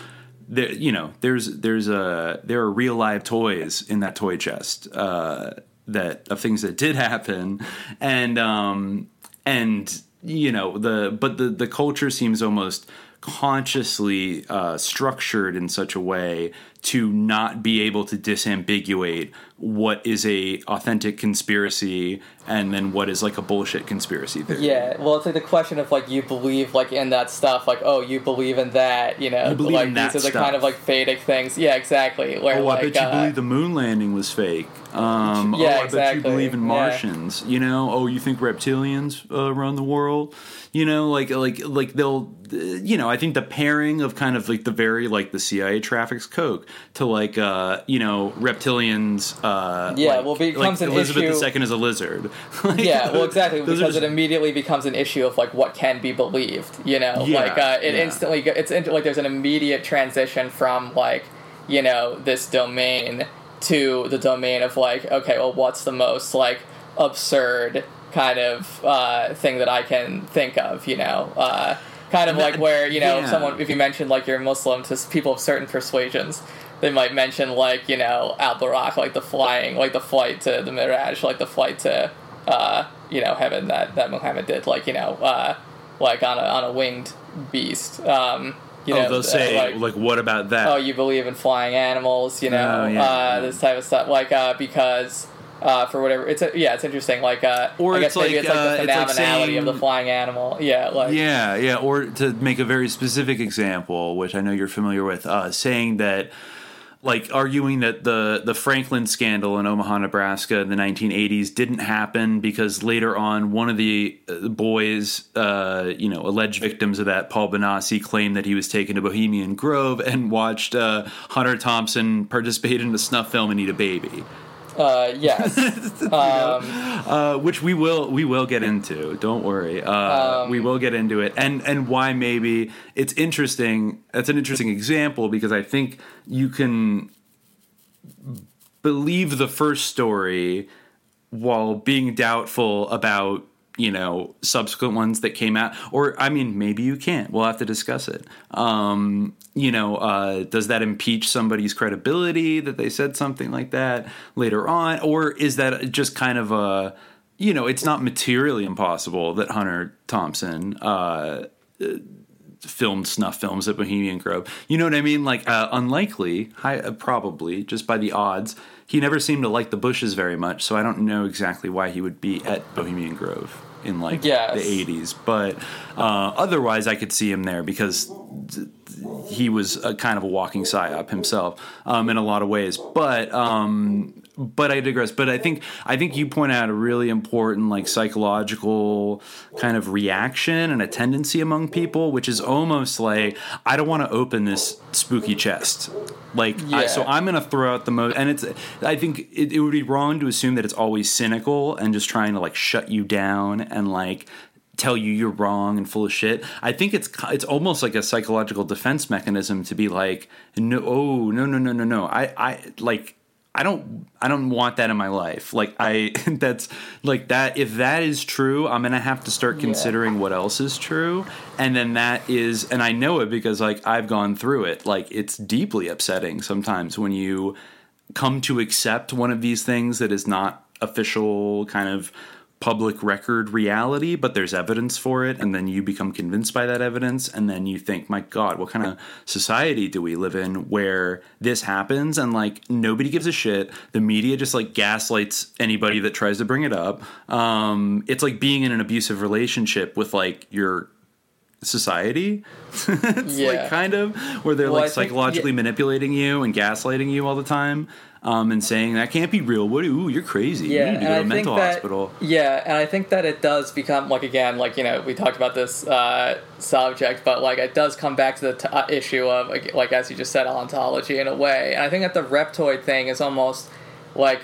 there you know there's there's a there are real live toys in that toy chest uh, that of things that did happen. And um and you know the but the the culture seems almost consciously uh, structured in such a way to not be able to disambiguate what is a authentic conspiracy and then what is like a bullshit conspiracy theory. Yeah, well, it's like the question of like you believe like in that stuff, like oh you believe in that, you know, you believe like in that these are the stuff. kind of like fadic things. Yeah, exactly. Where, oh, like, I bet you uh, believe the moon landing was fake. Um, Yeah, oh, I bet you believe in Yeah. Martians. You know, oh, you think reptilians uh, run the world? You know, like like like they'll, uh, you know, I think the pairing of kind of like the very like the CIA traffics coke to like uh, you know reptilians. Uh, Yeah, like- well, becomes like an Elizabeth issue- II is a lizard. Like, yeah, well, exactly because just- it immediately becomes an issue of like what can be believed. You know, Yeah, like uh, it yeah. instantly it's into, like there's an immediate transition from like you know this domain to the domain of like okay, well, what's the most like absurd kind of uh, thing that I can think of? You know. Uh, Kind of like where you know Yeah. someone if you mention like you're Muslim to people of certain persuasions, they might mention like you know Al Buraq, like the flying, like the flight to the Mi'raj, like the flight to uh, you know heaven that that Muhammad did, like you know uh, like on a on a winged beast. Um, you oh, know, they'll uh, say like, like, what about that? oh, you believe in flying animals, you know, Oh, yeah, uh, yeah. this type of stuff, like uh, because. Uh, for whatever it's a, yeah it's interesting like uh Or I guess it's maybe like, it's like uh, the it's like phenomenality of the flying animal yeah like yeah, yeah. Or to make a very specific example, which I know you're familiar with, uh, saying that like arguing that the the Franklin scandal in Omaha, Nebraska in the 1980s didn't happen because later on one of the uh, boys, uh, you know, alleged victims of that, Paul Bonacci, claimed that he was taken to Bohemian Grove and watched uh, Hunter Thompson participate in a snuff film and eat a baby. Uh, yes, um, uh, which we will we will get into. Don't worry, uh, Um, we will get into it, and and why maybe? It's interesting. That's an interesting example because I think you can believe the first story while being doubtful about you know subsequent ones that came out. Or i mean maybe you can't. We'll have to discuss it. Um you know uh does that impeach somebody's credibility that they said something like that later on or is that just kind of a you know it's not materially impossible that hunter thompson uh filmed snuff films at Bohemian Grove. You know what I mean? Like uh, unlikely, high, uh, probably just by the odds. He never seemed to like the Bushes very much, so I don't know exactly why he would be at Bohemian Grove in like Yes. the 80s. But uh, otherwise, I could see him there because he was a kind of a walking psyop himself um, in a lot of ways. But um, but I digress. But I think I think you point out a really important like psychological kind of reaction and a tendency among people, which is almost like I don't want to open this spooky chest. Like I, so, I'm going to throw out the most, and it's. I think it, it would be wrong to assume that it's always cynical and just trying to like shut you down and like tell you you're wrong and full of shit. I think it's it's almost like a psychological defense mechanism to be like, no, oh no no no no no. I I like I don't I don't want that in my life. Like I that's like that if that is true, I'm going to have to start considering what else is true. And then that is and I know it because like I've gone through it. Like it's deeply upsetting sometimes when you come to accept one of these things that is not official kind of public record reality, but there's evidence for it, and then you become convinced by that evidence, and then you think, my God, what kind of society do we live in where this happens and like nobody gives a shit? The media just like gaslights anybody that tries to bring it up. Um, it's like being in an abusive relationship with like your society. it's Yeah. like kind of where they're Well, like I think- psychologically manipulating you and gaslighting you all the time. Um, and saying that can't be real. What? Ooh, you're crazy. Yeah, you need to go to I a think mental that hospital. yeah, and I think that it does become like again, like you know, we talked about this uh, subject, but like it does come back to the t- uh, issue of like, like as you just said, ontology in a way, and I think that the reptoid thing is almost like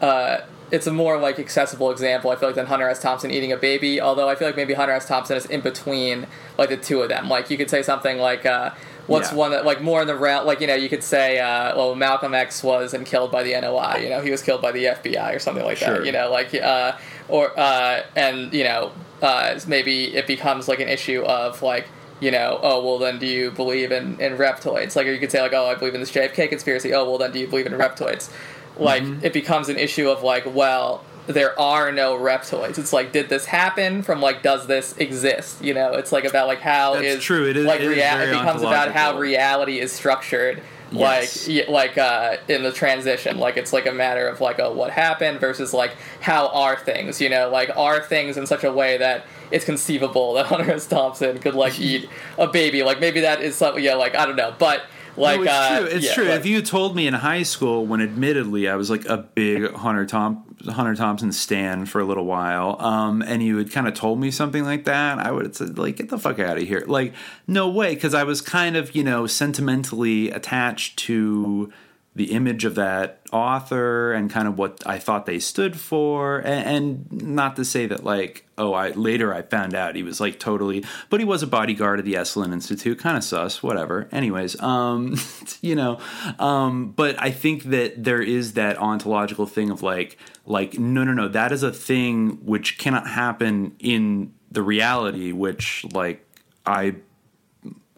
uh, it's a more like accessible example. I feel like than Hunter S. Thompson eating a baby, although I feel like maybe Hunter S. Thompson is in between like the two of them. Like you could say something like. Uh, What's Yeah. one that like more in the realm like you know you could say uh, well Malcolm X was and killed by the NOI you know he was killed by the FBI or something like Sure. that you know like uh, or uh, and you know uh, maybe it becomes like an issue of like you know oh well then do you believe in in reptoids like or you could say like oh I believe in this JFK conspiracy oh well then do you believe in reptoids like Mm-hmm. it becomes an issue of like well there are no reptoids. It's like, did this happen? From like, does this exist? You know, it's like about like how That's is true. It is- like it is rea- very it becomes about how reality is structured. Yes. Like, like uh, in the transition, like it's like a matter of like, oh, what happened versus like how are things? You know, like are things in such a way that it's conceivable that Hunter S. Thompson could like eat a baby? Like maybe that is something. Yeah, like I don't know, but like no, it's uh, true. It's yeah, true. like- if you told me in high school, when admittedly I was like a big Hunter Tom Hunter Thompson stan for a little while, um, and you had kind of told me something like that, I would have said like, "Get the fuck out of here!" Like, no way, because I was kind of you know sentimentally attached to the image of that author and kind of what I thought they stood for, and, and not to say that like, oh, I later I found out he was like totally, but he was a bodyguard of the Esalen Institute, kind of sus, whatever. Anyways, um, you know, um, but I think that there is that ontological thing of like, like, no, no, no, that is a thing which cannot happen in the reality, which like I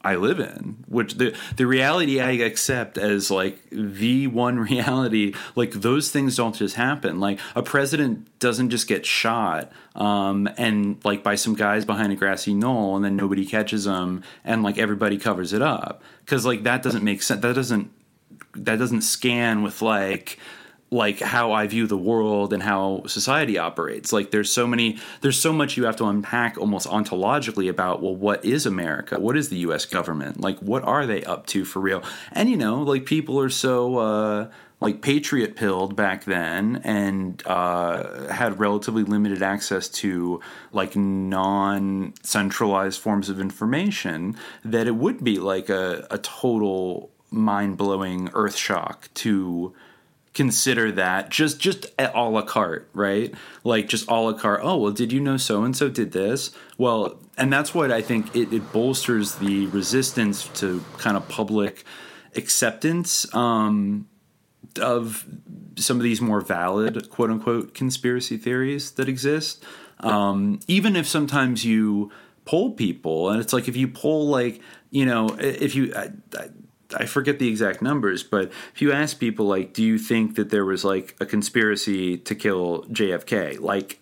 I live in, which the the reality I accept as like the one reality, like those things don't just happen. Like a president doesn't just get shot, um, and like by some guys behind a grassy knoll, and then nobody catches them, and like everybody covers it up because like that doesn't make sense. That doesn't that doesn't scan with like like how I view the world and how society operates. Like there's so many there's so much you have to unpack almost ontologically about well what is America? What is the US government? Like what are they up to for real? And you know, like people are so uh like patriot pilled back then and uh, had relatively limited access to like non centralized forms of information that it would be like a, a total mind blowing earth shock to consider that just just a la carte, right? Like just a la carte. Oh well, did you know so and so did this? Well, and that's what I think it, it bolsters the resistance to kind of public acceptance um, of some of these more valid quote unquote conspiracy theories that exist. Um, even if sometimes you poll people, and it's like if you poll like you know if you. I, I, I forget the exact numbers, but if you ask people like, do you think that there was like a conspiracy to kill JFK? Like,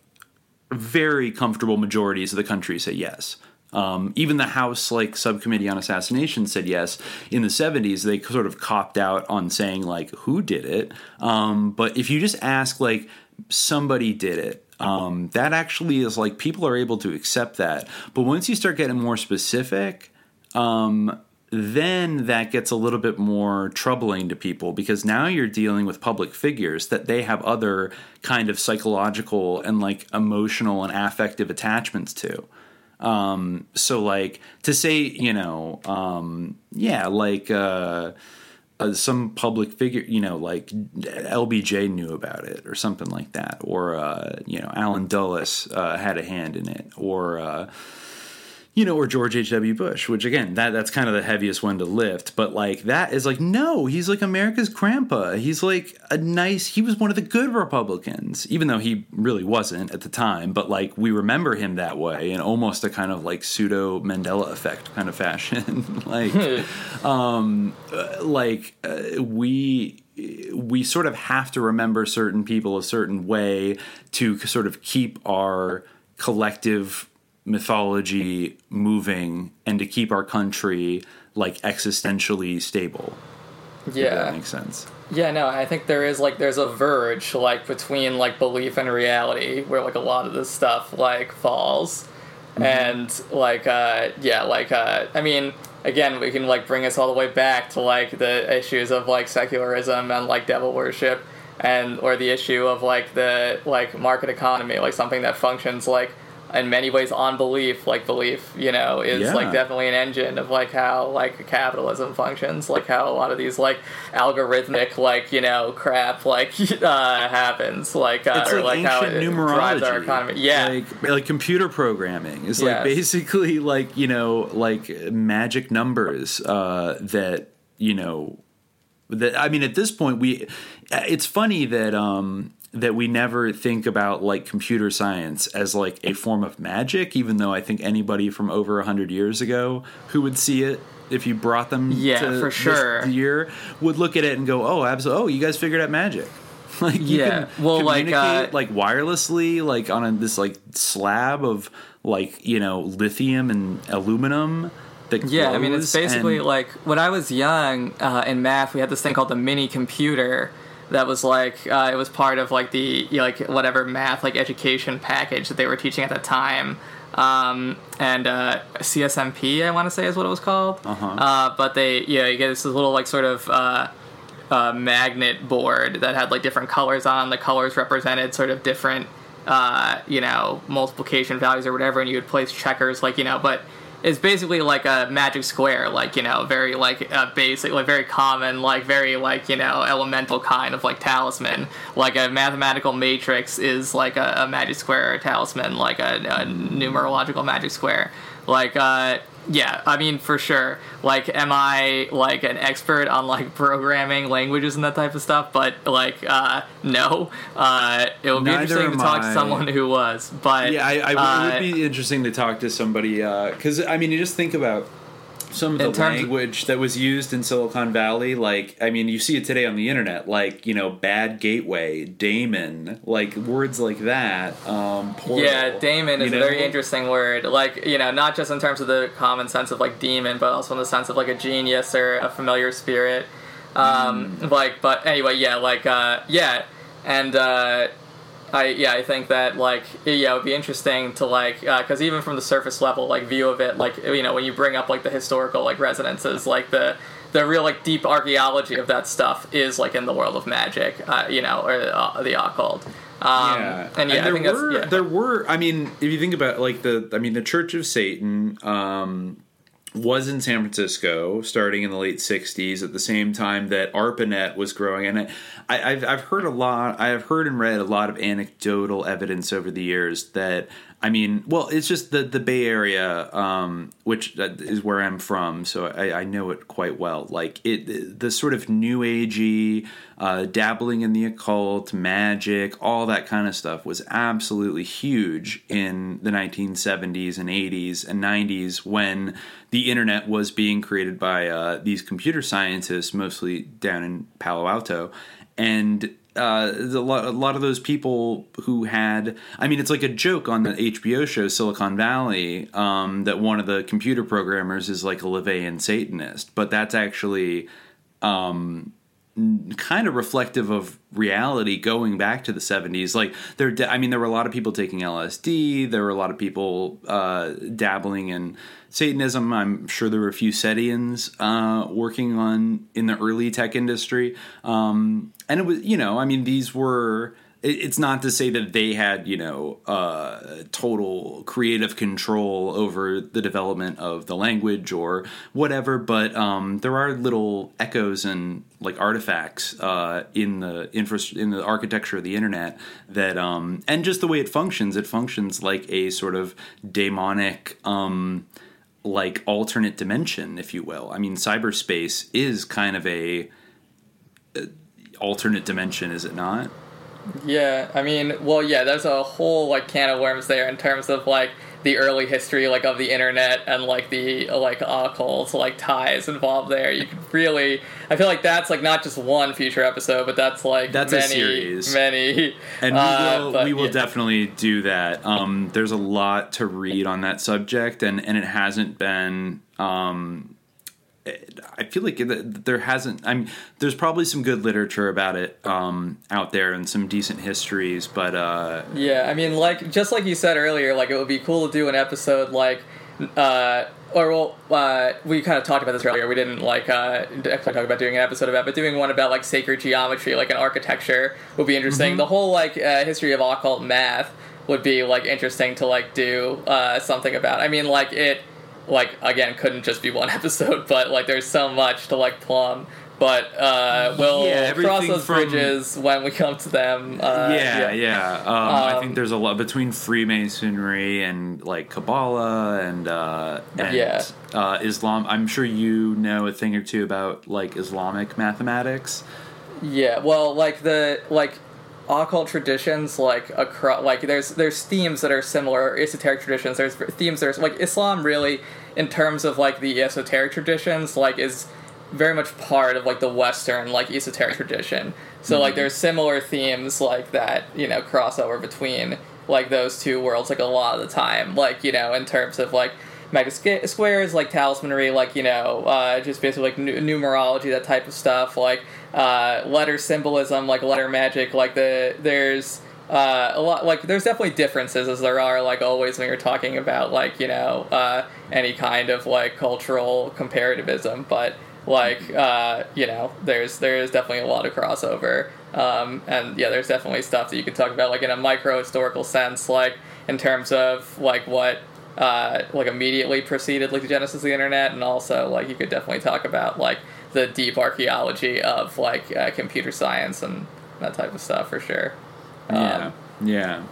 very comfortable majorities of the country say yes. Um, even the House like subcommittee on assassination said yes. In the 70s, they sort of copped out on saying like who did it. Um, but if you just ask like somebody did it, um, that actually is like people are able to accept that. But once you start getting more specific, um, then that gets a little bit more troubling to people because now you're dealing with public figures that they have other kind of psychological and like emotional and affective attachments to. Um, so like to say, you know, um, yeah, like uh, uh, some public figure, you know, like LBJ knew about it or something like that, or uh, you know, Allen Dulles uh, had a hand in it, or uh, you know, or George H.W. Bush, which again, that that's kind of the heaviest one to lift. But like that is like, no, he's like America's grandpa. He's like a nice he was one of the good Republicans, even though he really wasn't at the time, but like we remember him that way in almost a kind of like pseudo Mandela effect kind of fashion. like um like uh, we we sort of have to remember certain people a certain way to sort of keep our collective mythology moving and to keep our country like existentially stable. Yeah, that makes sense. Yeah, no, I think there is like there's a verge like between like belief and reality where like a lot of this stuff like falls, mm-hmm. and like uh yeah like uh I mean again we can like bring us all the way back to like the issues of like secularism and like devil worship and or the issue of like the like market economy like something that functions like in many ways on belief like belief you know is yeah. like definitely an engine of like how like capitalism functions like how a lot of these like algorithmic like you know crap like uh, happens like, uh, it's or like, like how it drives our economy yeah like, like computer programming is like yes. basically like you know like magic numbers uh, that you know that I mean at this point we it's funny that um that we never think about like computer science as like a form of magic, even though I think anybody from over hundred years ago who would see it if you brought them yeah for sure. year would look at it and go oh absolutely oh you guys figured out magic. Like yeah. well like uh, like wirelessly like on a, this like slab of like you know lithium and aluminum yeah i mean it's basically like when i was young uh, in math we had this thing called the mini computer that was like uh, it was part of like the you know, like whatever math like education package that they were teaching at the time. Um, and uh, CSMP I want to say is what it was called. Uh-huh. uh, but they you know you get this little like sort of uh, uh, magnet board that had like different colors on the colors represented sort of different uh, you know multiplication values or whatever and you would place checkers like you know but is basically like a magic square, like you know, very like uh, basic, like very common, like very like you know, elemental kind of like talisman. Like a mathematical matrix is like a, a magic square or a talisman, like a, a numerological magic square. Like uh, yeah, I mean for sure. Like, am I like an expert on like programming languages and that type of stuff? But like, uh, no. Uh, it would be Neither interesting to talk I. to someone who was. But yeah, I, I uh, it would be interesting to talk to somebody because uh, I mean, you just think about some of the language of, that was used in Silicon Valley, like I mean, you see it today on the internet, like you know, bad gateway, daemon, like words like that. Um, portal, yeah, daemon is know? a very interesting word. Like you know, not just in terms of the common sense of like demon, but also in the sense of like a genius or a familiar spirit. Um, mm. Like, but anyway, yeah, like uh, yeah and uh, I yeah I think that like yeah it would be interesting to like because even from the surface level like view of it like you know when you bring up like the historical like resonances like the the real like deep archaeology of that stuff is like in the world of magic uh, you know or uh, the occult. Um, yeah, and yeah, there I think were yeah. there were. I mean, if you think about like the, I mean, the Church of Satan um, was in San Francisco starting in the late '60s, at the same time that ARPANET was growing, and I, I've I've heard a lot. I have heard and read a lot of anecdotal evidence over the years that I mean, well, it's just the the Bay Area, um, which is where I'm from, so I, I, know it quite well. Like it, the sort of new agey, uh, dabbling in the occult, magic, all that kind of stuff was absolutely huge in the 1970s and 80s and 90s when the internet was being created by uh, these computer scientists, mostly down in Palo Alto, and uh, a, lot, a lot of those people who had, I mean, it's like a joke on the HBO show Silicon Valley um, that one of the computer programmers is like a LaVeyan Satanist, but that's actually um, kind of reflective of reality going back to the 70s like there i mean there were a lot of people taking lsd there were a lot of people uh, dabbling in satanism. I'm sure there were a few setians uh, working on in the early tech industry. Um, and it was you know i mean these were it's not to say that they had you know uh, total creative control over the development of the language or whatever but um, there are little echoes and like artifacts uh, in the infra- in the architecture of the internet that um, and just the way it functions. It functions like a sort of demonic um, like alternate dimension if you will. I mean cyberspace is kind of a, a alternate dimension is it not yeah, I mean, well, yeah, there's a whole like can of worms there in terms of like the early history like of the internet and like the like occult like ties involved there. You could really, I feel like that's like not just one future episode, but that's like that's many, a series, many, and we uh, will but, we will yeah. definitely do that. Um, there's a lot to read on that subject, and and it hasn't been. Um, I feel like there hasn't. I mean, there's probably some good literature about it um, out there and some decent histories, but uh, yeah, I mean, like just like you said earlier, like it would be cool to do an episode like, uh, or well, uh, we kind of talked about this earlier. We didn't like uh, actually talk about doing an episode about, but doing one about like sacred geometry, like an architecture, would be interesting. Mm-hmm. The whole like uh, history of occult math would be like interesting to like do uh, something about. I mean, like it like again couldn't just be one episode but like there's so much to like plumb but uh we'll Yeah, cross those from- bridges when we come to them uh yeah, yeah. Um, I Um, think there's a lot between Freemasonry and like Kabbalah and uh, and Yeah. uh, Islam. I'm sure you know a thing or two about like Islamic mathematics. Yeah, well, like the like occult traditions, like across, like there's there's themes that are similar, esoteric traditions. There's themes there's like Islam really, in terms of like the esoteric traditions, like is very much part of like the Western like esoteric tradition. So like there's similar themes like that, you know, crossover between like those two worlds like a lot of the time. Like you know, in terms of like magic squares, like talismanry, like you know, uh, just basically like nu- numerology, that type of stuff, like uh, letter symbolism, like letter magic, like the there's uh, a lot like there's definitely differences as there are like always when you're talking about like you know uh, any kind of like cultural comparativism, but like uh, you know there's there's definitely a lot of crossover. Um, and yeah there's definitely stuff that you could talk about like in a micro historical sense like in terms of like what uh, like immediately preceded like the genesis of the internet and also like you could definitely talk about like the deep archaeology of like uh, computer science and that type of stuff for sure Yeah, Um, yeah.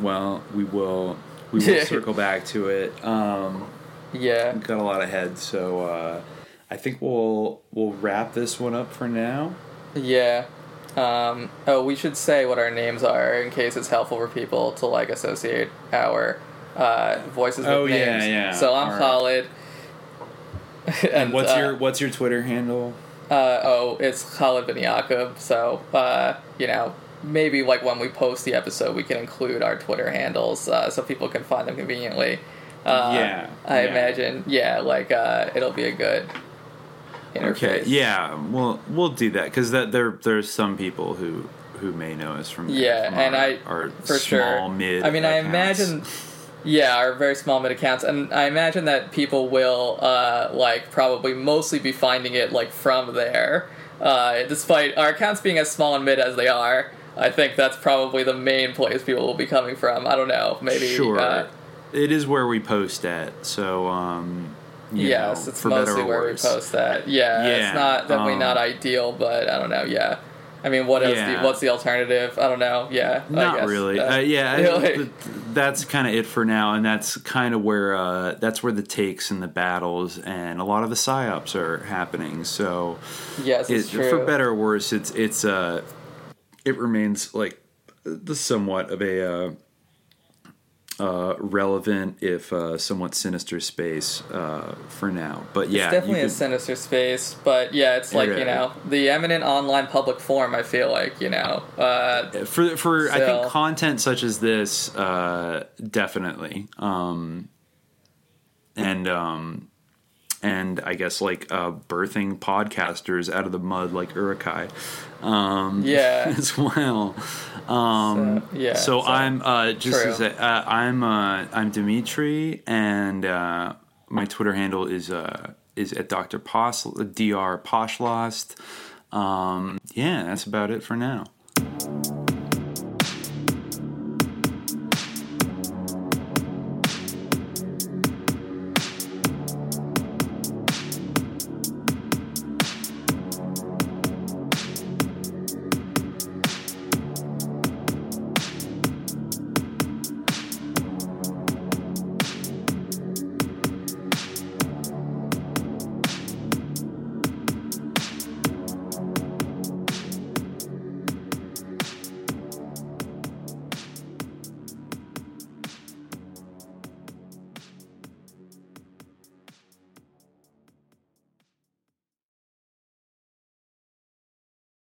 Well, we will we will circle back to it. Um, yeah, got a lot ahead, so uh, I think we'll we'll wrap this one up for now. Yeah. Um, oh, we should say what our names are in case it's helpful for people to like associate our uh, voices with Oh, yeah, names. yeah. So I'm All right. And what's uh, your what's your Twitter handle? Uh, oh, it's Khalid bin Yaqub. So uh, you know, maybe like when we post the episode, we can include our Twitter handles uh, so people can find them conveniently. Uh, Yeah, I yeah. imagine. Yeah, like uh, it'll be a good. Interface. Okay, yeah, we'll we'll do that because that there there's some people who who may know us from yeah, from and our, I our for small sure. mid. I mean, I imagine. Yeah, our very small mid accounts, and I imagine that people will uh, like probably mostly be finding it like from there. Uh, despite our accounts being as small and mid as they are, I think that's probably the main place people will be coming from. I don't know, maybe. sure. Uh, it is where we post at, so um, you yes, know, it's for better mostly or where we worse. post that. Yeah, Yeah, it's not definitely um, not ideal, but I don't know. Yeah, I mean, what is Yeah. the what's the alternative? I don't know. Yeah, I Not guess. really. Uh, Uh, yeah, you know, I- like- that's kind of it for now, and that's kind of where uh, that's where the takes and the battles and a lot of the psyops are happening. So, Yes, it's it- for better or worse, it's it's uh, it remains like the somewhat of a uh, relevant, if uh, somewhat sinister space uh, for now. But yeah, it's definitely you a sinister space, but yeah, it's like It you know the eminent online public forum. I feel like you know. Uh, for for I think content such as this, uh, definitely, um, and um, and I guess like uh, birthing podcasters out of the mud like Uruk-hai, um, Yeah. as well. Um, So, yeah, So, so- I'm uh, just True. to say, uh, I'm uh, I'm Dimitri, and uh, my Twitter handle is uh, is at Dr. Posh, Dr. Poshlost. Um, yeah, that's about it for now.